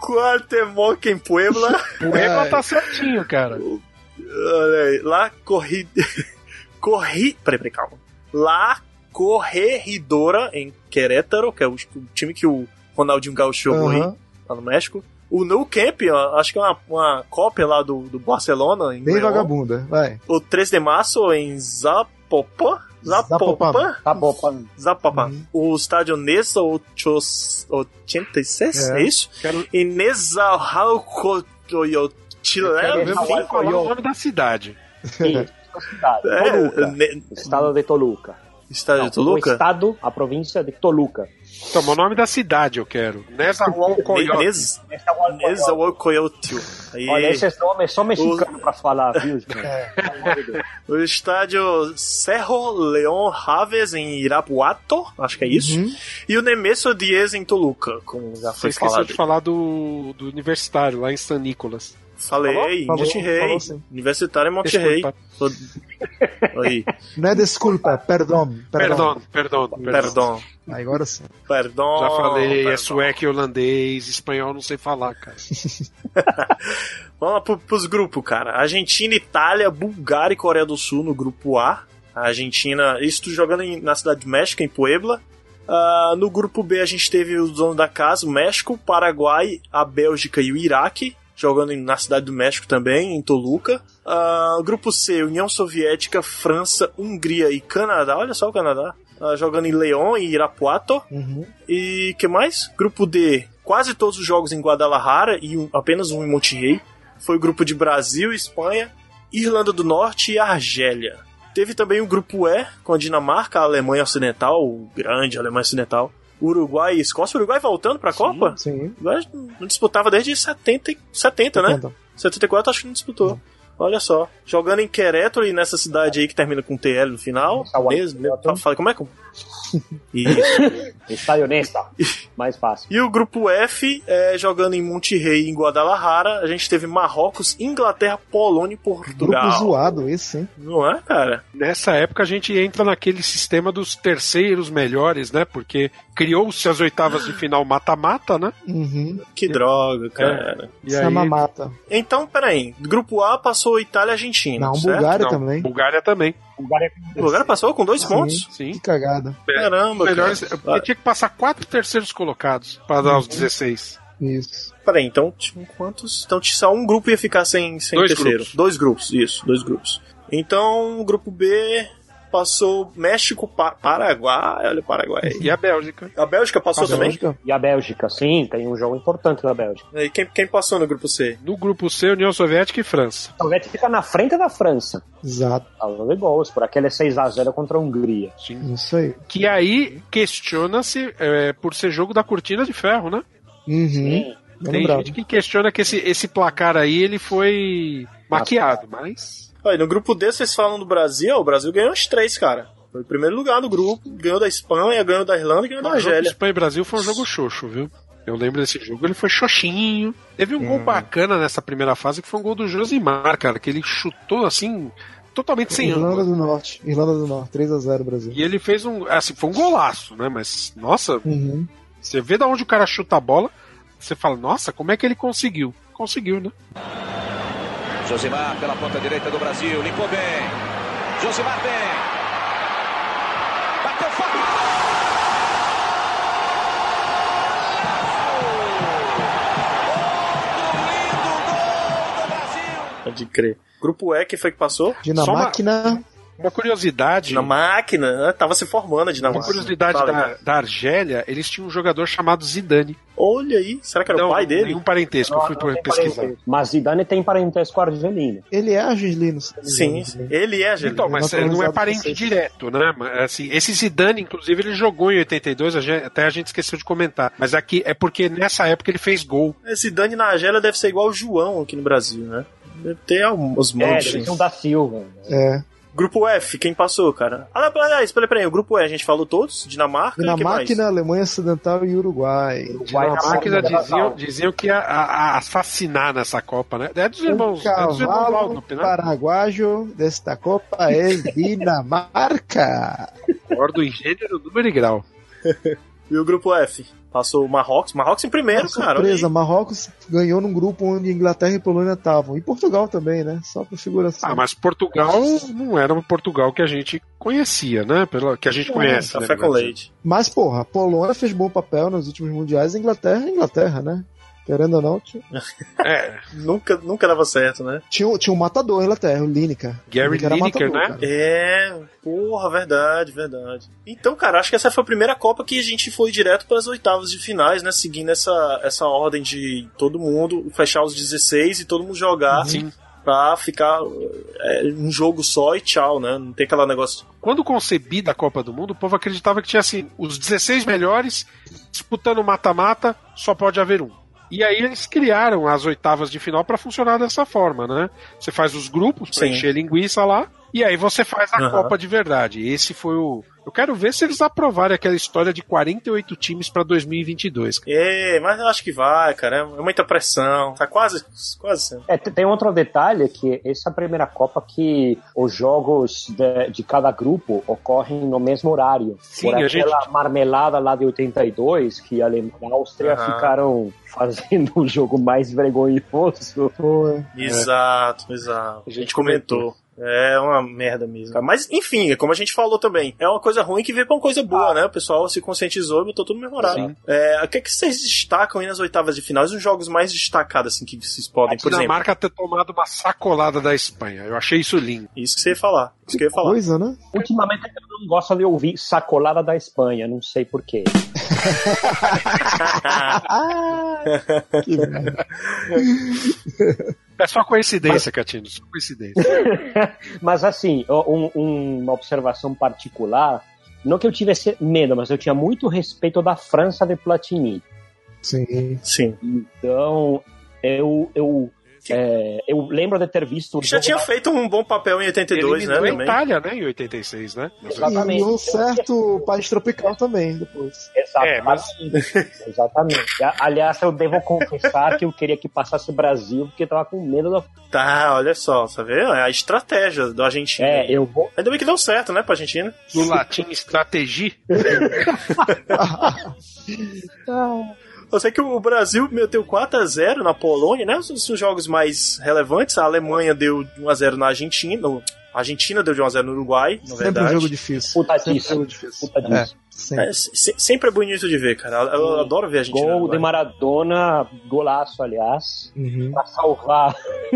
Cuauhtémoc em Puebla. O Eva tá certinho, cara. Olha aí, lá corri... corri... Peraí, peraí, calma. Lá Corregidora em Querétaro, que é o, o time que o Ronaldinho Gaúcho jogou aí, Aham. lá no México. O No Camp, acho que é uma, uma cópia lá do, do Barcelona. Em Bem León. vagabunda, vai. O 3 de março em Zapopan. Zapopan. Zapopan. Zapopan. Uhum. O estádio Nesa 86, é, É. isso? Quero, E quero ver quem falar o nome da cidade. Isso, cidade. É, Toluca. ne- Estado de Toluca. Estádio Não, de Toluca? O estado, a província de Toluca. Toma o nome da cidade, eu quero. Nezahualcoyotl. Nez- Nezahualcoyotl. Olha, esses nomes só mexicano pra falar, viu, gente? O estádio Cerro León Raves em Irapuato, acho que é isso. Uhum. E o Nemesso Diez em Toluca, como já Você foi esqueceu falado. de falar do, do universitário, lá em San Nicolas. Falei, Falou? Monterrey. Falou sim. Universitário em Monterrey. Desculpa. Tô- Aí, Não é desculpa, perdão. Perdão, perdão, perdão. perdão. Agora sim. Perdão. Já falei, perdão. é sueco e holandês, espanhol não sei falar, cara. Vamos lá pro, pros grupos, cara. Argentina, Itália, Bulgária e Coreia do Sul no grupo A. A Argentina, isso tudo jogando em- na cidade de México, em Puebla. Ah, no grupo B a gente teve os donos da casa, o México, o Paraguai, a Bélgica e o Iraque, jogando em- na cidade do México também, em Toluca. Ah, grupo C, União Soviética, França, Hungria e Canadá. Olha só o Canadá. Ah, jogando em León e Irapuato. Uhum. E que mais? Grupo D, quase todos os jogos em Guadalajara e um- apenas um em Monterrey. Foi o grupo de Brasil, Espanha, Irlanda do Norte e Argélia. Teve também o grupo E, com a Dinamarca, a Alemanha Ocidental, o grande Alemanha Ocidental, Uruguai e Escócia. O Uruguai voltando pra Copa? Sim. O Uruguai não disputava desde 70, e- 70 né? 70. 74 acho que não disputou. Olha só. Jogando em Querétaro e nessa cidade aí que termina com TL no final. Mesmo, mesmo. Fala, como é que. Isso. Estádio Nesta. Mais fácil. E o grupo F, é, jogando em Monterrey, em Guadalajara, a gente teve Marrocos, Inglaterra, Polônia e Portugal. Grupo zoado esse, hein? Não é, cara? Nessa época a gente entra naquele sistema dos terceiros melhores, né? Porque criou-se as oitavas de final mata-mata, né? Uhum. Que droga, cara. E Isso é aí- uma mata. Então, peraí. Grupo A passou Itália e Argentina. Não, certo? Bulgária Não, também. Bulgária também. Bulgária O Bulgária passou com dois Sim. pontos? Sim. Que cagada. Caramba, Melhores, cara. tinha que passar quatro terceiros colocados para dar os 16. Isso. Peraí, então tinham quantos? Então só um grupo ia ficar sem, sem Dois terceiro. grupos. Dois grupos, isso, dois grupos. Então, o grupo B passou México, pa Paraguai, olha o Paraguai. E a Bélgica. A Bélgica passou A também? Bélgica. E a Bélgica, sim, tem um jogo importante da Bélgica. E quem, quem passou no grupo C? No grupo C, União Soviética e França. A Soviética fica na frente da França. Exato. Tava de gols, por aquele 6x0 contra a Hungria. Sim. Isso aí. Que aí questiona-se é, por ser jogo da cortina de ferro, né? Uhum. Bem Tem gente que questiona que esse, esse placar aí ele foi maquiado, mas. Olha, no grupo D vocês falam do Brasil, o Brasil ganhou os três, cara. Foi o primeiro lugar do grupo, ganhou da Espanha, ganhou da Irlanda e ganhou da Argélia. Espanha e Brasil foi um jogo xoxo, viu? Eu lembro desse jogo, ele foi xoxinho. Teve um gol bacana nessa primeira fase que foi um gol do Josimar, cara, que ele chutou assim, totalmente sem Irlanda ângulo. do Norte. Irlanda do Norte, 3x0 Brasil. E ele fez um. Assim, foi um golaço, né? Mas, nossa, Uhum. você vê da onde o cara chuta a bola, você fala, nossa, como é que ele conseguiu? Conseguiu, né? Josimar pela ponta direita do Brasil, limpou bem. Josimar bem. Bateu forte. Pode crer. Grupo E, quem foi que passou? Dinamáquina. Uma curiosidade. Na máquina, né? Tava se formando a Uma Dinamarca. curiosidade Fala, da, cara. da Argélia, eles tinham um jogador chamado Zidane. Olha aí, será que era Não, o pai dele? Nenhum parentesco, eu fui Não tem pesquisar. parentesco. Mas Zidane tem parentesco argelino. Ele é argelino. Sim, sim. ele é argelino. Então, mas ele não é parente direto, né? Assim, esse Zidane, inclusive, ele jogou em 82, a gente- até a gente esqueceu de comentar. Mas aqui é porque nessa época ele fez gol. Esse Dani na Argélia deve ser igual o João aqui no Brasil, né? Deve ter alguns É, montes. eles são da Silva. É. Grupo F, quem passou, cara? Ah, não, aliás, peraí, peraí, o grupo E a gente falou todos? Dinamarca e? Dinamáquina, Alemanha Ocidental e Uruguai. Dinamarca diziam, diziam que ia a, a assassinar nessa Copa, né? É dos Um irmãos, é dos irmãos Waldrop, né? paraguaio desta Copa é Dinamarca. Ordem em gênero, número e grau. E o grupo F? Passou o Marrocos. Marrocos em primeiro, cara. olha aí. Surpresa, Marrocos ganhou num grupo onde Inglaterra e Polônia estavam. E Portugal também, né? Só por figuração. Ah, mas Portugal não era o Portugal que a gente conhecia, né? Pelo, que a gente conhece. né, Café no com leite. Mas, porra, a Polônia fez bom papel nos últimos mundiais. A Inglaterra é Inglaterra, né? Querendo ou não, tinha, É, Nunca, nunca dava certo, né? tinha, tinha um matador na Inglaterra, o Lineker. Gary Lineker matador, né? cara. É, porra, verdade, verdade. Então, cara, acho que essa foi a primeira Copa que a gente foi direto para as oitavas de finais, né? Seguindo essa, essa ordem de todo mundo fechar os 16 e todo mundo jogar. Sim. Pra ficar é, um jogo só e tchau, né? Não tem aquele negócio. Quando concebida a Copa do Mundo, o povo acreditava que tinha assim, os 16 melhores disputando mata-mata, só pode haver um. E aí eles criaram as oitavas de final pra funcionar dessa forma, né? Você faz os grupos pra encher linguiça lá, e aí você faz a Aham. Copa de verdade. Esse foi o. Eu quero ver se eles aprovarem aquela história de 48 times pra 2022. É, mas eu acho que vai, cara. É muita pressão. Tá quase, quase. É, te- tem outro detalhe que essa é a primeira Copa que os jogos de, de cada grupo ocorrem no mesmo horário. Sim, Por a aquela gente- marmelada lá de 82, que a Alemanha e a Áustria Aham. ficaram fazendo um jogo mais vergonhoso. Exato, exato. A gente comentou. É uma merda mesmo. cara. Mas, enfim, é como a gente falou também, é uma coisa ruim que veio pra uma coisa boa, né? O pessoal se conscientizou e botou tudo memorado. Sim. É, o que, é que vocês destacam aí nas oitavas de finais? Os jogos mais destacados, assim, que vocês podem, A por exemplo? Dinamarca ter tomado uma sacolada da Espanha. Eu achei isso lindo. Isso que você ia falar. Isso que eu ia falar. Coisa, né? Ultimamente eu não gosto de ouvir sacolada da Espanha, não sei porquê. Que merda. É só coincidência, Catino, só coincidência. Mas assim, um- um- uma observação particular, não que eu tivesse medo, mas eu tinha muito respeito da França de Platini. Sim. Sim. Então, eu, eu, é, eu lembro de ter visto. o Já tinha da- feito um bom papel em 82, né? Também. Itália, né, em 86, né? Exatamente. E um certo país tropical também, depois. É, mas Exatamente. A- Aliás, eu devo confessar que eu queria que passasse o Brasil, porque eu tava com medo da. Tá, olha só, tá vendo? É a estratégia do Argentina. É, eu vou. Ainda bem que deu certo, né, pra Argentina? no latim estratégia. Eu sei que o Brasil meteu 4x0 na Polônia, né? Os, os jogos mais relevantes. A Alemanha deu 1x0 na Argentina. não, A Argentina deu de 1x0 no Uruguai, na Sempre verdade. um jogo difícil. Puta Sempre um disso. jogo difícil. Puta disso. É, sempre. É, se- sempre é bonito de ver, cara. Eu, eu adoro ver a Argentina. Gol de. Maradona, golaço, aliás, Uhum. pra salvar.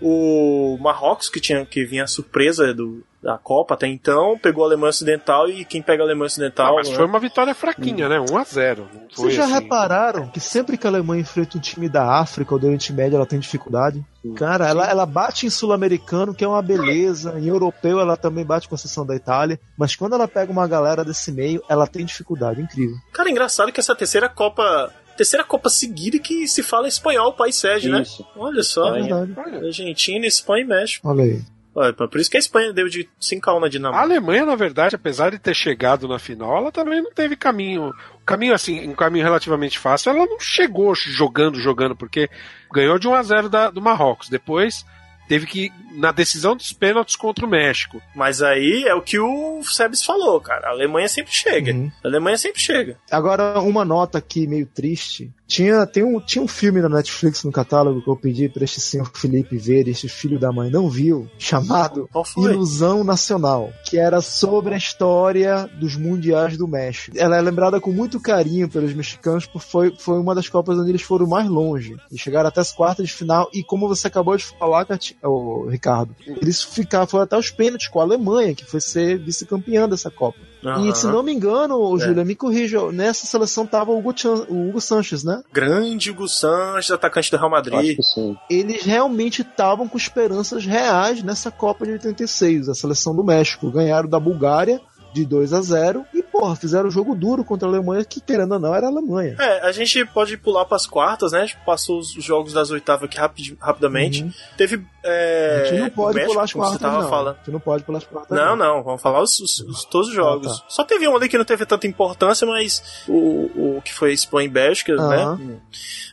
O Marrocos, que tinha que vinha surpresa do, da Copa até então, pegou a Alemanha Ocidental e quem pega a Alemanha Ocidental. Ah, mas né? foi uma vitória fraquinha, né? 1 a 0 Não foi Vocês já assim. repararam que sempre que a Alemanha enfrenta um time da África ou do Oriente Médio, ela tem dificuldade? Cara, ela, ela bate em sul-americano, que é uma beleza, em europeu ela também bate com a exceção da Itália, mas quando ela pega uma galera desse meio, ela tem dificuldade, incrível. Cara, engraçado que essa terceira Copa. Terceira Copa seguida que se fala espanhol, o país sede, né? Olha só. É verdade. Argentina, Espanha e México. Olha aí. Olha, por isso que a Espanha deu de 5x1 na A Dinamarca. Alemanha, na verdade, apesar de ter chegado na final, ela também não teve caminho. Caminho assim, um caminho relativamente fácil. Ela não chegou jogando, jogando, porque ganhou de 1 a 0 da- do Marrocos. Depois teve que na decisão dos pênaltis contra o México. Mas aí é o que o Sebes falou, cara. A Alemanha sempre chega. Uhum. A Alemanha sempre chega. Agora, uma nota aqui meio triste. Tinha, tem um, tinha um filme na Netflix no catálogo que eu pedi pra este senhor Felipe ver, este filho da mãe não viu, chamado? Ilusão Nacional, que era sobre a história dos mundiais do México. Ela é lembrada com muito carinho pelos mexicanos, porque foi, foi uma das Copas onde eles foram mais longe. E chegaram até as quartas de final, e como você acabou de falar, Cati- ô, Ricardo, eles ficaram, foram até os pênaltis com a Alemanha, que foi ser vice-campeã dessa Copa. Aham. E se não me engano, É. Júlia, me corrija, nessa seleção tava o Hugo, Chan- o Hugo Sanches, né? Grande Hugo Sanches, atacante do Real Acho Madrid. que sim. Eles realmente estavam com esperanças reais nessa Copa de 86, a seleção do México. Ganharam da Bulgária de 2 a 0 e, porra, fizeram um jogo duro contra a Alemanha, que querendo ou não, era a Alemanha. É, a gente pode pular pras quartas, né? A gente passou os jogos das oitavas aqui rapid- rapidamente. Uhum. Teve. É, a gente não pode México, pular as quartas, não. falando. A gente não pode pular as quartas. Não, não, vamos falar os, os- os- todos os jogos. Ah, tá. Só teve um ali que não teve tanta importância, mas o, o que foi Espanha e Bélgica, Aham. né?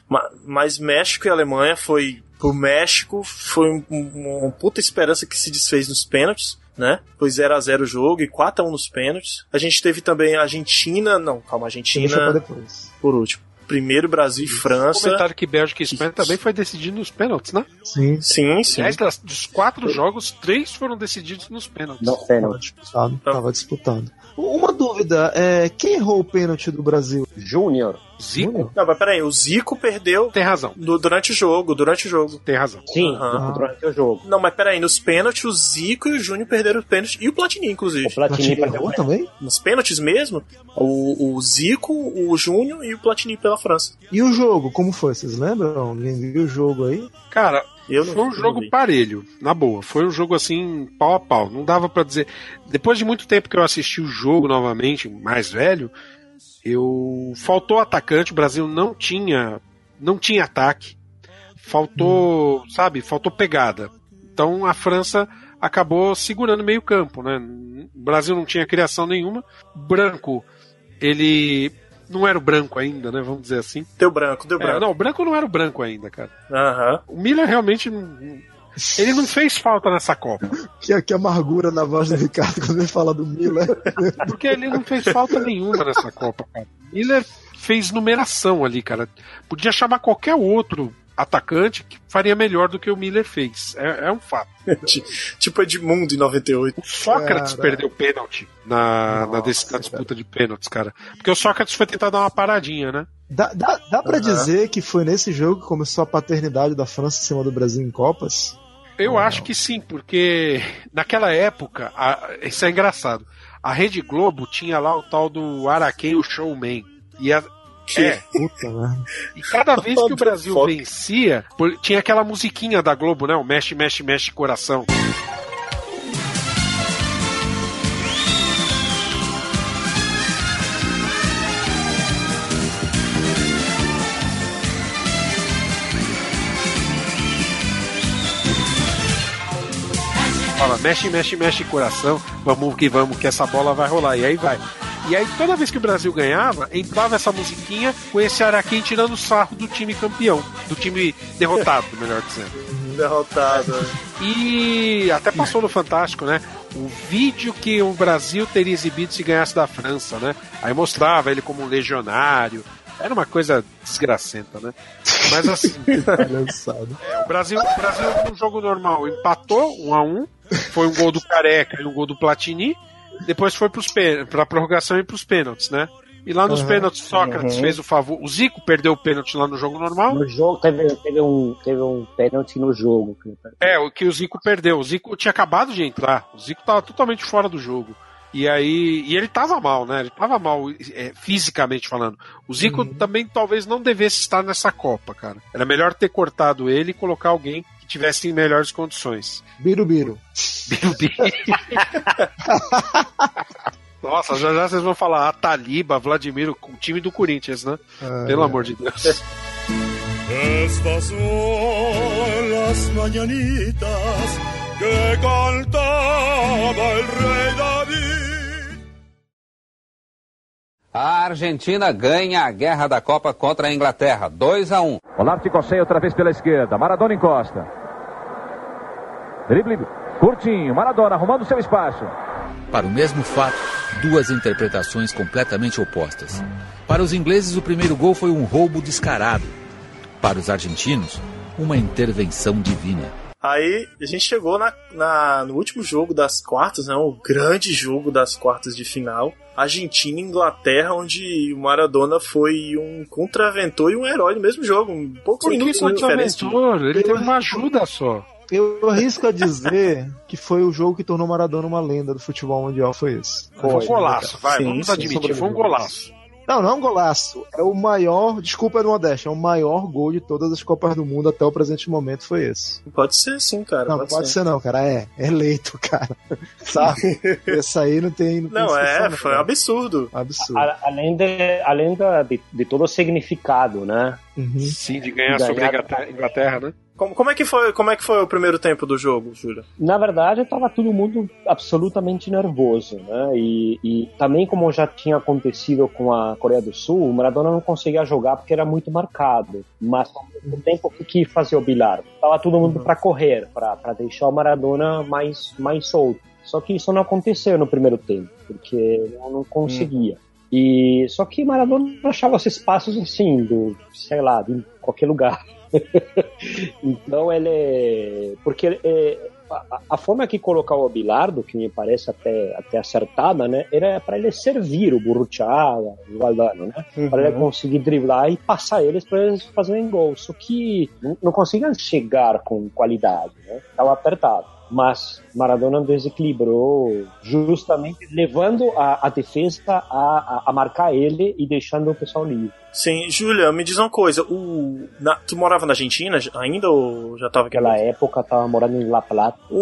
Ma- Mas México e Alemanha foi. Pro México foi um- um- uma puta esperança que se desfez nos pênaltis. Né? Foi 0x0 o jogo e 4x1 nos pênaltis. A gente teve também a Argentina. Não, calma, pra Argentina depois. por último. Primeiro Brasil e França. Comentário que Bélgica e Espanha também foi decidido nos pênaltis, né? Sim. Sim, sim. Aliás, das- dos quatro jogos, três foram decididos nos pênaltis. Não, Tava pênalti. disputado. Tava disputado. Uma dúvida, é, quem errou o pênalti do Brasil? Júnior. Zico Não, mas peraí, o Zico perdeu tem razão. do- durante o jogo, durante o jogo. Tem razão. Sim, Aham. durante o jogo. Não, mas peraí, nos pênaltis o Zico e o Júnior perderam os pênaltis e o Platini, inclusive. O Platini Platini perdeu também? Nos pênaltis mesmo, o, o Zico, o Júnior e o Platini pela França. E o jogo, como foi? Vocês lembram? Alguém viu o jogo aí? Cara, foi um jogo vi. parelho, na boa. Foi um jogo assim, pau a pau. Não dava pra dizer. Depois de muito tempo que eu assisti o jogo novamente, mais velho, eu faltou atacante. O Brasil não tinha, não tinha ataque. Faltou, sabe? Faltou pegada. Então a França acabou segurando meio campo, né? O Brasil não tinha criação nenhuma. Branco, ele não era o branco ainda, né? Vamos dizer assim. Deu branco, deu É, branco. não, o branco não era o branco ainda, cara. Aham. O Miller realmente não- ele não fez falta nessa Copa, Que, que amargura na voz do Ricardo quando ele fala do Miller. porque ele não fez falta nenhuma nessa Copa, cara. Miller fez numeração ali, cara. Podia chamar qualquer outro atacante que faria melhor do que o Miller fez. É, é um fato. Ti- tipo Edmundo em 98. O Sócrates Cara. perdeu pênalti na, na, desse- na disputa de pênaltis, cara. Porque o Sócrates foi tentar dar uma paradinha, né? Dá, dá, dá pra Aham. dizer que foi nesse jogo que começou a paternidade da França em cima do Brasil em Copas? Eu Ou acho não? que sim, porque naquela época, a- isso é engraçado. A Rede Globo tinha lá o tal do Araquém, o Showman. E a- é, Puta merda. e cada vez que o Brasil vencia, tinha aquela musiquinha da Globo, né? O mexe, mexe, mexe coração. Fala, mexe, mexe, mexe coração, vamos que vamos, que essa bola vai rolar. E aí vai. E aí, toda vez que o Brasil ganhava, entrava essa musiquinha com esse Araquém tirando sarro do time campeão, do time derrotado, melhor dizendo. Derrotado. E até passou no Fantástico, né? O vídeo que o Brasil teria exibido se ganhasse da França, né? Aí mostrava ele como um legionário. Era uma coisa desgracenta, né? Mas assim, Palhaçada. o Brasil, o Brasil no jogo normal empatou um a um, foi um gol do Careca e um gol do Platini. Depois foi para a prorrogação e para os pênaltis, né? E lá nos Uhum. pênaltis, Sócrates Uhum. fez o favor. O Zico perdeu o pênalti lá no jogo normal. No jogo teve, teve, um, teve um pênalti no jogo. É, o que o Zico perdeu. O Zico tinha acabado de entrar. O Zico tava totalmente fora do jogo. E aí. E ele tava mal, né? Ele tava mal é, fisicamente falando. O Zico também talvez não devesse estar nessa Copa, cara. Era melhor ter cortado ele e colocar alguém que tivesse em melhores condições. Birubiru. Nossa, já já vocês vão falar Ataliba, Vladimir, o time do Corinthians, né? Ah, Pelo é. amor de Deus. Estas son las mañanitas que cantaba el rey David. A Argentina ganha a guerra da Copa contra a Inglaterra, 2 a 1. Olavo Ticocei outra vez pela esquerda. Maradona encosta. Drible curtinho. Maradona arrumando seu espaço. Para o mesmo fato, duas interpretações completamente opostas. Para os ingleses, o primeiro gol foi um roubo descarado. Para os argentinos, uma intervenção divina. Aí a gente chegou na, na- no último jogo das quartas, né? O grande jogo das quartas de final. Argentina e Inglaterra, onde o Maradona foi um contraventor e um herói no mesmo jogo. Um pouco Por que diferença. contraventor? Ele teve uma ajuda só. Eu arrisco a dizer que foi o jogo que tornou Maradona uma lenda do futebol mundial, foi esse. Foi um golaço, vai, Sim, vamos sim, admitir, foi um golaço. Não, não é um golaço. É o maior, desculpa a modéstia, é o maior gol de todas as Copas do Mundo até o presente momento foi esse. Pode ser sim, cara. Não, pode, ser. não, cara. É, é eleito, cara. Sabe? Esse aí não tem. Não, tem Não, é, discussão, foi um cara. absurdo. Absurdo. A- além de, além da, de, de todo o significado, né? Sim, de ganhar sobre a Inglaterra, Inglaterra, né? Como, como é que foi, como é que foi o primeiro tempo do jogo, Júlia? Na verdade, estava todo mundo absolutamente nervoso, né? E, e também como já tinha acontecido com a Coreia do Sul, o Maradona não conseguia jogar porque era muito marcado. Mas ao mesmo tempo, o que fazia o Bilardo? Tava todo mundo para correr, para deixar o Maradona mais mais solto. Só que isso não aconteceu no primeiro tempo, porque não, não conseguia. E só que Maradona achava os espaços assim, do, sei lá, de qualquer lugar. então ele. Porque é, a, a forma que colocar o Bilardo, que me parece até, até acertada, né? Era para ele servir o Burruchaga, o Valdano, né? Para ele conseguir driblar e passar eles para eles fazerem gol. Só que não, não conseguiam chegar com qualidade, né? Tava apertado. Mas Maradona desequilibrou justamente levando a, a defesa a, a, a marcar ele e deixando o pessoal livre. Sim, Júlia, me diz uma coisa. O, na- tu morava na Argentina ainda ou já tava aqui? Naquela época tava morando em La Plata. O,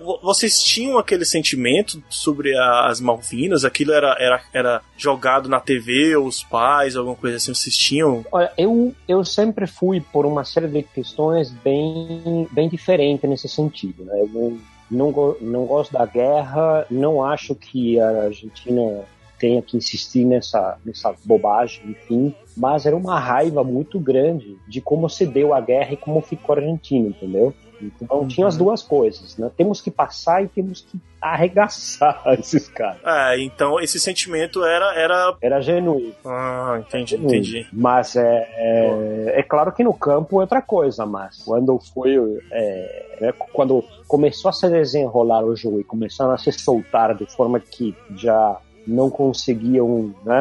o- vocês tinham aquele sentimento sobre as Malvinas? Aquilo era, era, era jogado na TV, ou os pais, alguma coisa assim? Vocês tinham? Olha, eu, eu sempre fui por uma série de questões bem, bem diferentes nesse sentido. Né? Eu não, não, go- não gosto da guerra, não acho que a Argentina tenha que insistir nessa, nessa bobagem, enfim. Mas era uma raiva muito grande de como se deu a guerra e como ficou a Argentina, entendeu? Então tinha as duas coisas, né? Temos que passar e temos que arregaçar esses caras. É, então esse sentimento era. Era, era genuíno. Ah, entendi, Genuíno. entendi. Mas é, é, é claro que no campo é outra coisa, mas quando foi. é, né, quando começou a se desenrolar o jogo e começaram a se soltar de forma que já não conseguiam, né,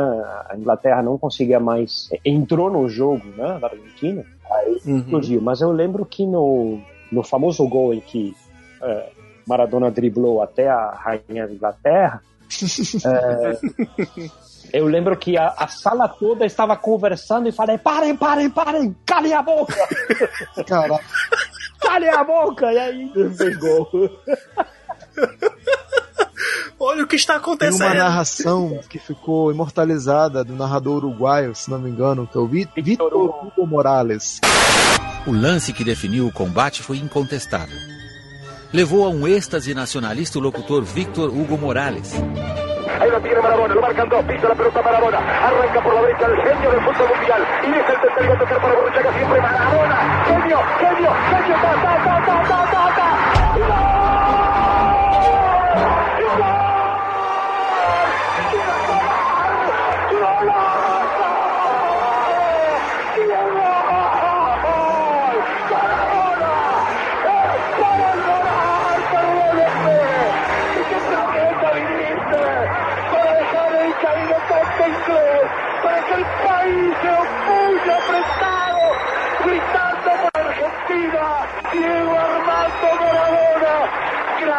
a Inglaterra não conseguia mais, entrou no jogo, né, da Argentina, aí explodiu. Mas eu lembro que no, no famoso gol em que é, Maradona driblou até a rainha da Inglaterra, é, eu lembro que a, a sala toda estava conversando e falei: parem, parem, parem, calem a boca! Caraca. Calem a boca! E aí pegou. Olha o que está Tem acontecendo. uma narração que ficou imortalizada do narrador uruguaio, se não me engano, que é o Vi- Vitor Hugo Morales. O lance que definiu o combate foi incontestável. Levou a um êxtase nacionalista o locutor Victor Hugo Morales. Ahí lo tiene Maradona, lo marcan dos, pisa la pelota Maradona, arranca por la derecha el genio del fútbol mundial y es el tercero a tocar para Borruchaga siempre Maradona, genio, genio, genio, ta, ta, ta, ta, ta, ta.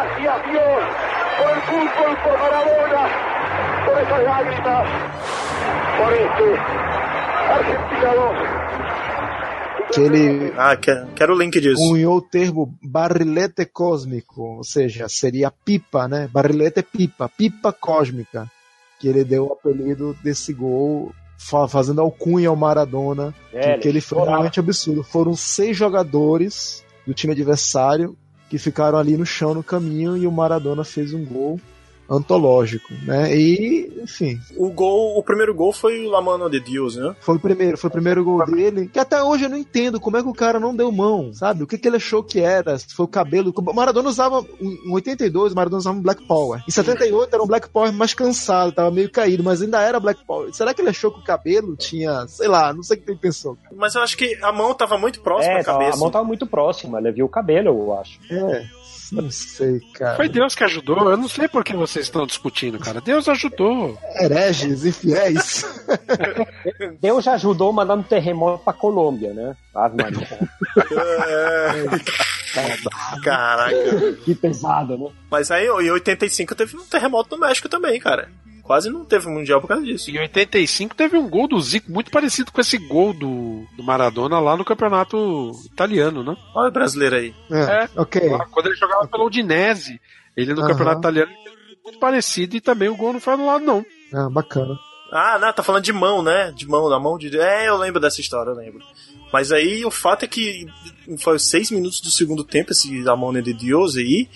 Gracias Dios por el fútbol, por Maradona, por esas lágrimas, por este Argentina 2. Que ele Ah, quero, quero o link disso. cunhou o termo barrilete cósmico, ou seja, seria pipa, né? Barrilete é pipa, pipa cósmica, que ele deu o apelido desse gol, fa- fazendo alcunha ao Maradona, É, que, que ele foi realmente absurdo. Foram seis jogadores do time adversário que ficaram ali no chão no caminho e o Maradona fez um gol antológico, né? E, enfim, O gol, o primeiro gol foi o La Mano de Deus, né? foi o primeiro, foi o primeiro gol dele. Que até hoje eu não entendo como é que o cara não deu mão, sabe? O que, que ele achou que era? Se foi o cabelo. O Maradona usava. Em 82, o Maradona usava um Black Power. Em 78 era um Black Power mais cansado, tava meio caído, mas ainda era Black Power. Será que ele achou que o cabelo tinha. Sei lá, não sei o que ele pensou. Mas eu acho que a mão tava muito próxima É, à cabeça. a mão tava muito próxima, ele viu o cabelo, eu acho. É, não sei, cara. Foi Deus que ajudou. Eu não sei por que vocês estão discutindo, cara. Deus ajudou. Hereges, infiéis. Deus já ajudou mandando terremoto pra Colômbia, né? Ave Maria. Caraca. que pesado, né? Mas aí, em 85 teve um terremoto no México também, cara. Quase não teve mundial por causa disso. Em 85 teve um gol do Zico muito parecido com esse gol do, do Maradona lá no campeonato italiano, né? Olha o brasileiro aí. É, ok. Lá, Quando ele jogava pela Udinese, ele no Aham. campeonato italiano ele teve muito parecido e também o gol não foi anulado, não. Ah, bacana. Ah, não, tá falando de mão, né? De mão, da mão de. É, eu lembro dessa história, eu lembro. Mas aí o fato é que foi os seis minutos do segundo tempo, esse La Mano de Deus aí.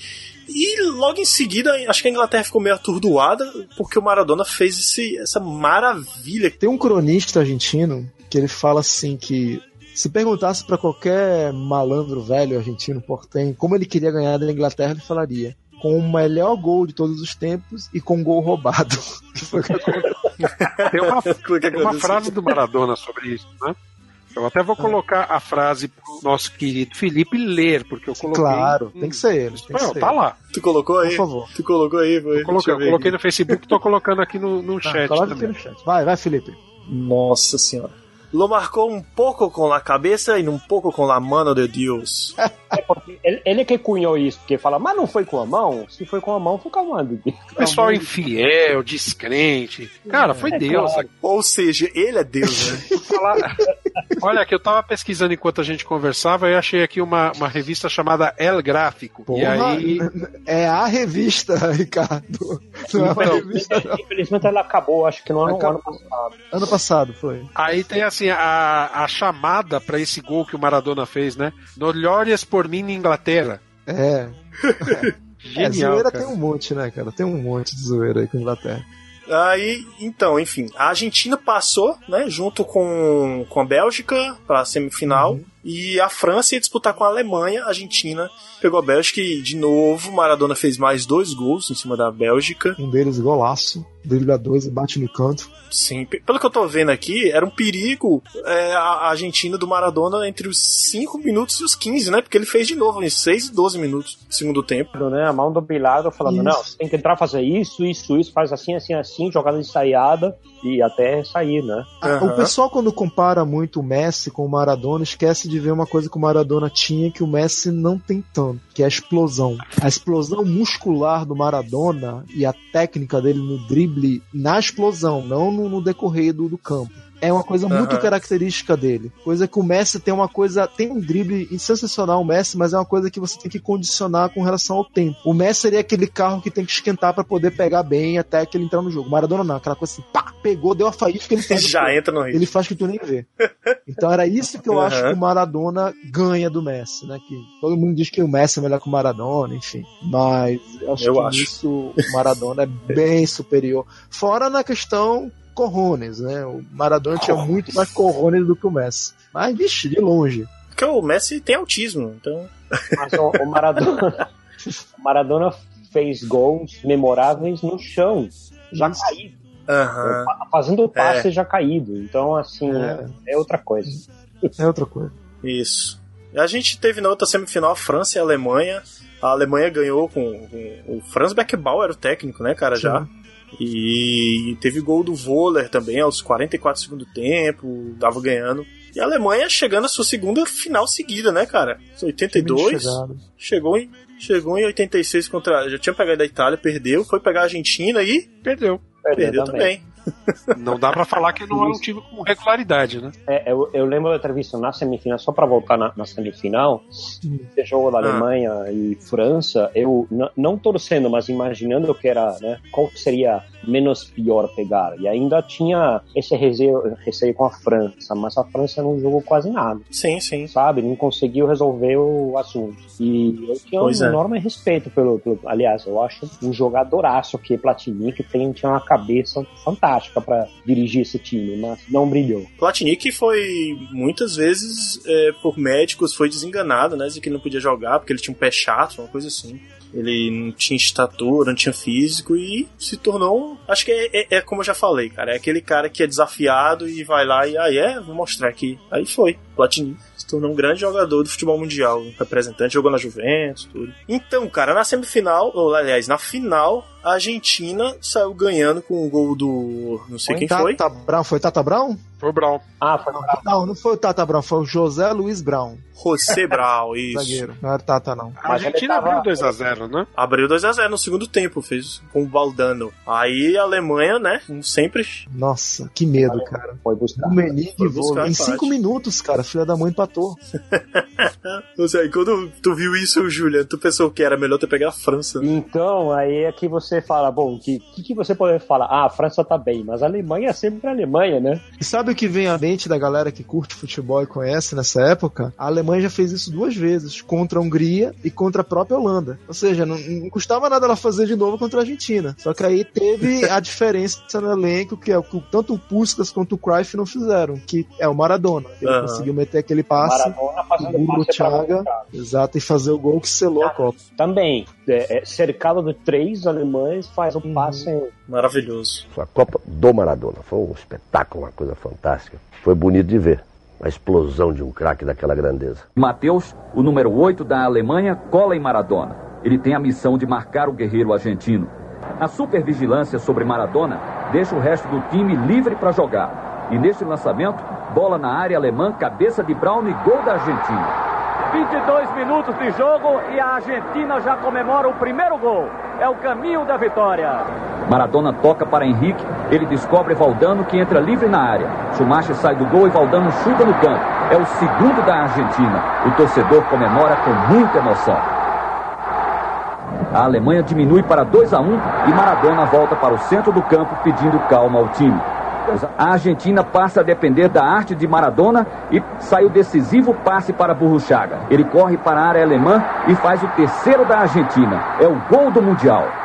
E logo em seguida, acho que a Inglaterra ficou meio atordoada, porque o Maradona fez esse, essa maravilha. Tem um cronista argentino que ele fala assim que se perguntasse pra qualquer malandro velho argentino portenho como ele queria ganhar da Inglaterra, ele falaria com o melhor gol de todos os tempos e com um gol roubado. Que foi o que aconteceu. Tem uma, uma frase do Maradona sobre isso, né? Eu até vou colocar a frase pro nosso querido Felipe ler, porque eu coloquei. claro, tem que ser ele. Tem que Não, ser tá ele. lá. Tu colocou aí? Por favor. Tu colocou aí, foi. Eu coloquei, eu coloquei no Facebook, tô colocando aqui no, no Ah, chat coloca aqui no chat. Vai, vai, Felipe. Nossa senhora. Lo marcou um pouco com a cabeça e um pouco com a mano de Deus. Ele, ele que cunhou isso, porque fala, mas não foi com a mão? Se foi com a mão, foi com a mão. Pessoal infiel, descrente. Cara, foi É Deus. claro. Ou seja, ele é Deus, né? falar. Olha, que eu tava pesquisando enquanto a gente conversava e achei aqui uma, uma revista chamada El Gráfico. E Porra, aí. É a revista, Ricardo. Não é uma revista, não. Infelizmente ela acabou, acho que no ano, Acabou. ano passado. Ano passado foi. Aí tem assim a, a chamada pra esse gol que o Maradona fez, né? No Glórias por mim na Inglaterra. É. É, Genial. zoeira cara. tem um monte, né, cara? Tem um monte de zoeira aí com a Inglaterra. Aí, então, enfim, a Argentina passou, né, junto com, com a Bélgica para a semifinal. E a França ia disputar com a Alemanha. A Argentina pegou a Bélgica e, de novo, Maradona fez mais dois gols em cima da Bélgica. Um deles golaço, dribla dois e bate no canto. Sim, pe- pelo que eu tô vendo aqui, era um perigo é, a Argentina do Maradona entre os 5 minutos e os 15, né? Porque ele fez de novo, em 6 e 12 minutos do segundo tempo. Né, a mão do Bilardo falando, Isso. não, você tem que entrar fazer isso, isso, isso, faz assim, assim, assim, jogada ensaiada e até sair, né? Ah, O pessoal, quando compara muito o Messi com o Maradona, esquece de ver uma coisa que o Maradona tinha que o Messi não tem tanto, que é a explosão. A explosão muscular do Maradona e a técnica dele no drible na explosão, não no, no decorrer do, do campo. É uma coisa muito característica dele. Coisa que o Messi tem uma coisa. Tem um drible sensacional, o Messi, mas é uma coisa que você tem que condicionar com relação ao tempo. O Messi seria aquele carro que tem que esquentar pra poder pegar bem até que ele entrar no jogo. Maradona não, aquela coisa assim, pá, pegou, deu a faísca, ele faz. Já entra no ritmo. Ele faz que tu nem vê. Então era isso que eu Aham. acho que o Maradona ganha do Messi, né? Que todo mundo diz que o Messi é melhor que o Maradona, enfim. Mas eu acho Eu que acho. nisso o Maradona é bem superior. Fora na questão corrones, né? O Maradona tinha muito mais corrones do que o Messi. Mas, vixe, de longe. Porque o Messi tem autismo, então. Mas o, o Maradona, o Maradona fez gols memoráveis no chão, já caído. Aham. Fazendo passe É. já caído. Então, assim, É. é, outra coisa. É outra coisa. Isso. A gente teve na outra semifinal a França e a Alemanha. A Alemanha ganhou com, com o Franz Beckenbauer, era o técnico, né, cara, já. E teve gol do Voller também aos 44 do segundo tempo, tava ganhando. E a Alemanha chegando à sua segunda final seguida, né, cara? 82. Chegou em, chegou em 86 contra. Já tinha pegado a Itália, perdeu. Foi pegar a Argentina e. Perdeu. Perdeu, Perdeu também. também. Não dá pra falar que não era um time com regularidade, né? É, eu, eu lembro da entrevista na semifinal, só para voltar na, na semifinal, esse jogo da Ah. Alemanha e França, eu não torcendo, mas imaginando que era, né, qual seria menos pior pegar. E ainda tinha esse receio, receio com a França, mas a França não jogou quase nada. Sim, sim. Sabe? Não conseguiu resolver o assunto. E eu tinha Pois um é. enorme respeito pelo, pelo- Aliás, eu acho um jogadoraço que Platini, que tem, tinha uma cabeça fantástica para dirigir esse time, mas não brilhou. Platini que foi muitas vezes é, por médicos foi desenganado, né? De que não podia jogar porque ele tinha um pé chato, uma coisa assim. Ele não tinha estatura, não tinha físico e se tornou. Acho que é, é- é como eu já falei, cara. É aquele cara que é desafiado e vai lá e aí é, vou mostrar aqui. Aí foi, Platini. Tornou um grande jogador do futebol mundial, um representante, jogou na Juventus, tudo. Então, cara, na semifinal, ou aliás, na final, a Argentina saiu ganhando com o gol do. Não sei quem foi. Tata Brown, foi Tata Brown? Foi o Brown. Ah, foi Não, não foi o Tata Brown, foi o José Luiz Brown. José Brown, isso. Zagueiro. Não era Tata, não. A Argentina abriu 2x0, né? Abriu 2x0 no segundo tempo, fez com o Baldano. Aí a Alemanha, né, como sempre. Nossa, que medo, cara. Foi buscar. O Menig Foi voou. buscar Em empate. cinco minutos, cara, filha da mãe empatou. Não sei, quando tu viu isso, Julian, tu pensou que era melhor ter pegado a França. né? Então, aí é que você fala, bom, que que, que você pode falar? Ah, a França tá bem, mas a Alemanha é sempre a Alemanha, né? E sabe o que vem à mente da galera que curte futebol e conhece nessa época? A Alemanha já fez isso duas vezes, contra a Hungria e contra a própria Holanda. Ou seja, não, não custava nada ela fazer de novo contra a Argentina. Só que aí teve a diferença no elenco que é o que tanto o Puskas quanto o Cruyff não fizeram, que é o Maradona. Ele Aham. conseguiu meter aquele passe, o passe pra Thiaga, exato, e fazer o gol que selou a Copa. Também, é, é, cercado de três alemães, faz um passe. Maravilhoso. Foi a Copa do Maradona. Foi um espetáculo, uma coisa fantástica. Foi bonito de ver. A explosão de um craque daquela grandeza. Mateus, o número 8 da Alemanha, cola em Maradona. Ele tem a missão de marcar o guerreiro argentino. A supervigilância sobre Maradona deixa o resto do time livre para jogar. E neste lançamento, bola na área alemã, cabeça de Brown e gol da Argentina. 22 minutos de jogo e a Argentina já comemora o primeiro gol. É o caminho da vitória. Maradona toca para Henrique, ele descobre Valdano que entra livre na área. Schumacher sai do gol e Valdano chuta no canto. É o segundo da Argentina. O torcedor comemora com muita emoção. A Alemanha diminui para 2 a 1 e Maradona volta para o centro do campo pedindo calma ao time. A Argentina passa a depender da arte de Maradona e sai o decisivo passe para Burruchaga. Ele corre para a área alemã e faz o terceiro da Argentina. É o gol do Mundial.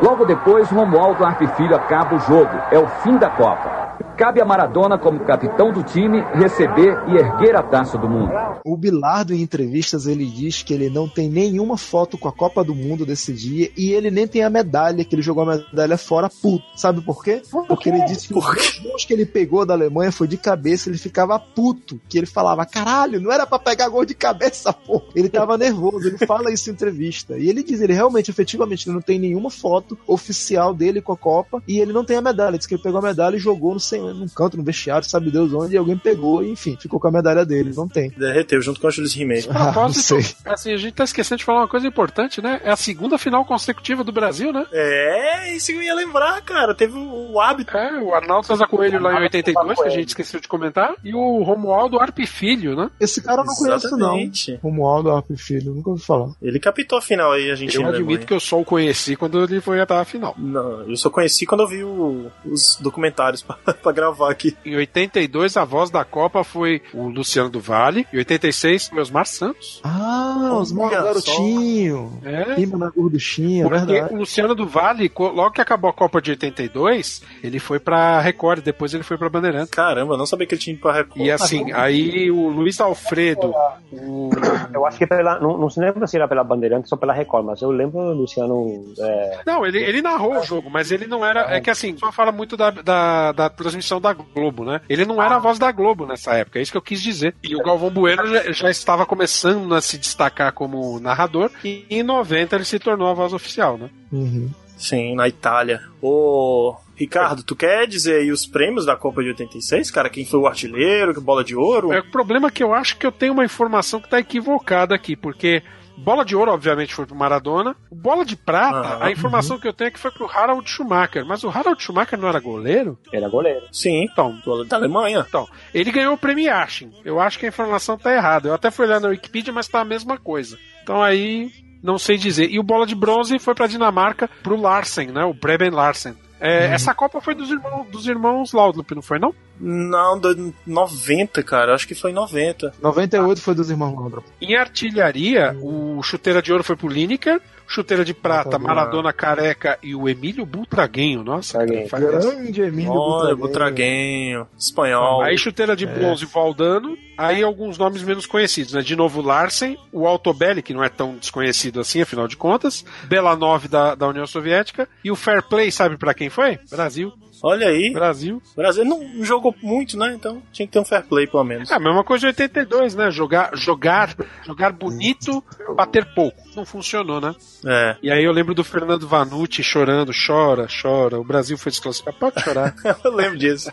Logo depois, Romualdo Arpe Filho acaba o jogo. É o fim da Copa. Cabe a Maradona, como capitão do time, receber e erguer a taça do mundo. O Bilardo, em entrevistas, ele diz que ele não tem nenhuma foto com a Copa do Mundo desse dia e ele nem tem a medalha, que ele jogou a medalha fora puto. Sabe por quê? Porque ele disse que os gols que ele pegou da Alemanha foi de cabeça, ele ficava puto. Que ele falava, caralho, não era pra pegar gol de cabeça, pô. Ele tava nervoso, ele fala isso em entrevista. E ele diz, ele realmente, efetivamente, ele não tem nenhuma foto oficial dele com a Copa e ele não tem a medalha. Ele disse que ele pegou a medalha e jogou no, sem- num canto, no vestiário, sabe Deus onde, e alguém pegou e, enfim, ficou com a medalha dele. Não tem. Derreteu junto com a Julius Rimet. A propósito, assim, a gente tá esquecendo de falar uma coisa importante, né? É a segunda final consecutiva do Brasil, né? É, isso eu ia lembrar, cara. Teve o, hábito. É, o Arnaldo César Coelho lá em 82, que a gente esqueceu de comentar, e o Romualdo Arpe Filho, né? Esse cara eu não conheço, Exatamente. não. Romualdo Arpe Filho, nunca ouvi falar. Ele captou a final aí, a gente Eu admito que eu só o conheci quando ele foi a final. Não, eu só conheci quando eu vi o- os documentários pra, pra gravar aqui. Em 82, a voz da Copa foi o Luciano do Vale. Em 86, foi Osmar Santos. Ah, os Olha garotinho. É. Rima na gorduchinha, é Porque verdade. o Luciano do Vale, logo que acabou a Copa de 82, ele foi pra Record, depois ele foi pra Bandeirantes. Caramba, não sabia que ele tinha ido pra Record. E assim, aí o Luiz Alfredo, o Eu acho que pela. Não, não se lembra se era pela Bandeirantes ou pela Record, mas eu lembro o Luciano. É, Não, ele, ele narrou o jogo, mas ele não era. É que assim, só fala muito da, da, da transmissão da Globo, né? Ele não era a voz da Globo nessa época, é isso que eu quis dizer. E o Galvão Bueno já, já estava começando a se destacar como narrador, e em 90 ele se tornou a voz oficial, né? Uhum. Sim, na Itália. O... Ricardo, tu quer dizer aí os prêmios da Copa de 86, cara? Quem foi o artilheiro, que bola de ouro? É, o problema é que eu acho que eu tenho uma informação que tá equivocada aqui, porque bola de ouro, obviamente, foi pro Maradona. Bola de prata, Ah, a informação que eu tenho é que foi pro Harald Schumacher. Mas o Harald Schumacher não era goleiro? Era goleiro. Sim. Então, da Alemanha. Então, ele ganhou o prêmio Yashin. Eu acho que a informação tá errada. Eu até fui olhar na Wikipedia, mas tá a mesma coisa. Então aí, não sei dizer. E o bola de bronze foi pra Dinamarca, pro Larsen, né? O Breben Larsen. É, Essa Copa foi dos irmãos, dos irmãos Laudrup, não foi não? Não, do 90, cara. Acho que foi em 90. 98 foi dos irmãos Laudrup. Em artilharia, o chuteira de ouro foi pro Lineker, chuteira de prata, Maradona. Careca e o Emílio Butraguenho. Nossa, cara, faz- Grande Emílio Olha. Butraguenho, espanhol. Aí chuteira de bronze Valdano, aí alguns nomes menos conhecidos, né? De novo Larsen, o Altobelli, que não é tão desconhecido assim, afinal de contas, Belanov da, da União Soviética, e o Fair Play, sabe pra quem foi? Brasil. Olha aí. Brasil. Brasil não jogou muito, né? Então tinha que ter um fair play, pelo menos. É a mesma coisa de 82, né? Jogar, jogar, jogar bonito, bater pouco. Não funcionou, né? É. E aí eu lembro do Fernando Vanucci chorando, chora, chora. O Brasil foi desclassificado. Pode chorar. Eu lembro disso.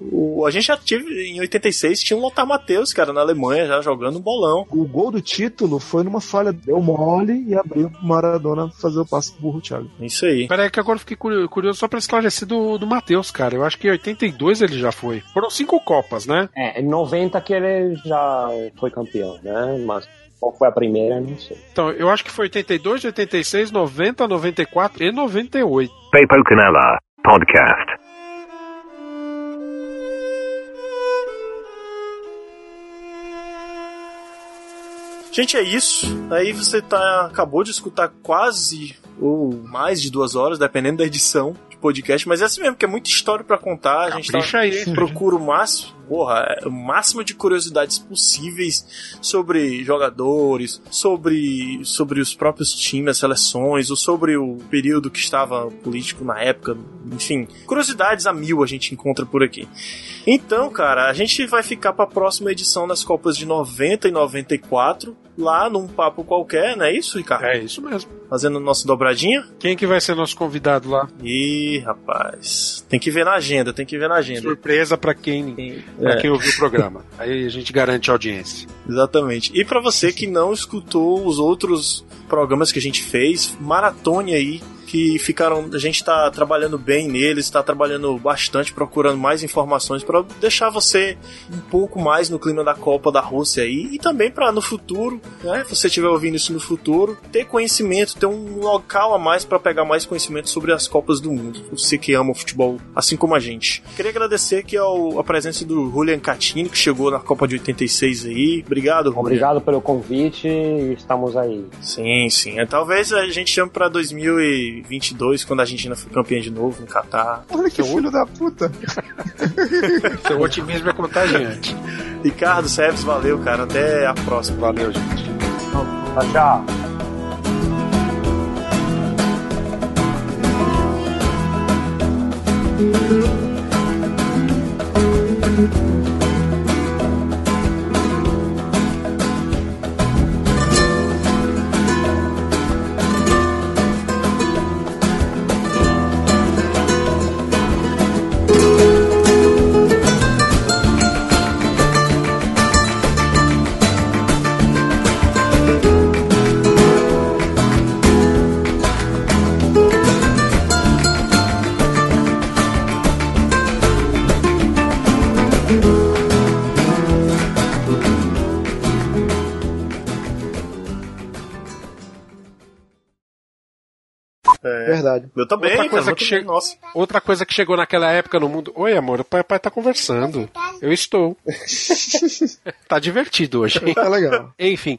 O, a gente já tive, em 86, tinha um Lothar Matheus, cara, na Alemanha, já jogando um bolão. O gol do título foi numa falha, deu mole e abriu pro Maradona fazer o passe pro burro Thiago. Isso aí. Peraí que agora eu fiquei curio- curioso só pra esclarecer do, do Matheus, cara. Eu acho que em 82 ele já foi. Foram cinco Copas, né? É, em 90 que ele já foi campeão, né? Mas qual foi a primeira, não sei. Então, eu acho que foi 82, 86, 90, 94 e 98. Papo Canela Podcast. Gente, é isso. Aí você tá, acabou de escutar quase ou mais de duas horas, dependendo da edição de podcast, mas é assim mesmo, que é muita história pra contar. A gente tá, aí, procura o máximo, porra, é, o máximo de curiosidades possíveis sobre jogadores, sobre, sobre os próprios times, as seleções, ou sobre o período que estava político na época, enfim, curiosidades a mil a gente encontra por aqui. Então, cara, a gente vai ficar pra próxima edição das Copas de 90 e 94, lá num papo qualquer, não é isso, Ricardo? É isso mesmo. Fazendo nossa dobradinha? Quem que vai ser nosso convidado lá? Ih, rapaz. Tem que ver na agenda, tem que ver na agenda. Surpresa pra quem, É. quem ouviu o programa. Aí a gente garante a audiência. Exatamente. E pra você que não escutou os outros programas que a gente fez, maratone aí que ficaram, a gente tá trabalhando bem neles, tá trabalhando bastante procurando mais informações pra deixar você um pouco mais no clima da Copa da Rússia aí e também pra no futuro, né, se você estiver ouvindo isso no futuro, ter conhecimento, ter um local a mais pra pegar mais conhecimento sobre as Copas do Mundo. Você que ama o futebol assim como a gente. Queria agradecer aqui ao, a presença do Julian Catini que chegou na Copa de 86 aí. Obrigado, Julian. Obrigado pelo convite e estamos aí. Sim, sim. É, Talvez a gente chame pra 2022, quando a Argentina for campeã de novo no Catar. Olha que filho da puta. Seu otimismo é contagiante. Ricardo Seves, valeu, cara. Até a próxima. Valeu, gente. Tchau, tchau. É. Verdade. Eu também, Outra cara. coisa, muito que che... Nossa. Outra coisa que chegou naquela época no mundo. Oi, amor, o papai tá conversando. Eu estou. tá divertido hoje. hein? Tá legal. Enfim.